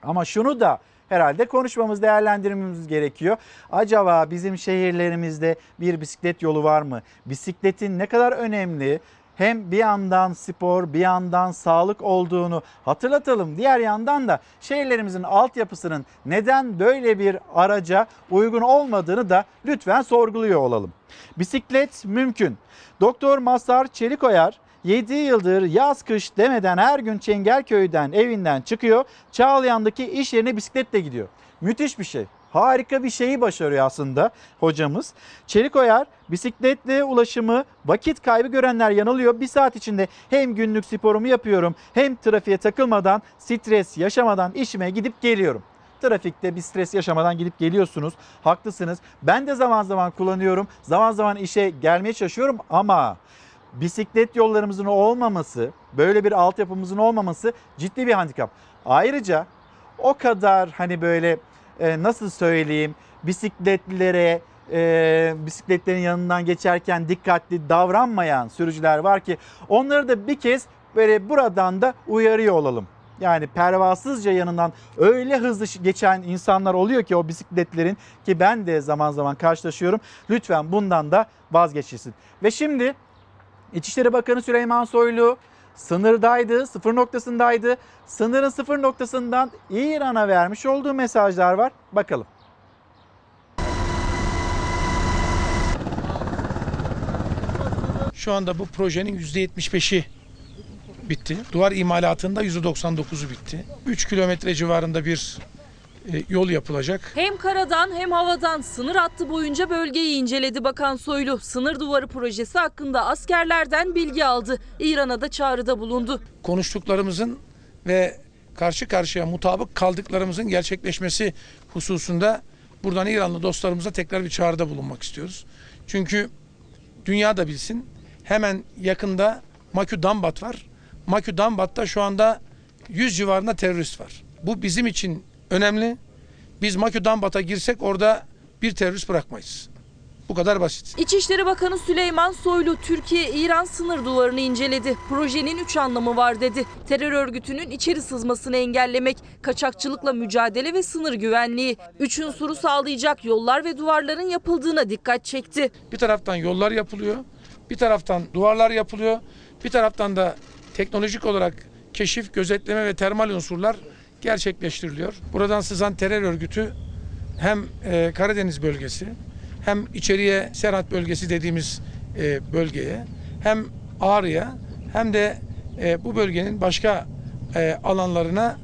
Ama şunu da herhalde konuşmamız, değerlendirmemiz gerekiyor. Acaba bizim şehirlerimizde bir bisiklet yolu var mı? Bisikletin ne kadar önemli? Hem bir yandan spor, bir yandan sağlık olduğunu hatırlatalım. Diğer yandan da şehirlerimizin altyapısının neden böyle bir araca uygun olmadığını da lütfen sorguluyor olalım. Bisiklet mümkün. Doktor Masar Çelikoyar 7 yıldır yaz kış demeden her gün Çengelköy'den evinden çıkıyor. Çağlayan'daki iş yerine bisikletle gidiyor. Müthiş bir şey. Harika bir şeyi başarıyor aslında hocamız. Çelikoyar bisikletle ulaşımı vakit kaybı görenler yanılıyor. Bir saat içinde hem günlük sporumu yapıyorum hem trafiğe takılmadan stres yaşamadan işime gidip geliyorum. Trafikte bir stres yaşamadan gidip geliyorsunuz. Haklısınız. Ben de zaman zaman kullanıyorum. Zaman zaman işe gelmeye çalışıyorum ama bisiklet yollarımızın olmaması, böyle bir altyapımızın olmaması ciddi bir handikap. Ayrıca o kadar hani böyle e, nasıl söyleyeyim bisikletlilere e, bisikletlerin yanından geçerken dikkatli davranmayan sürücüler var ki onları da bir kez böyle buradan da uyarıyor olalım. Yani pervasızca yanından öyle hızlı geçen insanlar oluyor ki o bisikletlerin ki ben de zaman zaman karşılaşıyorum. Lütfen bundan da vazgeçilsin. Ve şimdi İçişleri Bakanı Süleyman Soylu sınırdaydı, sıfır noktasındaydı. Sınırın sıfır noktasından İran'a vermiş olduğu mesajlar var. Bakalım. Şu anda bu projenin %75'i bitti. Duvar imalatında %99'u bitti. 3 kilometre civarında bir yol yapılacak. Hem karadan hem havadan sınır hattı boyunca bölgeyi inceledi Bakan Soylu. Sınır duvarı projesi hakkında askerlerden bilgi aldı. İran'a da çağrıda bulundu. Konuştuklarımızın ve karşı karşıya mutabık kaldıklarımızın gerçekleşmesi hususunda buradan İranlı dostlarımıza tekrar bir çağrıda bulunmak istiyoruz. Çünkü dünya da bilsin hemen yakında Makü Dambat var. Makü Dambat'ta şu anda 100 civarında terörist var. Bu bizim için önemli. Biz Makü Dambat'a girsek orada bir terörist bırakmayız. Bu kadar basit. İçişleri Bakanı Süleyman Soylu Türkiye-İran sınır duvarını inceledi. Projenin üç anlamı var dedi. Terör örgütünün içeri sızmasını engellemek, kaçakçılıkla mücadele ve sınır güvenliği. Üç unsuru sağlayacak yollar ve duvarların yapıldığına dikkat çekti. Bir taraftan yollar yapılıyor, bir taraftan duvarlar yapılıyor, bir taraftan da teknolojik olarak keşif, gözetleme ve termal unsurlar gerçekleştiriliyor. Buradan sızan terör örgütü hem e, Karadeniz bölgesi hem içeriye Serhat bölgesi dediğimiz e, bölgeye hem Ağrı'ya hem de e, bu bölgenin başka e, alanlarına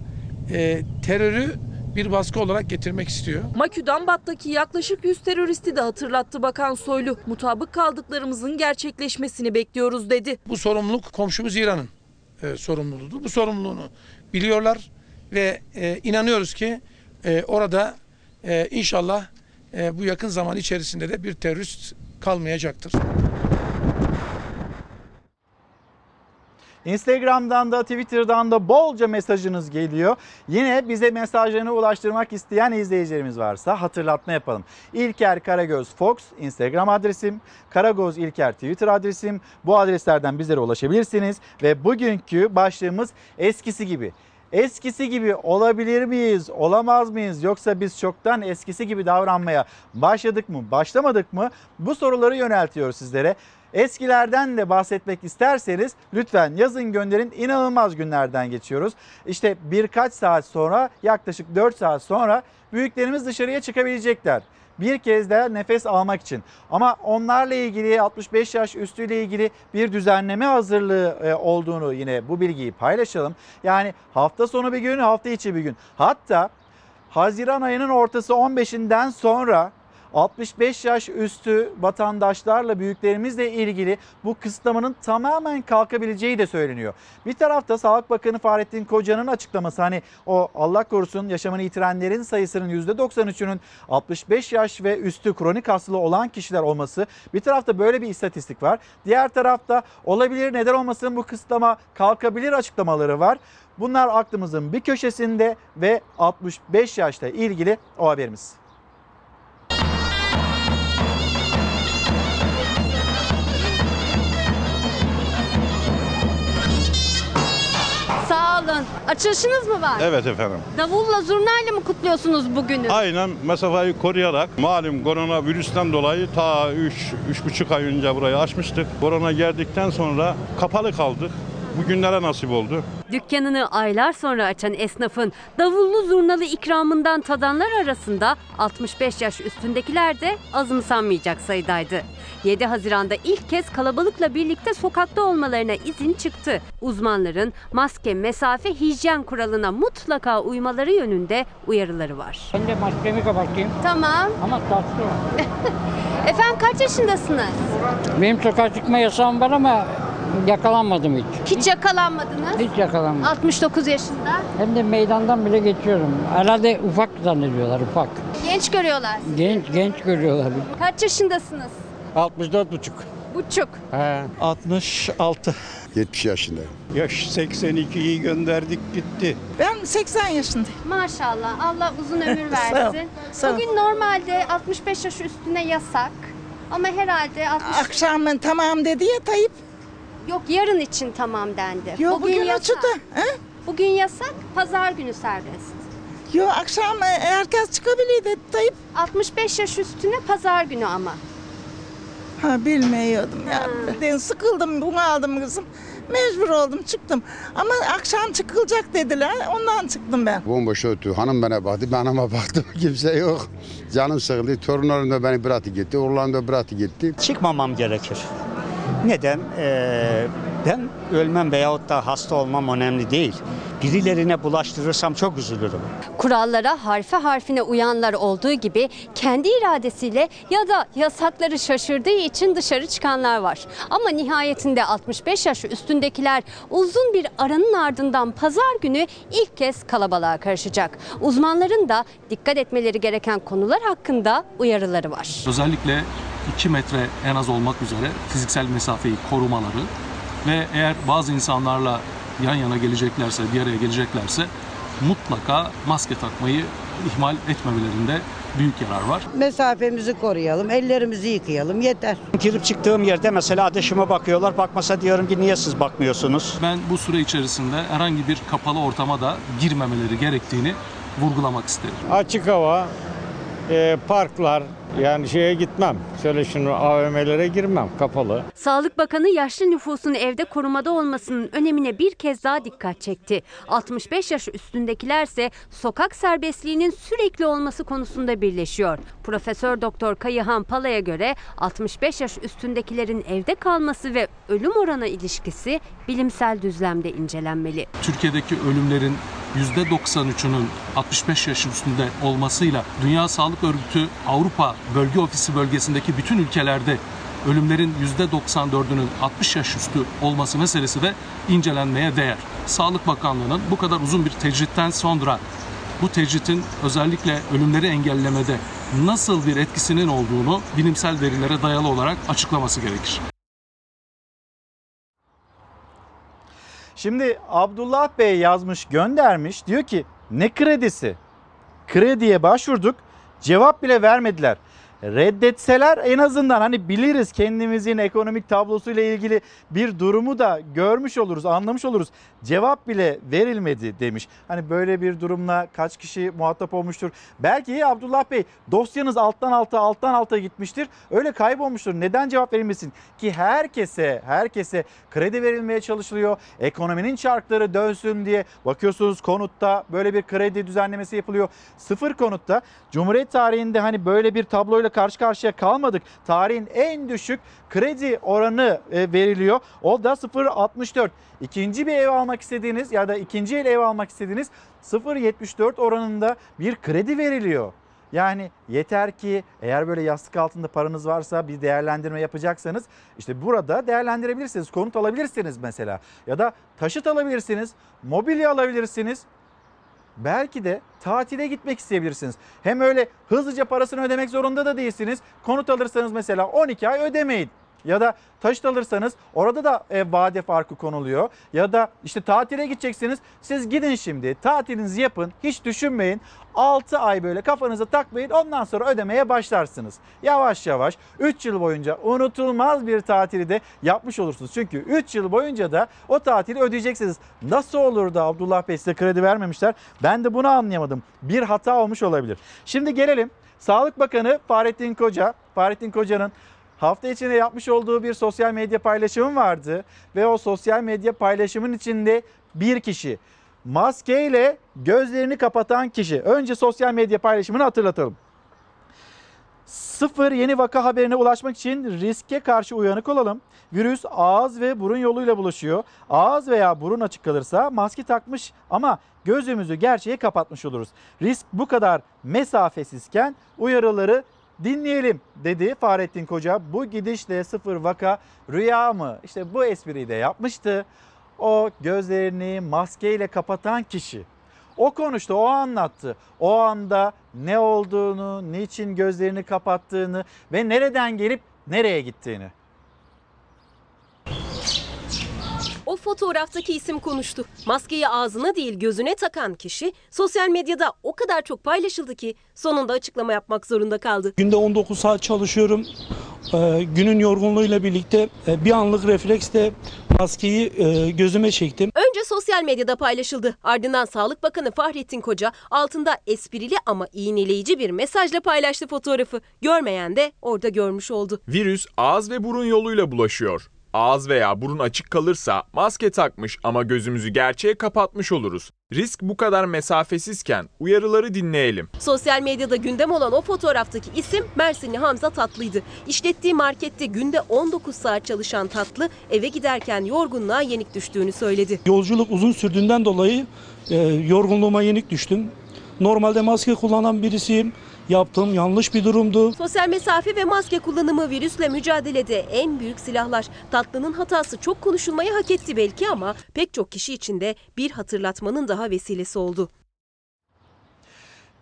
e, terörü bir baskı olarak getirmek istiyor. Maküdambat'taki yaklaşık 100 teröristi de hatırlattı Bakan Soylu. Mutabık kaldıklarımızın gerçekleşmesini bekliyoruz dedi. Bu sorumluluk komşumuz İran'ın e, sorumluluğudur. Bu sorumluluğunu biliyorlar ve e, inanıyoruz ki e, orada e, inşallah e, bu yakın zaman içerisinde de bir terörist kalmayacaktır. Instagram'dan da Twitter'dan da bolca mesajınız geliyor. Yine bize mesajlarını ulaştırmak isteyen izleyicilerimiz varsa hatırlatma yapalım. İlker Karagöz Fox Instagram adresim, Karagöz İlker Twitter adresim. Bu adreslerden bizlere ulaşabilirsiniz ve bugünkü başlığımız eskisi gibi. Eskisi gibi olabilir miyiz, olamaz mıyız yoksa biz çoktan eskisi gibi davranmaya başladık mı, başlamadık mı? Bu soruları yöneltiyor sizlere. Eskilerden de bahsetmek isterseniz lütfen yazın gönderin. İnanılmaz günlerden geçiyoruz. İşte birkaç saat sonra yaklaşık 4 saat sonra büyüklerimiz dışarıya çıkabilecekler. Bir kez daha nefes almak için. Ama onlarla ilgili 65 yaş üstüyle ilgili bir düzenleme hazırlığı e, olduğunu yine bu bilgiyi paylaşalım. Yani hafta sonu bir gün, hafta içi bir gün. Hatta Haziran ayının ortası 15'inden sonra 65 yaş üstü vatandaşlarla büyüklerimizle ilgili bu kısıtlamanın tamamen kalkabileceği de söyleniyor. Bir tarafta Sağlık Bakanı Fahrettin Koca'nın açıklaması hani o Allah korusun yaşamını yitirenlerin sayısının %93'ünün 65 yaş ve üstü kronik hastalığı olan kişiler olması. Bir tarafta böyle bir istatistik var. Diğer tarafta olabilir neden olmasın bu kısıtlama kalkabilir açıklamaları var. Bunlar aklımızın bir köşesinde ve 65 yaşla ilgili o haberimiz. Açılışınız mı var? Evet efendim. Davulla zurnayla mı kutluyorsunuz bugünü? Aynen mesafeyi koruyarak malum koronavirüsten dolayı ta 3 3,5 ay önce burayı açmıştık. Korona geldikten sonra kapalı kaldık. Bugünlere nasip oldu. Dükkanını aylar sonra açan esnafın davullu zurnalı ikramından tadanlar arasında 65 yaş üstündekiler de azımsanmayacak sayıdaydı. 7 Haziran'da ilk kez kalabalıkla birlikte sokakta olmalarına izin çıktı. Uzmanların maske, mesafe, hijyen kuralına mutlaka uymaları yönünde uyarıları var. Ben de maskemi kapatayım. Tamam. Ama tatlı. (laughs) Efendim kaç yaşındasınız? Benim sokağa çıkma yasağım var ama yakalanmadım hiç. Hiç yakalanmadınız. Hiç yakalanmadım. 69 yaşında. Hem de meydandan bile geçiyorum. Herhalde ufak zannediyorlar ufak. Genç görüyorlar. Genç genç görüyorlar. Kaç yaşındasınız? 64 buçuk. Buçuk. He. 66. 70 yaşındayım. Yaş 82'yi gönderdik gitti. Ben 80 yaşındayım. Maşallah. Allah uzun ömür (laughs) Sağ ol, versin. sağ ol. Bugün normalde 65 yaş üstüne yasak. Ama herhalde 60... Akşamın tamam dedi ya Tayyip. Yok yarın için tamam dendi. Yok, bugün yasak. açıldı, Bugün yasak, pazar günü serbest. Yok akşam herkes çıkabilir dedi Tayyip. 65 yaş üstüne pazar günü ama. Ha bilmiyordum ya. Ben sıkıldım bunu aldım kızım. Mecbur oldum çıktım. Ama akşam çıkılacak dediler. Ondan çıktım ben. Bomboş ötü. Hanım bana baktı, ben hanıma (laughs) baktım. Kimse yok. Canım sıkıldı. Torunlarım da beni bıraktı gitti. Oğlan da bıraktı gitti. Çıkmamam gerekir. Neden? Ee, ben ölmem veyahut da hasta olmam önemli değil. Birilerine bulaştırırsam çok üzülürüm. Kurallara harfe harfine uyanlar olduğu gibi kendi iradesiyle ya da yasakları şaşırdığı için dışarı çıkanlar var. Ama nihayetinde 65 yaş üstündekiler uzun bir aranın ardından pazar günü ilk kez kalabalığa karışacak. Uzmanların da dikkat etmeleri gereken konular hakkında uyarıları var. Özellikle 2 metre en az olmak üzere fiziksel mesafeyi korumaları ve eğer bazı insanlarla yan yana geleceklerse, bir araya geleceklerse mutlaka maske takmayı ihmal etmemelerinde büyük yarar var. Mesafemizi koruyalım, ellerimizi yıkayalım yeter. Girip çıktığım yerde mesela ateşime bakıyorlar. Bakmasa diyorum ki niye siz bakmıyorsunuz? Ben bu süre içerisinde herhangi bir kapalı ortama da girmemeleri gerektiğini vurgulamak isterim. Açık hava, e, parklar yani şeye gitmem. Şöyle şunu AVM'lere girmem kapalı. Sağlık Bakanı yaşlı nüfusun evde korumada olmasının önemine bir kez daha dikkat çekti. 65 yaş üstündekilerse sokak serbestliğinin sürekli olması konusunda birleşiyor. Profesör Doktor Kayıhan Pala'ya göre 65 yaş üstündekilerin evde kalması ve ölüm oranı ilişkisi bilimsel düzlemde incelenmeli. Türkiye'deki ölümlerin %93'ünün 65 yaş üstünde olmasıyla Dünya Sağlık Örgütü Avrupa Bölge Ofisi bölgesindeki bütün ülkelerde ölümlerin %94'ünün 60 yaş üstü olması meselesi de incelenmeye değer. Sağlık Bakanlığı'nın bu kadar uzun bir tecritten sonra bu tecritin özellikle ölümleri engellemede nasıl bir etkisinin olduğunu bilimsel verilere dayalı olarak açıklaması gerekir. Şimdi Abdullah Bey yazmış göndermiş diyor ki ne kredisi? Krediye başvurduk cevap bile vermediler. Reddetseler en azından hani biliriz kendimizin ekonomik tablosuyla ilgili bir durumu da görmüş oluruz, anlamış oluruz. Cevap bile verilmedi demiş. Hani böyle bir durumla kaç kişi muhatap olmuştur? Belki Abdullah Bey dosyanız alttan alta alttan alta gitmiştir. Öyle kaybolmuştur. Neden cevap verilmesin? Ki herkese herkese kredi verilmeye çalışılıyor. Ekonominin çarkları dönsün diye bakıyorsunuz konutta böyle bir kredi düzenlemesi yapılıyor. Sıfır konutta Cumhuriyet tarihinde hani böyle bir tabloyla karşı karşıya kalmadık. Tarihin en düşük kredi oranı e, veriliyor. O da 0.64. İkinci bir ev almak istediğiniz ya da ikinci el ev almak istediğiniz 0.74 oranında bir kredi veriliyor. Yani yeter ki eğer böyle yastık altında paranız varsa bir değerlendirme yapacaksanız işte burada değerlendirebilirsiniz. Konut alabilirsiniz mesela ya da taşıt alabilirsiniz, mobilya alabilirsiniz. Belki de tatile gitmek isteyebilirsiniz. Hem öyle hızlıca parasını ödemek zorunda da değilsiniz. Konut alırsanız mesela 12 ay ödemeyin. Ya da taşıt alırsanız orada da e, vade farkı konuluyor. Ya da işte tatile gideceksiniz. Siz gidin şimdi tatilinizi yapın. Hiç düşünmeyin. 6 ay böyle kafanıza takmayın. Ondan sonra ödemeye başlarsınız. Yavaş yavaş 3 yıl boyunca unutulmaz bir tatili de yapmış olursunuz. Çünkü 3 yıl boyunca da o tatili ödeyeceksiniz. Nasıl olur da Abdullah Bey size kredi vermemişler? Ben de bunu anlayamadım. Bir hata olmuş olabilir. Şimdi gelelim Sağlık Bakanı Fahrettin Koca. Fahrettin Koca'nın hafta içinde yapmış olduğu bir sosyal medya paylaşımı vardı ve o sosyal medya paylaşımın içinde bir kişi maskeyle gözlerini kapatan kişi. Önce sosyal medya paylaşımını hatırlatalım. Sıfır yeni vaka haberine ulaşmak için riske karşı uyanık olalım. Virüs ağız ve burun yoluyla bulaşıyor. Ağız veya burun açık kalırsa maske takmış ama gözümüzü gerçeğe kapatmış oluruz. Risk bu kadar mesafesizken uyarıları dinleyelim dedi Fahrettin Koca. Bu gidişle sıfır vaka rüya mı? İşte bu espriyi de yapmıştı. O gözlerini maskeyle kapatan kişi. O konuştu, o anlattı. O anda ne olduğunu, niçin gözlerini kapattığını ve nereden gelip nereye gittiğini. O fotoğraftaki isim konuştu. Maskeyi ağzına değil gözüne takan kişi sosyal medyada o kadar çok paylaşıldı ki sonunda açıklama yapmak zorunda kaldı. Günde 19 saat çalışıyorum. Ee, günün yorgunluğuyla birlikte e, bir anlık refleksle maskeyi e, gözüme çektim. Önce sosyal medyada paylaşıldı. Ardından Sağlık Bakanı Fahrettin Koca altında esprili ama iğneleyici bir mesajla paylaştı fotoğrafı. Görmeyen de orada görmüş oldu. Virüs ağız ve burun yoluyla bulaşıyor. Ağız veya burun açık kalırsa maske takmış ama gözümüzü gerçeğe kapatmış oluruz. Risk bu kadar mesafesizken uyarıları dinleyelim. Sosyal medyada gündem olan o fotoğraftaki isim Mersinli Hamza Tatlı'ydı. İşlettiği markette günde 19 saat çalışan Tatlı eve giderken yorgunluğa yenik düştüğünü söyledi. Yolculuk uzun sürdüğünden dolayı e, yorgunluğuma yenik düştüm. Normalde maske kullanan birisiyim. Yaptığım yanlış bir durumdu. Sosyal mesafe ve maske kullanımı virüsle mücadelede en büyük silahlar. Tatlı'nın hatası çok konuşulmayı hak etti belki ama pek çok kişi için de bir hatırlatmanın daha vesilesi oldu.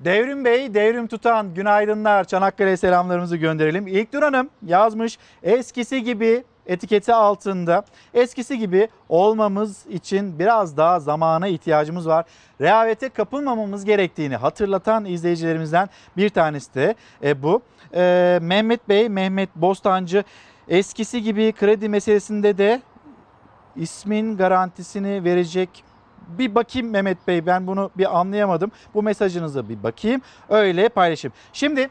Devrim Bey, Devrim Tutan günaydınlar. Çanakkale selamlarımızı gönderelim. İlknur Hanım yazmış eskisi gibi etiketi altında eskisi gibi olmamız için biraz daha zamana ihtiyacımız var. Rehavete kapılmamamız gerektiğini hatırlatan izleyicilerimizden bir tanesi de e, bu. E, Mehmet Bey, Mehmet Bostancı eskisi gibi kredi meselesinde de ismin garantisini verecek bir bakayım Mehmet Bey ben bunu bir anlayamadım. Bu mesajınıza bir bakayım öyle paylaşayım. Şimdi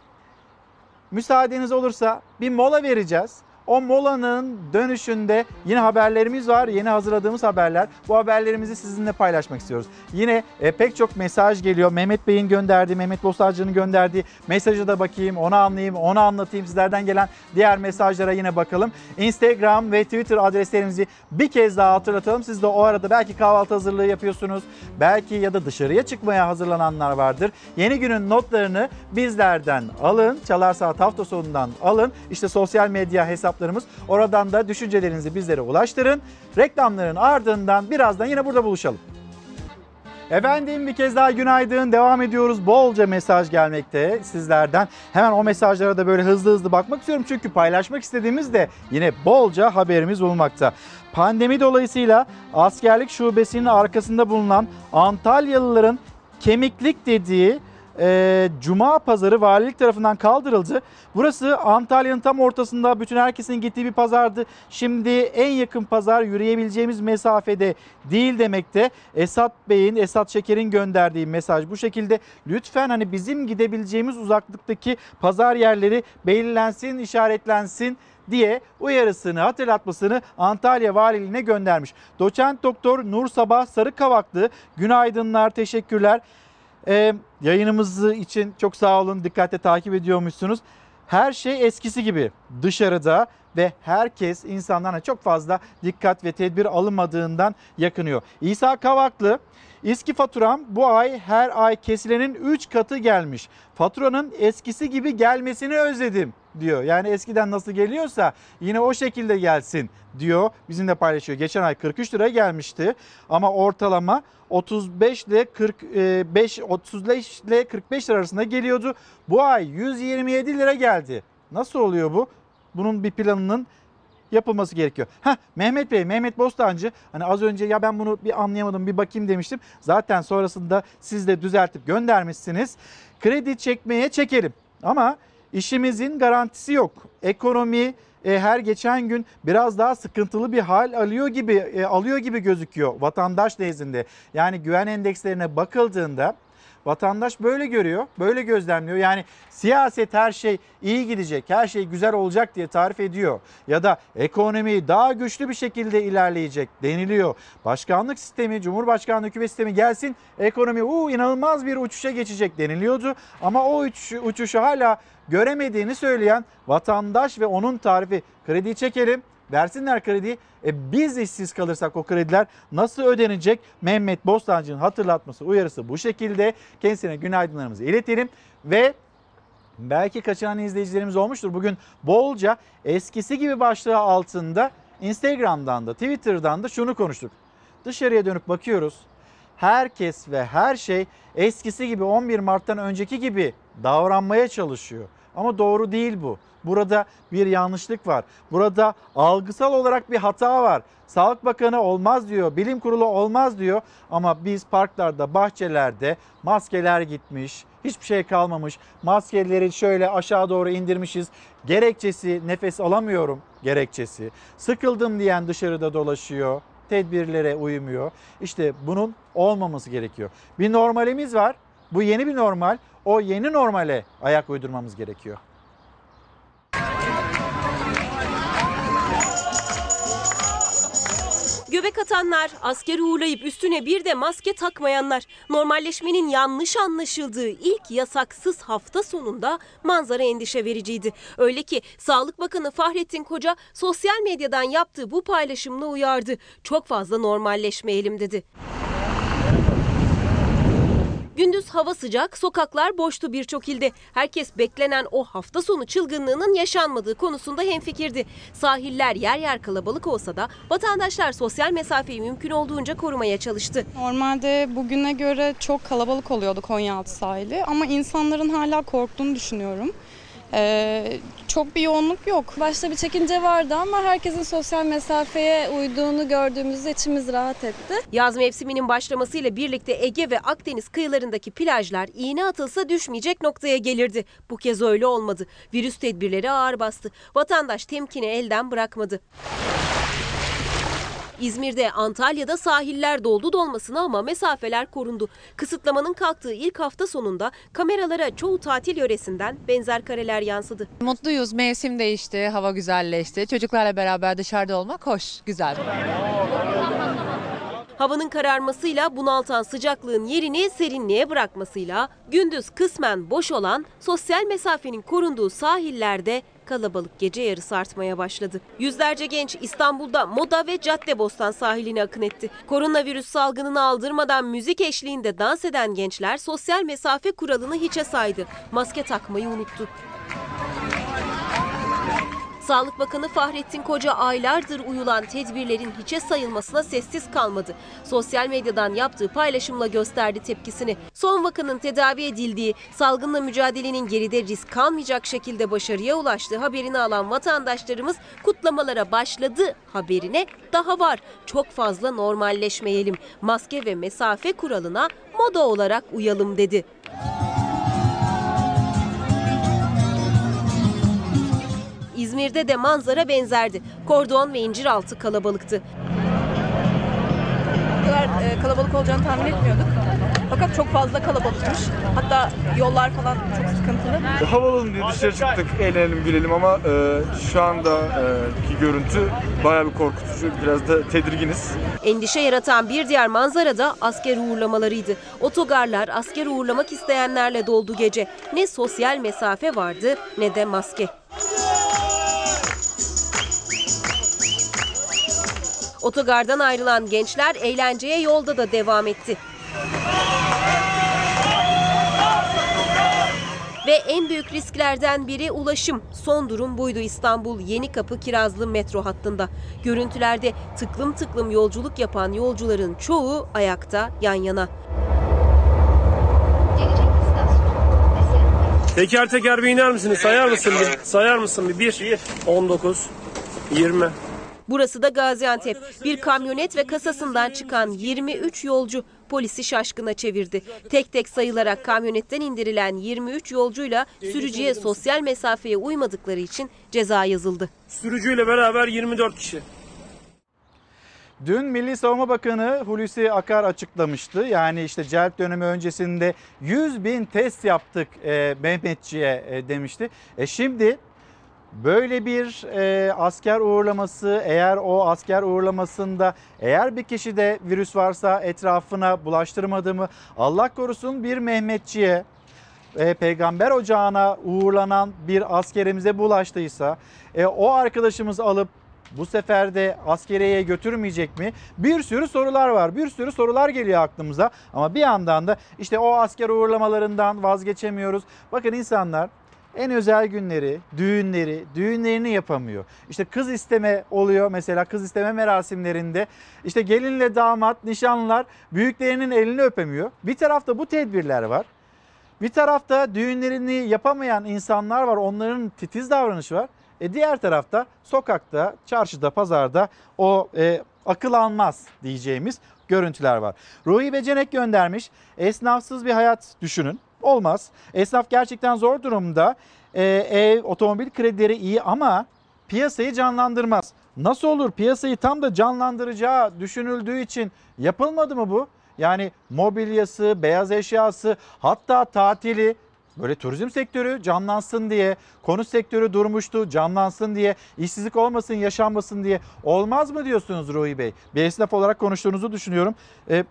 müsaadeniz olursa bir mola vereceğiz. O molanın dönüşünde yine haberlerimiz var. Yeni hazırladığımız haberler. Bu haberlerimizi sizinle paylaşmak istiyoruz. Yine e, pek çok mesaj geliyor. Mehmet Bey'in gönderdiği, Mehmet Bostarcı'nın gönderdiği mesajı da bakayım, onu anlayayım, onu anlatayım. Sizlerden gelen diğer mesajlara yine bakalım. Instagram ve Twitter adreslerimizi bir kez daha hatırlatalım. Siz de o arada belki kahvaltı hazırlığı yapıyorsunuz. Belki ya da dışarıya çıkmaya hazırlananlar vardır. Yeni günün notlarını bizlerden alın. Çalar Saat hafta sonundan alın. İşte sosyal medya hesaplarımız. Oradan da düşüncelerinizi bizlere ulaştırın. Reklamların ardından birazdan yine burada buluşalım. Efendim bir kez daha günaydın. Devam ediyoruz. Bolca mesaj gelmekte sizlerden. Hemen o mesajlara da böyle hızlı hızlı bakmak istiyorum. Çünkü paylaşmak istediğimiz de yine bolca haberimiz bulunmakta. Pandemi dolayısıyla askerlik şubesinin arkasında bulunan Antalyalıların kemiklik dediği e, Cuma pazarı valilik tarafından kaldırıldı. Burası Antalya'nın tam ortasında bütün herkesin gittiği bir pazardı. Şimdi en yakın pazar yürüyebileceğimiz mesafede değil demekte. Esat Bey'in, Esat Şeker'in gönderdiği mesaj bu şekilde. Lütfen hani bizim gidebileceğimiz uzaklıktaki pazar yerleri belirlensin, işaretlensin diye uyarısını, hatırlatmasını Antalya Valiliğine göndermiş. Doçent Doktor Nur Sabah Sarıkavaklı, günaydınlar, teşekkürler. Ee, yayınımızı için çok sağ olun, dikkatle takip ediyormuşsunuz. Her şey eskisi gibi dışarıda ve herkes insanlarına çok fazla dikkat ve tedbir alınmadığından yakınıyor. İsa Kavaklı, İSKİ faturam bu ay her ay kesilenin 3 katı gelmiş. Faturanın eskisi gibi gelmesini özledim diyor. Yani eskiden nasıl geliyorsa yine o şekilde gelsin diyor. Bizimle paylaşıyor. Geçen ay 43 lira gelmişti ama ortalama 35 ile 45 35 ile 45 lira arasında geliyordu. Bu ay 127 lira geldi. Nasıl oluyor bu? Bunun bir planının yapılması gerekiyor. Heh, Mehmet Bey, Mehmet Bostancı hani az önce ya ben bunu bir anlayamadım bir bakayım demiştim. Zaten sonrasında siz de düzeltip göndermişsiniz. Kredi çekmeye çekelim ama işimizin garantisi yok. Ekonomi e, her geçen gün biraz daha sıkıntılı bir hal alıyor gibi e, alıyor gibi gözüküyor vatandaş nezdinde. Yani güven endekslerine bakıldığında Vatandaş böyle görüyor, böyle gözlemliyor. Yani siyaset her şey iyi gidecek, her şey güzel olacak diye tarif ediyor. Ya da ekonomi daha güçlü bir şekilde ilerleyecek deniliyor. Başkanlık sistemi, Cumhurbaşkanlığı hükümet sistemi gelsin, ekonomi uu, inanılmaz bir uçuşa geçecek deniliyordu. Ama o uç, uçuşu hala göremediğini söyleyen vatandaş ve onun tarifi kredi çekelim, versinler krediyi. E biz işsiz kalırsak o krediler nasıl ödenecek? Mehmet Bostancı'nın hatırlatması, uyarısı bu şekilde. Kendisine günaydınlarımızı iletelim ve belki kaçıran izleyicilerimiz olmuştur. Bugün bolca eskisi gibi başlığı altında Instagram'dan da Twitter'dan da şunu konuştuk. Dışarıya dönüp bakıyoruz. Herkes ve her şey eskisi gibi 11 Mart'tan önceki gibi davranmaya çalışıyor. Ama doğru değil bu. Burada bir yanlışlık var. Burada algısal olarak bir hata var. Sağlık Bakanı olmaz diyor, bilim kurulu olmaz diyor ama biz parklarda, bahçelerde maskeler gitmiş, hiçbir şey kalmamış. Maskeleri şöyle aşağı doğru indirmişiz. Gerekçesi nefes alamıyorum gerekçesi. Sıkıldım diyen dışarıda dolaşıyor. Tedbirlere uymuyor. İşte bunun olmaması gerekiyor. Bir normalimiz var. Bu yeni bir normal. O yeni normale ayak uydurmamız gerekiyor. Göbek atanlar, askeri uğurlayıp üstüne bir de maske takmayanlar. Normalleşmenin yanlış anlaşıldığı ilk yasaksız hafta sonunda manzara endişe vericiydi. Öyle ki Sağlık Bakanı Fahrettin Koca sosyal medyadan yaptığı bu paylaşımla uyardı. Çok fazla normalleşmeyelim dedi. Gündüz hava sıcak, sokaklar boştu birçok ilde. Herkes beklenen o hafta sonu çılgınlığının yaşanmadığı konusunda hemfikirdi. Sahiller yer yer kalabalık olsa da vatandaşlar sosyal mesafeyi mümkün olduğunca korumaya çalıştı. Normalde bugüne göre çok kalabalık oluyordu Konyaaltı sahili ama insanların hala korktuğunu düşünüyorum. Ee, çok bir yoğunluk yok. Başta bir çekince vardı ama herkesin sosyal mesafeye uyduğunu gördüğümüzde içimiz rahat etti. Yaz mevsiminin başlamasıyla birlikte Ege ve Akdeniz kıyılarındaki plajlar iğne atılsa düşmeyecek noktaya gelirdi. Bu kez öyle olmadı. Virüs tedbirleri ağır bastı. Vatandaş temkini elden bırakmadı. İzmir'de, Antalya'da sahiller doldu dolmasına ama mesafeler korundu. Kısıtlamanın kalktığı ilk hafta sonunda kameralara çoğu tatil yöresinden benzer kareler yansıdı. Mutluyuz, mevsim değişti, hava güzelleşti. Çocuklarla beraber dışarıda olmak hoş, güzel. Havanın kararmasıyla bunaltan sıcaklığın yerini serinliğe bırakmasıyla gündüz kısmen boş olan sosyal mesafenin korunduğu sahillerde kalabalık gece yarısı artmaya başladı. Yüzlerce genç İstanbul'da Moda ve Caddebostan sahiline akın etti. Koronavirüs salgınını aldırmadan müzik eşliğinde dans eden gençler sosyal mesafe kuralını hiçe saydı. Maske takmayı unuttu. Sağlık Bakanı Fahrettin Koca aylardır uyulan tedbirlerin hiçe sayılmasına sessiz kalmadı. Sosyal medyadan yaptığı paylaşımla gösterdi tepkisini. Son vakanın tedavi edildiği, salgınla mücadelenin geride risk kalmayacak şekilde başarıya ulaştığı haberini alan vatandaşlarımız kutlamalara başladı haberine daha var. Çok fazla normalleşmeyelim. Maske ve mesafe kuralına moda olarak uyalım dedi. İzmir'de de manzara benzerdi. Kordon ve incir altı kalabalıktı. Kadar e, kalabalık olacağını tahmin etmiyorduk. Fakat çok fazla kalabalıkmış. Hatta yollar falan çok sıkıntılı. Havalı diye dışarı çıktık, eğlenelim, gülelim ama e, şu anda e, ki görüntü bayağı bir korkutucu, biraz da tedirginiz. Endişe yaratan bir diğer manzara da asker uğurlamalarıydı. Otogarlar asker uğurlamak isteyenlerle doldu gece. Ne sosyal mesafe vardı ne de maske. Otogardan ayrılan gençler eğlenceye yolda da devam etti. Ve en büyük risklerden biri ulaşım. Son durum buydu İstanbul Yenikapı Kirazlı metro hattında. Görüntülerde tıklım tıklım yolculuk yapan yolcuların çoğu ayakta yan yana. Teker teker bir iner misiniz? Sayar mısın bir? Sayar mısın bir? 1, 19, 20. Burası da Gaziantep. Bir kamyonet ve kasasından çıkan 23 yolcu polisi şaşkına çevirdi. Tek tek sayılarak kamyonetten indirilen 23 yolcuyla sürücüye sosyal mesafeye uymadıkları için ceza yazıldı. Sürücüyle beraber 24 kişi. Dün Milli Savunma Bakanı Hulusi Akar açıklamıştı. Yani işte celp dönemi öncesinde 100 bin test yaptık e, Mehmetçi'ye e, demişti. E şimdi böyle bir e, asker uğurlaması eğer o asker uğurlamasında eğer bir kişide virüs varsa etrafına bulaştırmadı mı Allah korusun bir Mehmetçiye e, peygamber ocağına uğurlanan bir askerimize bulaştıysa e, o arkadaşımız alıp bu sefer de askeriyeye götürmeyecek mi? Bir sürü sorular var. Bir sürü sorular geliyor aklımıza. Ama bir yandan da işte o asker uğurlamalarından vazgeçemiyoruz. Bakın insanlar en özel günleri, düğünleri, düğünlerini yapamıyor. İşte kız isteme oluyor mesela kız isteme merasimlerinde. işte gelinle damat, nişanlılar büyüklerinin elini öpemiyor. Bir tarafta bu tedbirler var. Bir tarafta düğünlerini yapamayan insanlar var. Onların titiz davranışı var. E diğer tarafta sokakta, çarşıda, pazarda o e, akıl almaz diyeceğimiz görüntüler var. Ruhi Becenek göndermiş. Esnafsız bir hayat düşünün. Olmaz. Esnaf gerçekten zor durumda. E, ev, otomobil kredileri iyi ama piyasayı canlandırmaz. Nasıl olur? Piyasayı tam da canlandıracağı düşünüldüğü için yapılmadı mı bu? Yani mobilyası, beyaz eşyası, hatta tatili böyle turizm sektörü canlansın diye, konut sektörü durmuştu canlansın diye, işsizlik olmasın, yaşanmasın diye olmaz mı diyorsunuz Ruhi Bey? Bir esnaf olarak konuştuğunuzu düşünüyorum. E,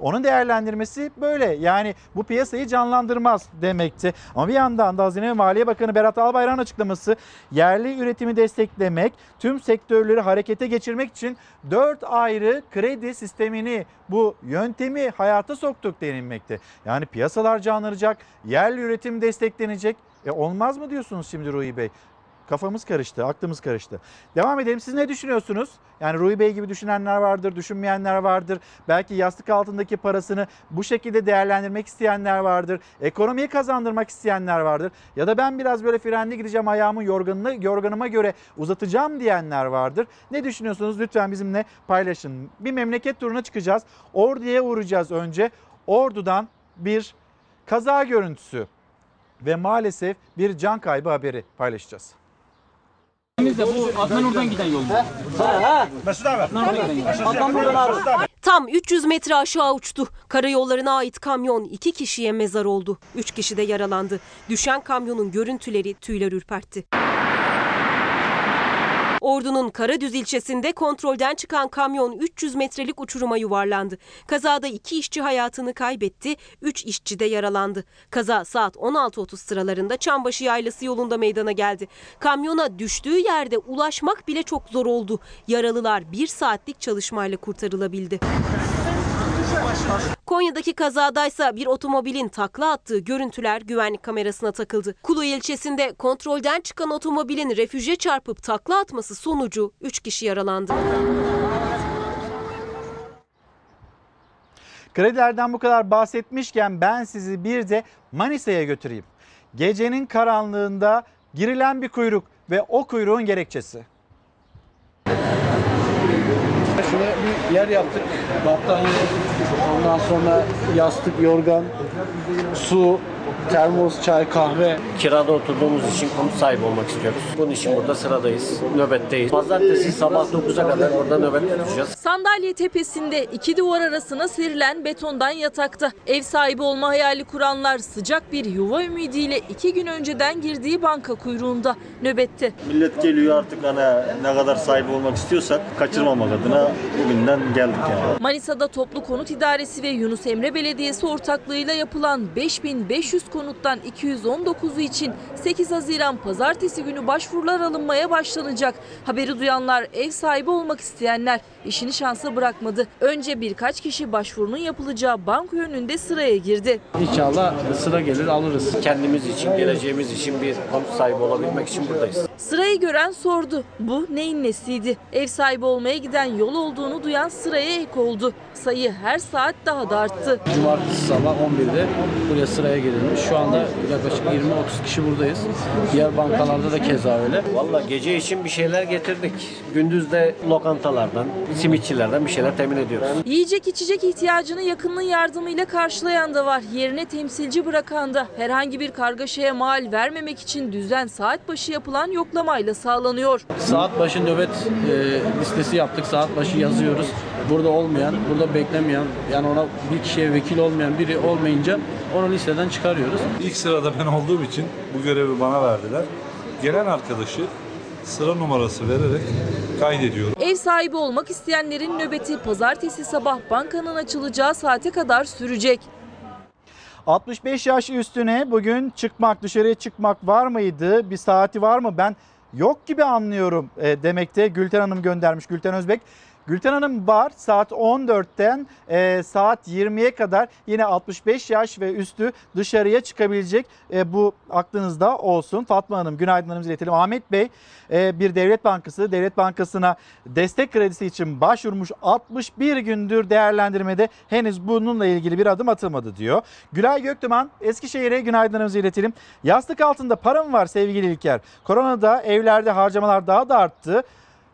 onun değerlendirmesi böyle. Yani bu piyasayı canlandırmaz demekti. Ama bir yandan da Hazine ve Maliye Bakanı Berat Albayrak'ın açıklaması yerli üretimi desteklemek, tüm sektörleri harekete geçirmek için 4 ayrı kredi sistemini bu yöntemi hayata soktuk denilmekte. Yani piyasalar canlanacak, yerli üretim desteklenecek. E olmaz mı diyorsunuz şimdi Ruhi Bey? Kafamız karıştı, aklımız karıştı. Devam edelim. Siz ne düşünüyorsunuz? Yani Ruhi Bey gibi düşünenler vardır, düşünmeyenler vardır. Belki yastık altındaki parasını bu şekilde değerlendirmek isteyenler vardır. Ekonomiyi kazandırmak isteyenler vardır. Ya da ben biraz böyle frenli gideceğim ayağımı yorganını, yorganıma göre uzatacağım diyenler vardır. Ne düşünüyorsunuz? Lütfen bizimle paylaşın. Bir memleket turuna çıkacağız. Ordu'ya uğrayacağız önce. Ordu'dan bir kaza görüntüsü ve maalesef bir can kaybı haberi paylaşacağız. Biz de bu Adnan oradan giden yol. Mesut abi. Adnan oradan giden yol. Adnan buradan abi. Tam 300 metre aşağı uçtu. Karayollarına ait kamyon iki kişiye mezar oldu. 3 kişi de yaralandı. Düşen kamyonun görüntüleri tüyler ürpertti. Ordu'nun Karadüz ilçesinde kontrolden çıkan kamyon 300 metrelik uçuruma yuvarlandı. Kazada iki işçi hayatını kaybetti, 3 işçi de yaralandı. Kaza saat 16.30 sıralarında Çambaşı Yaylası yolunda meydana geldi. Kamyona düştüğü yerde ulaşmak bile çok zor oldu. Yaralılar bir saatlik çalışmayla kurtarılabildi. Konya'daki kazadaysa bir otomobilin takla attığı görüntüler güvenlik kamerasına takıldı. Kulu ilçesinde kontrolden çıkan otomobilin refüje çarpıp takla atması sonucu 3 kişi yaralandı. Kredilerden bu kadar bahsetmişken ben sizi bir de Manisa'ya götüreyim. Gecenin karanlığında girilen bir kuyruk ve o kuyruğun gerekçesi. Şuraya bir yer yaptık. Battaniye, ondan sonra yastık, yorgan, su, termos, çay, kahve. Kirada oturduğumuz için konut sahibi olmak istiyoruz. Bunun için burada sıradayız, nöbetteyiz. Pazartesi sabah 9'a kadar burada nöbet tutacağız. Sandalye tepesinde iki duvar arasına serilen betondan yatakta. Ev sahibi olma hayali kuranlar sıcak bir yuva ümidiyle iki gün önceden girdiği banka kuyruğunda nöbette. Millet geliyor artık hani ne kadar sahibi olmak istiyorsak kaçırmamak adına bugünden geldik yani. Manisa'da Toplu Konut İdaresi ve Yunus Emre Belediyesi ortaklığıyla yapılan 5500 konuttan 219'u için 8 Haziran pazartesi günü başvurular alınmaya başlanacak. Haberi duyanlar, ev sahibi olmak isteyenler işini şansa bırakmadı. Önce birkaç kişi başvurunun yapılacağı banka önünde sıraya girdi. İnşallah sıra gelir alırız. Kendimiz için, geleceğimiz için bir konut sahibi olabilmek için buradayız. Sırayı gören sordu. Bu neyin nesiydi? Ev sahibi olmaya giden yol olduğunu duyan sıraya ek oldu. Sayı her saat daha da arttı. Cumartesi sabah 11'de buraya sıraya girilmiş. Şu anda yaklaşık 20-30 kişi buradayız. Diğer bankalarda da keza öyle. Valla gece için bir şeyler getirdik. Gündüz de lokantalardan, simitçilerden bir şeyler temin ediyoruz. Yiyecek içecek ihtiyacını yakınının yardımıyla karşılayan da var. Yerine temsilci bırakan da herhangi bir kargaşaya mal vermemek için düzen saat başı yapılan yoklamayla sağlanıyor. Saat başı nöbet e, listesi yaptık. Saat başı yazıyoruz. Burada olmayan, burada beklemeyen, yani ona bir kişiye vekil olmayan biri olmayınca onu listeden çıkarıyoruz. İlk sırada ben olduğum için bu görevi bana verdiler. Gelen arkadaşı sıra numarası vererek kaydediyorum. Ev sahibi olmak isteyenlerin nöbeti pazartesi sabah bankanın açılacağı saate kadar sürecek. 65 yaş üstüne bugün çıkmak, dışarıya çıkmak var mıydı? Bir saati var mı? Ben yok gibi anlıyorum e, demekte. Gülten Hanım göndermiş, Gülten Özbek. Gülten Hanım var saat 14'ten e, saat 20'ye kadar yine 65 yaş ve üstü dışarıya çıkabilecek. E, bu aklınızda olsun. Fatma Hanım günaydınlarımızı iletelim. Ahmet Bey e, bir devlet bankası, devlet bankasına destek kredisi için başvurmuş 61 gündür değerlendirmede henüz bununla ilgili bir adım atılmadı diyor. Gülay Göktuman Eskişehir'e günaydınlarımızı iletelim. Yastık altında param var sevgili İlker. Koronada evlerde harcamalar daha da arttı.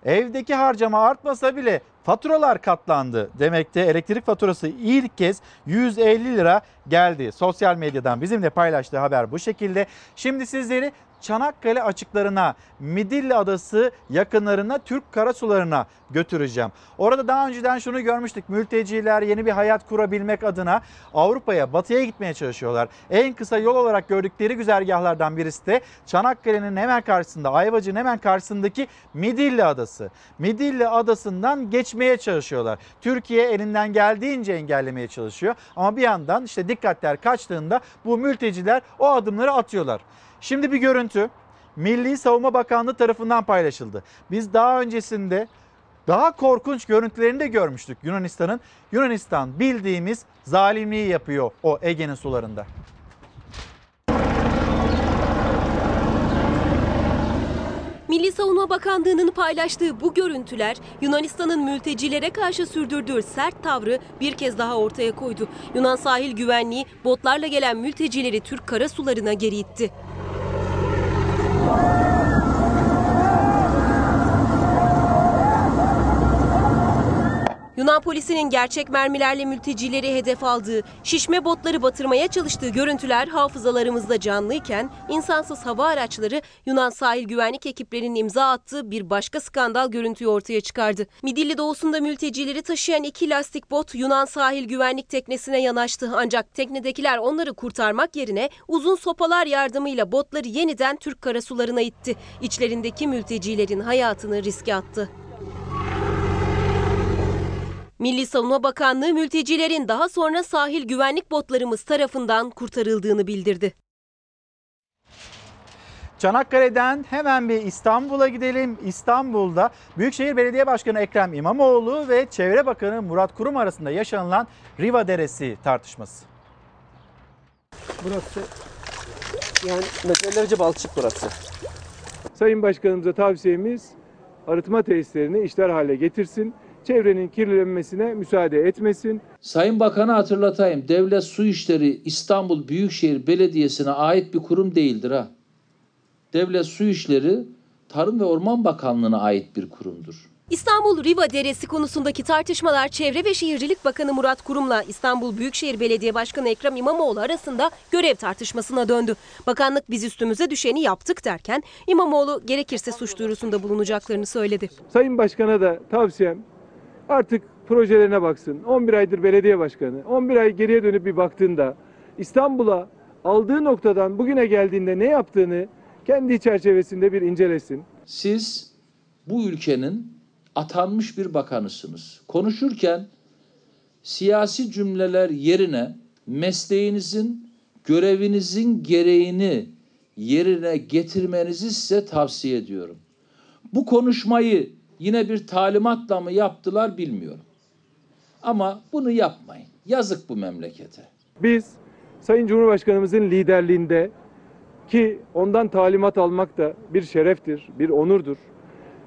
Evdeki harcama artmasa bile faturalar katlandı demekte. Elektrik faturası ilk kez 150 lira geldi. Sosyal medyadan bizimle paylaştığı haber bu şekilde. Şimdi sizleri Çanakkale açıklarına, Midilli Adası yakınlarına, Türk karasularına götüreceğim. Orada daha önceden şunu görmüştük. Mülteciler yeni bir hayat kurabilmek adına Avrupa'ya, batıya gitmeye çalışıyorlar. En kısa yol olarak gördükleri güzergahlardan birisi de Çanakkale'nin hemen karşısında, Ayvacık'ın hemen karşısındaki Midilli Adası. Midilli Adası'ndan geçmeye çalışıyorlar. Türkiye elinden geldiğince engellemeye çalışıyor. Ama bir yandan işte dikkatler kaçtığında bu mülteciler o adımları atıyorlar. Şimdi bir görüntü Milli Savunma Bakanlığı tarafından paylaşıldı. Biz daha öncesinde daha korkunç görüntülerini de görmüştük Yunanistan'ın. Yunanistan bildiğimiz zalimliği yapıyor o Ege'nin sularında. Milli Savunma Bakanlığı'nın paylaştığı bu görüntüler Yunanistan'ın mültecilere karşı sürdürdüğü sert tavrı bir kez daha ortaya koydu. Yunan sahil güvenliği botlarla gelen mültecileri Türk karasularına geri itti. Yunan polisinin gerçek mermilerle mültecileri hedef aldığı, şişme botları batırmaya çalıştığı görüntüler hafızalarımızda canlıyken insansız hava araçları Yunan sahil güvenlik ekiplerinin imza attığı bir başka skandal görüntüyü ortaya çıkardı. Midilli doğusunda mültecileri taşıyan iki lastik bot Yunan sahil güvenlik teknesine yanaştı ancak teknedekiler onları kurtarmak yerine uzun sopalar yardımıyla botları yeniden Türk karasularına itti. İçlerindeki mültecilerin hayatını riske attı. Milli Savunma Bakanlığı mültecilerin daha sonra sahil güvenlik botlarımız tarafından kurtarıldığını bildirdi. Çanakkale'den hemen bir İstanbul'a gidelim. İstanbul'da Büyükşehir Belediye Başkanı Ekrem İmamoğlu ve Çevre Bakanı Murat Kurum arasında yaşanılan Riva Deresi tartışması. Burası yani metrelerce balçık burası. Sayın Başkanımıza tavsiyemiz arıtma tesislerini işler hale getirsin. Çevrenin kirlenmesine müsaade etmesin. Sayın Bakan'a hatırlatayım. Devlet Su İşleri İstanbul Büyükşehir Belediyesi'ne ait bir kurum değildir ha. Devlet Su İşleri Tarım ve Orman Bakanlığı'na ait bir kurumdur. İstanbul Riva Deresi konusundaki tartışmalar Çevre ve Şehircilik Bakanı Murat Kurum'la İstanbul Büyükşehir Belediye Başkanı Ekrem İmamoğlu arasında görev tartışmasına döndü. Bakanlık biz üstümüze düşeni yaptık derken İmamoğlu gerekirse suç duyurusunda bulunacaklarını söyledi. Sayın Başkan'a da tavsiyem artık projelerine baksın. 11 aydır belediye başkanı. 11 ay geriye dönüp bir baktığında İstanbul'a aldığı noktadan bugüne geldiğinde ne yaptığını kendi çerçevesinde bir incelesin. Siz bu ülkenin atanmış bir bakanısınız. Konuşurken siyasi cümleler yerine mesleğinizin, görevinizin gereğini yerine getirmenizi size tavsiye ediyorum. Bu konuşmayı yine bir talimatla mı yaptılar bilmiyorum. Ama bunu yapmayın. Yazık bu memlekete. Biz Sayın Cumhurbaşkanımızın liderliğinde ki ondan talimat almak da bir şereftir, bir onurdur.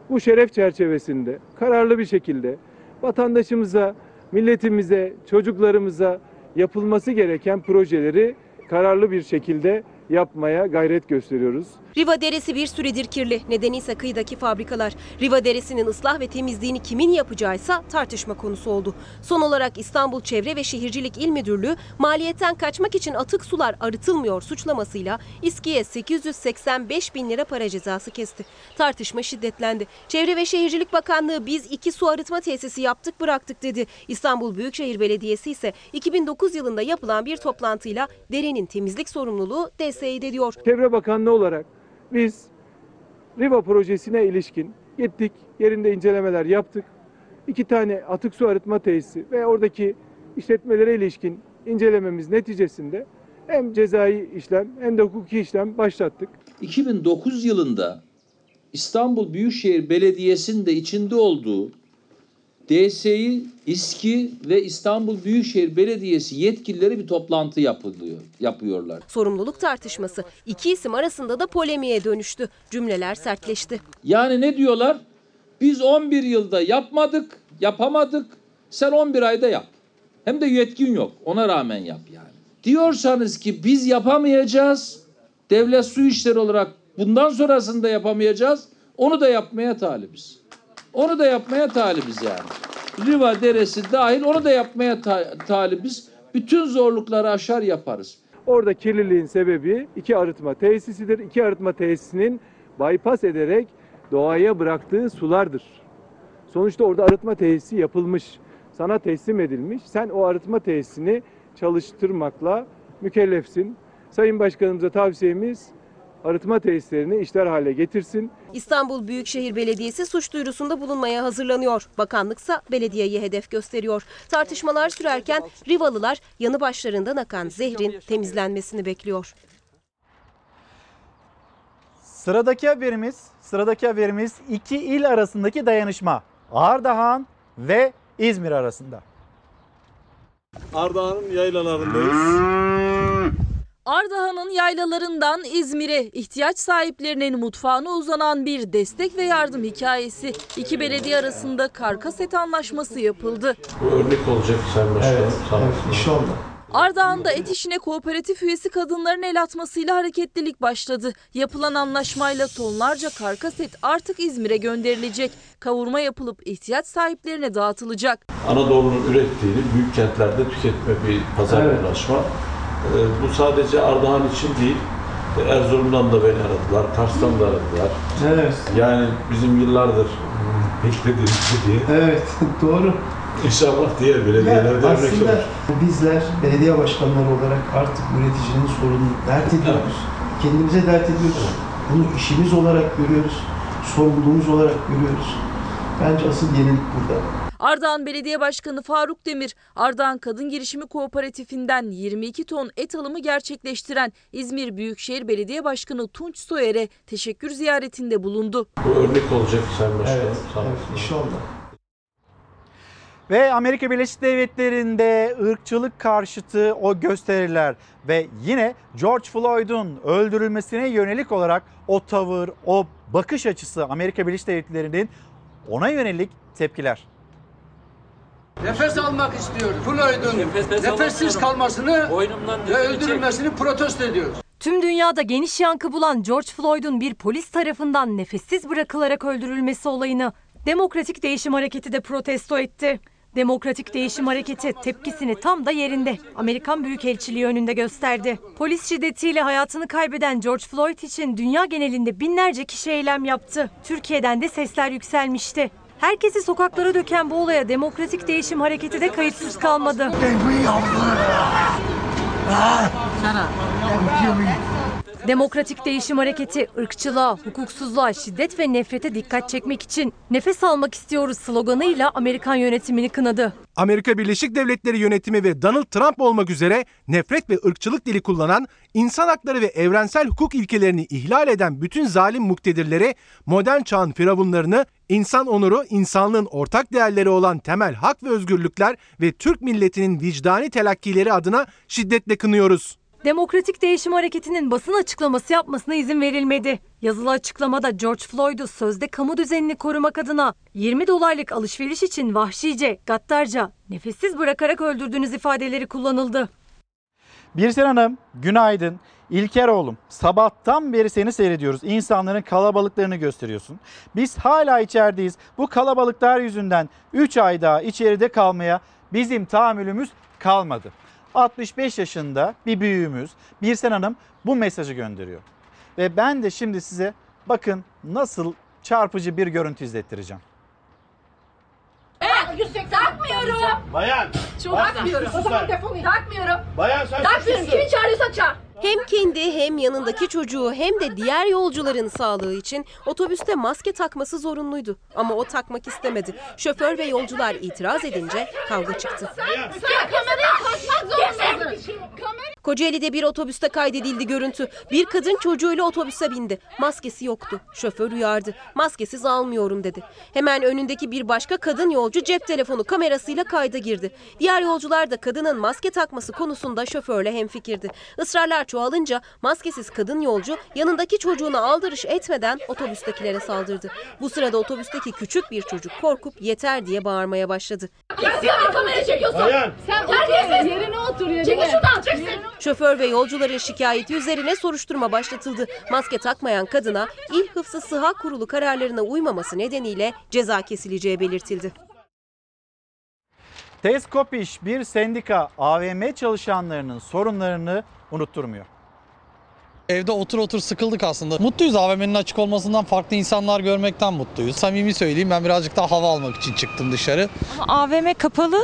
Bu şeref çerçevesinde kararlı bir şekilde vatandaşımıza, milletimize, çocuklarımıza yapılması gereken projeleri kararlı bir şekilde yapmaya gayret gösteriyoruz. Riva Deresi bir süredir kirli. Nedeni ise kıyıdaki fabrikalar. Riva Deresi'nin ıslah ve temizliğini kimin yapacağıysa tartışma konusu oldu. Son olarak İstanbul Çevre ve Şehircilik İl Müdürlüğü maliyetten kaçmak için atık sular arıtılmıyor suçlamasıyla İSKİ'ye 885 bin lira para cezası kesti. Tartışma şiddetlendi. Çevre ve Şehircilik Bakanlığı biz iki su arıtma tesisi yaptık bıraktık dedi. İstanbul Büyükşehir Belediyesi ise 2009 yılında yapılan bir toplantıyla derenin temizlik sorumluluğu DSİ'de diyor. Çevre Bakanlığı olarak biz Riva projesine ilişkin gittik, yerinde incelemeler yaptık. İki tane atık su arıtma tesisi ve oradaki işletmelere ilişkin incelememiz neticesinde hem cezai işlem hem de hukuki işlem başlattık. 2009 yılında İstanbul Büyükşehir Belediyesi'nin de içinde olduğu DSİ, İSKİ ve İstanbul Büyükşehir Belediyesi yetkilileri bir toplantı yapılıyor, yapıyorlar. Sorumluluk tartışması iki isim arasında da polemiğe dönüştü. Cümleler sertleşti. Yani ne diyorlar? Biz 11 yılda yapmadık, yapamadık. Sen 11 ayda yap. Hem de yetkin yok. Ona rağmen yap yani. Diyorsanız ki biz yapamayacağız. Devlet su işleri olarak bundan sonrasında yapamayacağız. Onu da yapmaya talibiz. Onu da yapmaya talibiz yani. Riva Deresi dahil onu da yapmaya ta- talibiz. Bütün zorlukları aşar yaparız. Orada kirliliğin sebebi iki arıtma tesisidir. İki arıtma tesisinin bypass ederek doğaya bıraktığı sulardır. Sonuçta orada arıtma tesisi yapılmış, sana teslim edilmiş. Sen o arıtma tesisini çalıştırmakla mükellefsin. Sayın Başkanımıza tavsiyemiz arıtma tesislerini işler hale getirsin. İstanbul Büyükşehir Belediyesi suç duyurusunda bulunmaya hazırlanıyor. Bakanlıksa belediyeyi hedef gösteriyor. Tartışmalar sürerken Rivalılar yanı başlarından akan zehrin temizlenmesini bekliyor. Sıradaki haberimiz, sıradaki haberimiz iki il arasındaki dayanışma. Ardahan ve İzmir arasında. Ardahan'ın yaylalarındayız. Ardahan'ın yaylalarından İzmir'e ihtiyaç sahiplerinin mutfağına uzanan bir destek ve yardım hikayesi. İki belediye arasında karkaset anlaşması yapıldı. Bu örnek olacak Sayın Başkanım. Evet, evet inşallah. Ardahan'da et işine kooperatif üyesi kadınların el atmasıyla hareketlilik başladı. Yapılan anlaşmayla tonlarca karkas et artık İzmir'e gönderilecek. Kavurma yapılıp ihtiyaç sahiplerine dağıtılacak. Anadolu'nun ürettiğini büyük kentlerde tüketme bir pazarlaşma. Ee, bu sadece Ardahan için değil, Erzurum'dan da beni aradılar, Kars'tan da aradılar. Evet. Yani bizim yıllardır beklediğimiz bu diye. Evet, (laughs) doğru. İnşallah diğer belediyelerde örnek Aslında bizler belediye başkanları olarak artık üreticinin sorununu dert ediyoruz. Kendimize dert ediyoruz. Bunu işimiz olarak görüyoruz. Sorumluluğumuz olarak görüyoruz. Bence asıl yenilik burada. Ardahan Belediye Başkanı Faruk Demir, Ardahan Kadın Girişimi Kooperatifinden 22 ton et alımı gerçekleştiren İzmir Büyükşehir Belediye Başkanı Tunç Soyer'e teşekkür ziyaretinde bulundu. Bu örnek olacak Sayın Başkanım. Evet, evet inşallah. Ve Amerika Birleşik Devletleri'nde ırkçılık karşıtı o gösteriler ve yine George Floyd'un öldürülmesine yönelik olarak o tavır, o bakış açısı Amerika Birleşik Devletleri'nin ona yönelik tepkiler. Nefes almak istiyoruz. Floyd'un nefessiz kalmasını ve öldürülmesini protesto ediyoruz. Tüm dünyada geniş yankı bulan George Floyd'un bir polis tarafından nefessiz bırakılarak öldürülmesi olayını Demokratik Değişim Hareketi de protesto etti. Demokratik Değişim Hareketi tepkisini tam da yerinde Amerikan Büyükelçiliği önünde gösterdi. Polis şiddetiyle hayatını kaybeden George Floyd için dünya genelinde binlerce kişi eylem yaptı. Türkiye'den de sesler yükselmişti. Herkesi sokaklara döken bu olaya Demokratik Değişim Hareketi de kayıtsız kalmadı. Demokratik Değişim Hareketi ırkçılığa, hukuksuzluğa, şiddet ve nefrete dikkat çekmek için nefes almak istiyoruz sloganıyla Amerikan yönetimini kınadı. Amerika Birleşik Devletleri yönetimi ve Donald Trump olmak üzere nefret ve ırkçılık dili kullanan, insan hakları ve evrensel hukuk ilkelerini ihlal eden bütün zalim muktedirlere modern çağın firavunlarını, insan onuru, insanlığın ortak değerleri olan temel hak ve özgürlükler ve Türk milletinin vicdani telakkileri adına şiddetle kınıyoruz. Demokratik Değişim Hareketi'nin basın açıklaması yapmasına izin verilmedi. Yazılı açıklamada George Floyd'u sözde kamu düzenini korumak adına 20 dolarlık alışveriş için vahşice, gaddarca, nefessiz bırakarak öldürdüğünüz ifadeleri kullanıldı. Birsen Hanım, günaydın. İlker oğlum, sabahtan beri seni seyrediyoruz. İnsanların kalabalıklarını gösteriyorsun. Biz hala içerideyiz. Bu kalabalıklar yüzünden 3 ay daha içeride kalmaya bizim tahammülümüz kalmadı. 65 yaşında bir büyüğümüz Birsen Hanım bu mesajı gönderiyor. Ve ben de şimdi size bakın nasıl çarpıcı bir görüntü izlettireceğim. Evet, 180 takmıyorum. Bayan. Çok takmıyorum. O zaman defolun. Takmıyorum. Bayan sen Takmıyorum. Kimi çağırıyorsa çağır. Hem kendi hem yanındaki çocuğu hem de diğer yolcuların sağlığı için otobüste maske takması zorunluydu. Ama o takmak istemedi. Şoför ve yolcular itiraz edince kavga çıktı. Sen kameraya kaçmak zorundasın. Kocaeli'de bir otobüste kaydedildi görüntü. Bir kadın çocuğuyla otobüse bindi. Maskesi yoktu. Şoför uyardı. Maskesiz almıyorum dedi. Hemen önündeki bir başka kadın yolcu cep telefonu kamerasıyla kayda girdi. Diğer yolcular da kadının maske takması konusunda şoförle hemfikirdi. Israrlar çoğalınca maskesiz kadın yolcu yanındaki çocuğuna aldırış etmeden otobüstekilere saldırdı. Bu sırada otobüsteki küçük bir çocuk korkup yeter diye bağırmaya başladı. Sen kamera çekiyorsun. Bayan. Sen terbiyesiz. Yerine otur yerine. Çekil şuradan. Çeksin. Şoför ve yolcuların şikayeti üzerine soruşturma başlatıldı. Maske takmayan kadına İl Hıfzı Sıha Kurulu kararlarına uymaması nedeniyle ceza kesileceği belirtildi. Teskopiş bir sendika AVM çalışanlarının sorunlarını unutturmuyor. Evde otur otur sıkıldık aslında. Mutluyuz AVM'nin açık olmasından farklı insanlar görmekten mutluyuz. Samimi söyleyeyim ben birazcık daha hava almak için çıktım dışarı. Ama AVM kapalı.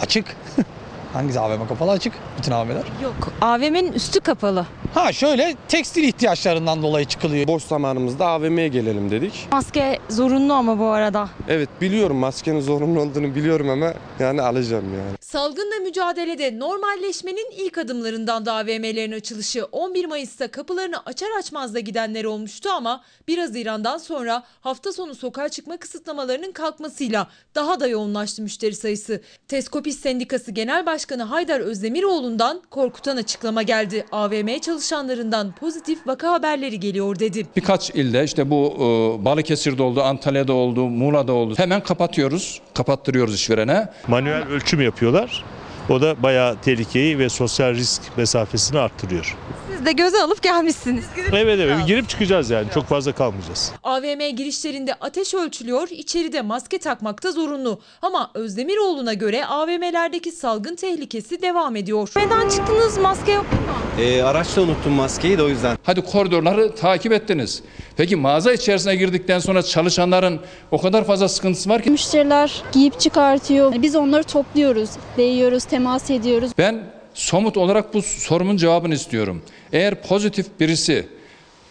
Açık. (laughs) Hangisi AVM kapalı açık? Bütün AVM'ler. Yok AVM'nin üstü kapalı. Ha şöyle tekstil ihtiyaçlarından dolayı çıkılıyor. Boş zamanımızda AVM'ye gelelim dedik. Maske zorunlu ama bu arada. Evet biliyorum maskenin zorunlu olduğunu biliyorum ama yani alacağım yani. Salgınla mücadelede normalleşmenin ilk adımlarından da AVM'lerin açılışı 11 Mayıs'ta kapılarını açar açmaz da gidenler olmuştu ama 1 Haziran'dan sonra hafta sonu sokağa çıkma kısıtlamalarının kalkmasıyla daha da yoğunlaştı müşteri sayısı. Teskopis Sendikası Genel Başkanı Haydar Özdemiroğlu'ndan korkutan açıklama geldi. AVM çalışanlarından pozitif vaka haberleri geliyor dedi. Birkaç ilde işte bu e, Balıkesir'de oldu, Antalya'da oldu, Muğla'da oldu. Hemen kapatıyoruz, kapattırıyoruz işverene. Manuel ölçüm yapıyorlar. O da bayağı tehlikeyi ve sosyal risk mesafesini arttırıyor. Siz de göze alıp gelmişsiniz. Evet evet girip çıkacağız yani çok fazla kalmayacağız. AVM girişlerinde ateş ölçülüyor, içeride maske takmakta zorunlu. Ama Özdemiroğlu'na göre AVM'lerdeki salgın tehlikesi devam ediyor. Neden çıktınız maske yok mu? E, araçta unuttum maskeyi de o yüzden. Hadi koridorları takip ettiniz. Peki mağaza içerisine girdikten sonra çalışanların o kadar fazla sıkıntısı var ki. Müşteriler giyip çıkartıyor. Biz onları topluyoruz, değiyoruz, temas ediyoruz. Ben somut olarak bu sorumun cevabını istiyorum. Eğer pozitif birisi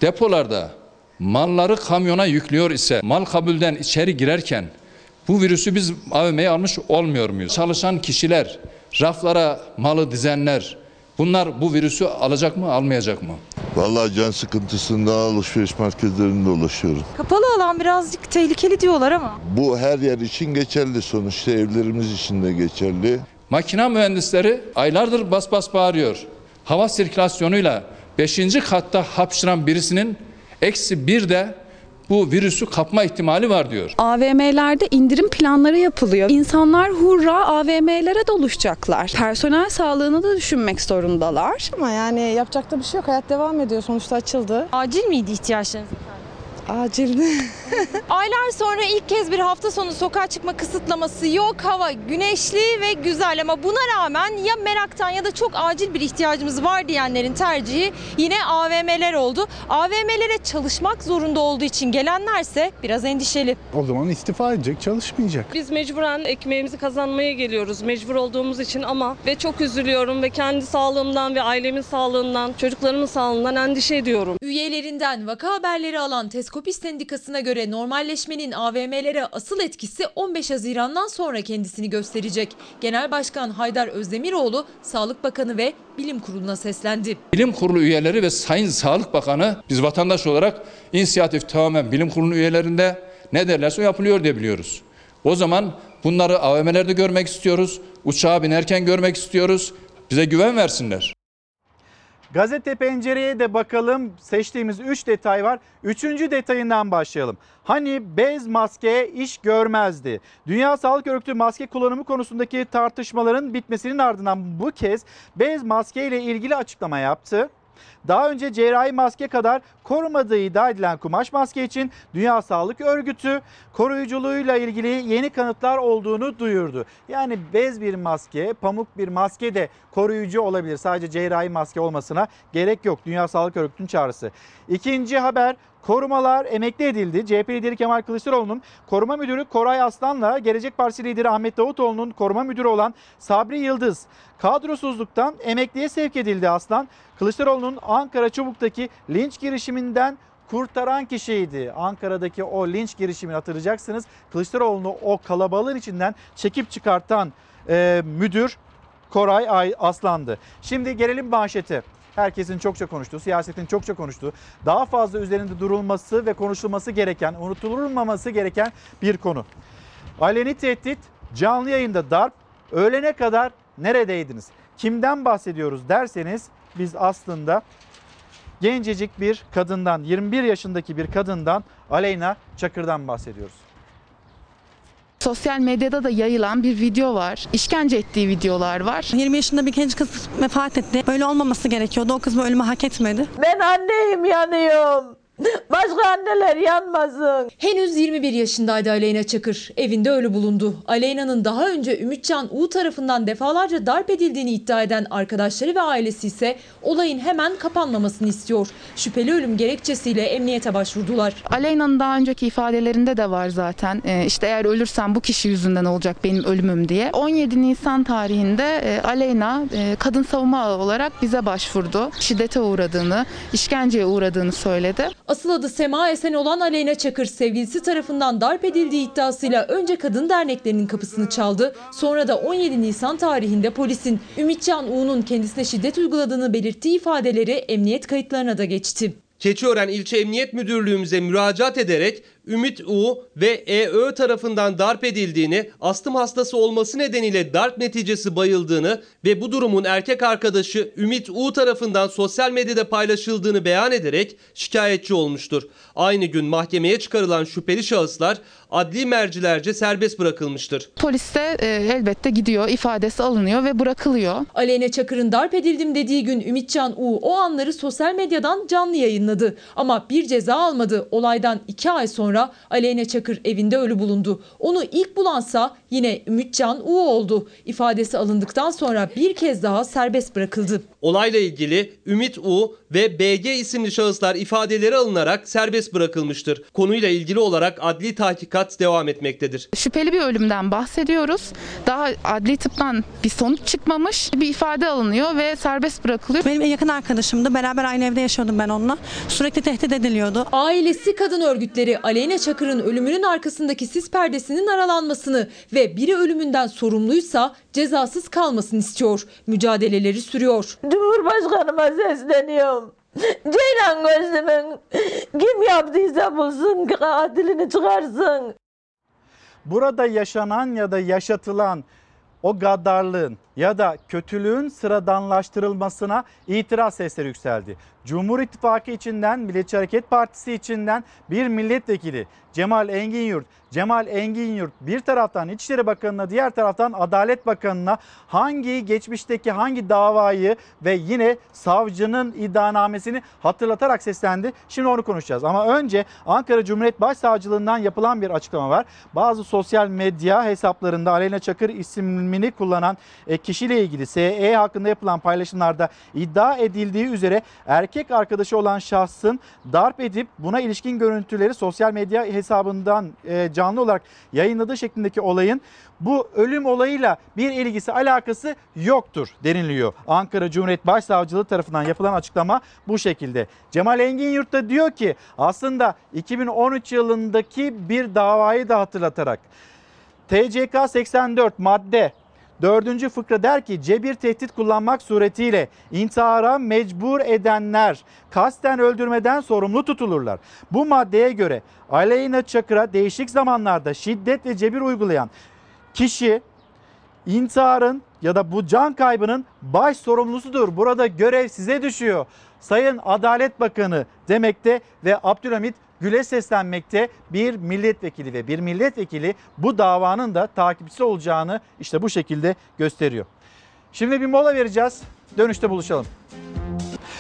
depolarda malları kamyona yüklüyor ise mal kabulden içeri girerken bu virüsü biz AVM'ye almış olmuyor muyuz? Çalışan kişiler, raflara malı dizenler bunlar bu virüsü alacak mı almayacak mı? Vallahi can sıkıntısından alışveriş merkezlerinde dolaşıyorum. Kapalı alan birazcık tehlikeli diyorlar ama. Bu her yer için geçerli sonuçta evlerimiz için de geçerli. Makina mühendisleri aylardır bas bas bağırıyor. Hava sirkülasyonuyla 5. katta hapşıran birisinin eksi bir de bu virüsü kapma ihtimali var diyor. AVM'lerde indirim planları yapılıyor. İnsanlar hurra AVM'lere doluşacaklar. Personel sağlığını da düşünmek zorundalar. Ama yani yapacak da bir şey yok. Hayat devam ediyor. Sonuçta açıldı. Acil miydi ihtiyaçlarınız? Acil. (laughs) Aylar sonra ilk kez bir hafta sonu sokağa çıkma kısıtlaması yok. Hava güneşli ve güzel ama buna rağmen ya meraktan ya da çok acil bir ihtiyacımız var diyenlerin tercihi yine AVM'ler oldu. AVM'lere çalışmak zorunda olduğu için gelenlerse biraz endişeli. O zaman istifa edecek, çalışmayacak. Biz mecburen ekmeğimizi kazanmaya geliyoruz mecbur olduğumuz için ama ve çok üzülüyorum ve kendi sağlığımdan ve ailemin sağlığından, çocuklarımın sağlığından endişe ediyorum. Üyelerinden vaka haberleri alan Teskopis Sendikası'na göre normalleşmenin AVM'lere asıl etkisi 15 Haziran'dan sonra kendisini gösterecek. Genel Başkan Haydar Özdemiroğlu, Sağlık Bakanı ve Bilim Kurulu'na seslendi. Bilim Kurulu üyeleri ve Sayın Sağlık Bakanı biz vatandaş olarak inisiyatif tamamen bilim kurulu üyelerinde ne derlerse yapılıyor diye biliyoruz. O zaman bunları AVM'lerde görmek istiyoruz. Uçağa binerken görmek istiyoruz. Bize güven versinler. Gazete Pencere'ye de bakalım. Seçtiğimiz 3 detay var. Üçüncü detayından başlayalım. Hani bez maske iş görmezdi. Dünya Sağlık Örgütü maske kullanımı konusundaki tartışmaların bitmesinin ardından bu kez bez maske ile ilgili açıklama yaptı. Daha önce cerrahi maske kadar korumadığı iddia edilen kumaş maske için Dünya Sağlık Örgütü koruyuculuğuyla ilgili yeni kanıtlar olduğunu duyurdu. Yani bez bir maske, pamuk bir maske de koruyucu olabilir. Sadece cerrahi maske olmasına gerek yok. Dünya Sağlık Örgütü'nün çağrısı. İkinci haber Korumalar emekli edildi. CHP lideri Kemal Kılıçdaroğlu'nun koruma müdürü Koray Aslan'la Gelecek Partisi lideri Ahmet Davutoğlu'nun koruma müdürü olan Sabri Yıldız kadrosuzluktan emekliye sevk edildi Aslan. Kılıçdaroğlu'nun Ankara Çubuk'taki linç girişiminden kurtaran kişiydi. Ankara'daki o linç girişimini hatırlayacaksınız. Kılıçdaroğlu'nu o kalabalığın içinden çekip çıkartan e, müdür Koray Ay Aslan'dı. Şimdi gelelim manşete. Herkesin çokça konuştuğu, siyasetin çokça konuştuğu, daha fazla üzerinde durulması ve konuşulması gereken, unutulmaması gereken bir konu. Aleni tehdit, canlı yayında darp, öğlene kadar neredeydiniz? Kimden bahsediyoruz derseniz biz aslında gencecik bir kadından, 21 yaşındaki bir kadından Aleyna Çakır'dan bahsediyoruz. Sosyal medyada da yayılan bir video var. İşkence ettiği videolar var. 20 yaşında bir genç kız vefat etti. Böyle olmaması gerekiyordu. O kız bu ölümü hak etmedi. Ben anneyim yanıyorum. (laughs) Başka anneler yanmasın. Henüz 21 yaşındaydı Aleyna Çakır. Evinde ölü bulundu. Aleyna'nın daha önce Ümitcan U tarafından defalarca darp edildiğini iddia eden arkadaşları ve ailesi ise olayın hemen kapanmamasını istiyor. Şüpheli ölüm gerekçesiyle emniyete başvurdular. Aleyna'nın daha önceki ifadelerinde de var zaten. Ee, işte eğer ölürsem bu kişi yüzünden olacak benim ölümüm diye. 17 Nisan tarihinde e, Aleyna e, kadın savunma ağı olarak bize başvurdu. Şiddete uğradığını, işkenceye uğradığını söyledi. Asıl adı Sema Esen olan Aleyna Çakır sevgilisi tarafından darp edildiği iddiasıyla önce kadın derneklerinin kapısını çaldı. Sonra da 17 Nisan tarihinde polisin Ümitcan U'nun kendisine şiddet uyguladığını belirttiği ifadeleri emniyet kayıtlarına da geçti. Keçiören İlçe Emniyet Müdürlüğümüze müracaat ederek Ümit U ve EÖ tarafından darp edildiğini, astım hastası olması nedeniyle darp neticesi bayıldığını ve bu durumun erkek arkadaşı Ümit U tarafından sosyal medyada paylaşıldığını beyan ederek şikayetçi olmuştur. Aynı gün mahkemeye çıkarılan şüpheli şahıslar adli mercilerce serbest bırakılmıştır. Polis de e, elbette gidiyor, ifadesi alınıyor ve bırakılıyor. Aleyna Çakır'ın darp edildim dediği gün Ümitcan U o anları sosyal medyadan canlı yayınladı. Ama bir ceza almadı. Olaydan iki ay sonra Aleyna Çakır evinde ölü bulundu. Onu ilk bulansa yine Ümitcan U oldu. İfadesi alındıktan sonra bir kez daha serbest bırakıldı. Olayla ilgili Ümit U ve BG isimli şahıslar ifadeleri alınarak serbest bırakılmıştır. Konuyla ilgili olarak adli tahkikat devam etmektedir. Şüpheli bir ölümden bahsediyoruz. Daha adli tıptan bir sonuç çıkmamış. Bir ifade alınıyor ve serbest bırakılıyor. Benim en yakın arkadaşımdı. Beraber aynı evde yaşıyordum ben onunla. Sürekli tehdit ediliyordu. Ailesi kadın örgütleri Aleyna Çakır'ın ölümünün arkasındaki sis perdesinin aralanmasını ve biri ölümünden sorumluysa cezasız kalmasını istiyor. Mücadeleleri sürüyor. Cumhurbaşkanıma sesleniyorum. Ceylan gözlümün kim yaptıysa bulsun katilini çıkarsın. Burada yaşanan ya da yaşatılan o gaddarlığın ya da kötülüğün sıradanlaştırılmasına itiraz sesleri yükseldi. Cumhur İttifakı içinden, Milliyetçi Hareket Partisi içinden bir milletvekili Cemal Engin Yurt. Cemal Engin Yurt bir taraftan İçişleri Bakanı'na diğer taraftan Adalet Bakanı'na hangi geçmişteki hangi davayı ve yine savcının iddianamesini hatırlatarak seslendi. Şimdi onu konuşacağız. Ama önce Ankara Cumhuriyet Başsavcılığından yapılan bir açıklama var. Bazı sosyal medya hesaplarında Aleyna Çakır ismini kullanan e, kişiyle ilgili SE hakkında yapılan paylaşımlarda iddia edildiği üzere erkek arkadaşı olan şahsın darp edip buna ilişkin görüntüleri sosyal medya hesabından e, canlı olarak yayınladığı şeklindeki olayın bu ölüm olayıyla bir ilgisi alakası yoktur deniliyor. Ankara Cumhuriyet Başsavcılığı tarafından yapılan açıklama bu şekilde. Cemal Engin Yurt da diyor ki aslında 2013 yılındaki bir davayı da hatırlatarak TCK 84 madde Dördüncü fıkra der ki cebir tehdit kullanmak suretiyle intihara mecbur edenler kasten öldürmeden sorumlu tutulurlar. Bu maddeye göre Aleyna Çakır'a değişik zamanlarda şiddet ve cebir uygulayan kişi intiharın ya da bu can kaybının baş sorumlusudur. Burada görev size düşüyor. Sayın Adalet Bakanı demekte ve Abdülhamit Gül'e seslenmekte bir milletvekili ve bir milletvekili bu davanın da takipçisi olacağını işte bu şekilde gösteriyor. Şimdi bir mola vereceğiz. Dönüşte buluşalım.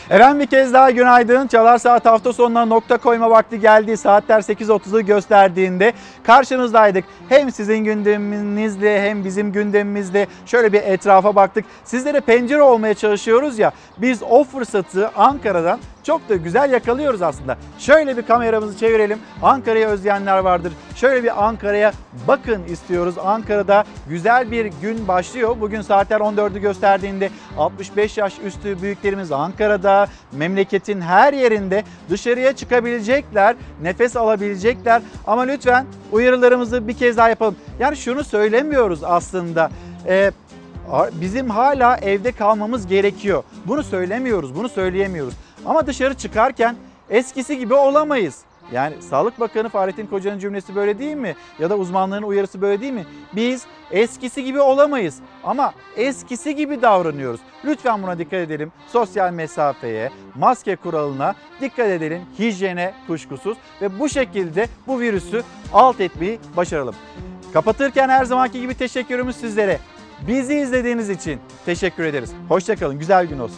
Efendim bir kez daha günaydın. Çalar Saat hafta sonuna nokta koyma vakti geldi. Saatler 8.30'u gösterdiğinde karşınızdaydık. Hem sizin gündeminizle hem bizim gündemimizle şöyle bir etrafa baktık. Sizlere pencere olmaya çalışıyoruz ya. Biz o fırsatı Ankara'dan çok da güzel yakalıyoruz aslında. Şöyle bir kameramızı çevirelim. Ankara'yı özleyenler vardır. Şöyle bir Ankara'ya bakın istiyoruz. Ankara'da güzel bir gün başlıyor. Bugün saatler 14'ü gösterdiğinde 65 yaş üstü büyüklerimiz Ankara'da, memleketin her yerinde dışarıya çıkabilecekler, nefes alabilecekler. Ama lütfen uyarılarımızı bir kez daha yapalım. Yani şunu söylemiyoruz aslında. Ee, bizim hala evde kalmamız gerekiyor. Bunu söylemiyoruz, bunu söyleyemiyoruz. Ama dışarı çıkarken eskisi gibi olamayız. Yani Sağlık Bakanı Fahrettin Koca'nın cümlesi böyle değil mi? Ya da uzmanların uyarısı böyle değil mi? Biz eskisi gibi olamayız ama eskisi gibi davranıyoruz. Lütfen buna dikkat edelim. Sosyal mesafeye, maske kuralına dikkat edelim. Hijyene kuşkusuz ve bu şekilde bu virüsü alt etmeyi başaralım. Kapatırken her zamanki gibi teşekkürümüz sizlere. Bizi izlediğiniz için teşekkür ederiz. Hoşçakalın. Güzel gün olsun.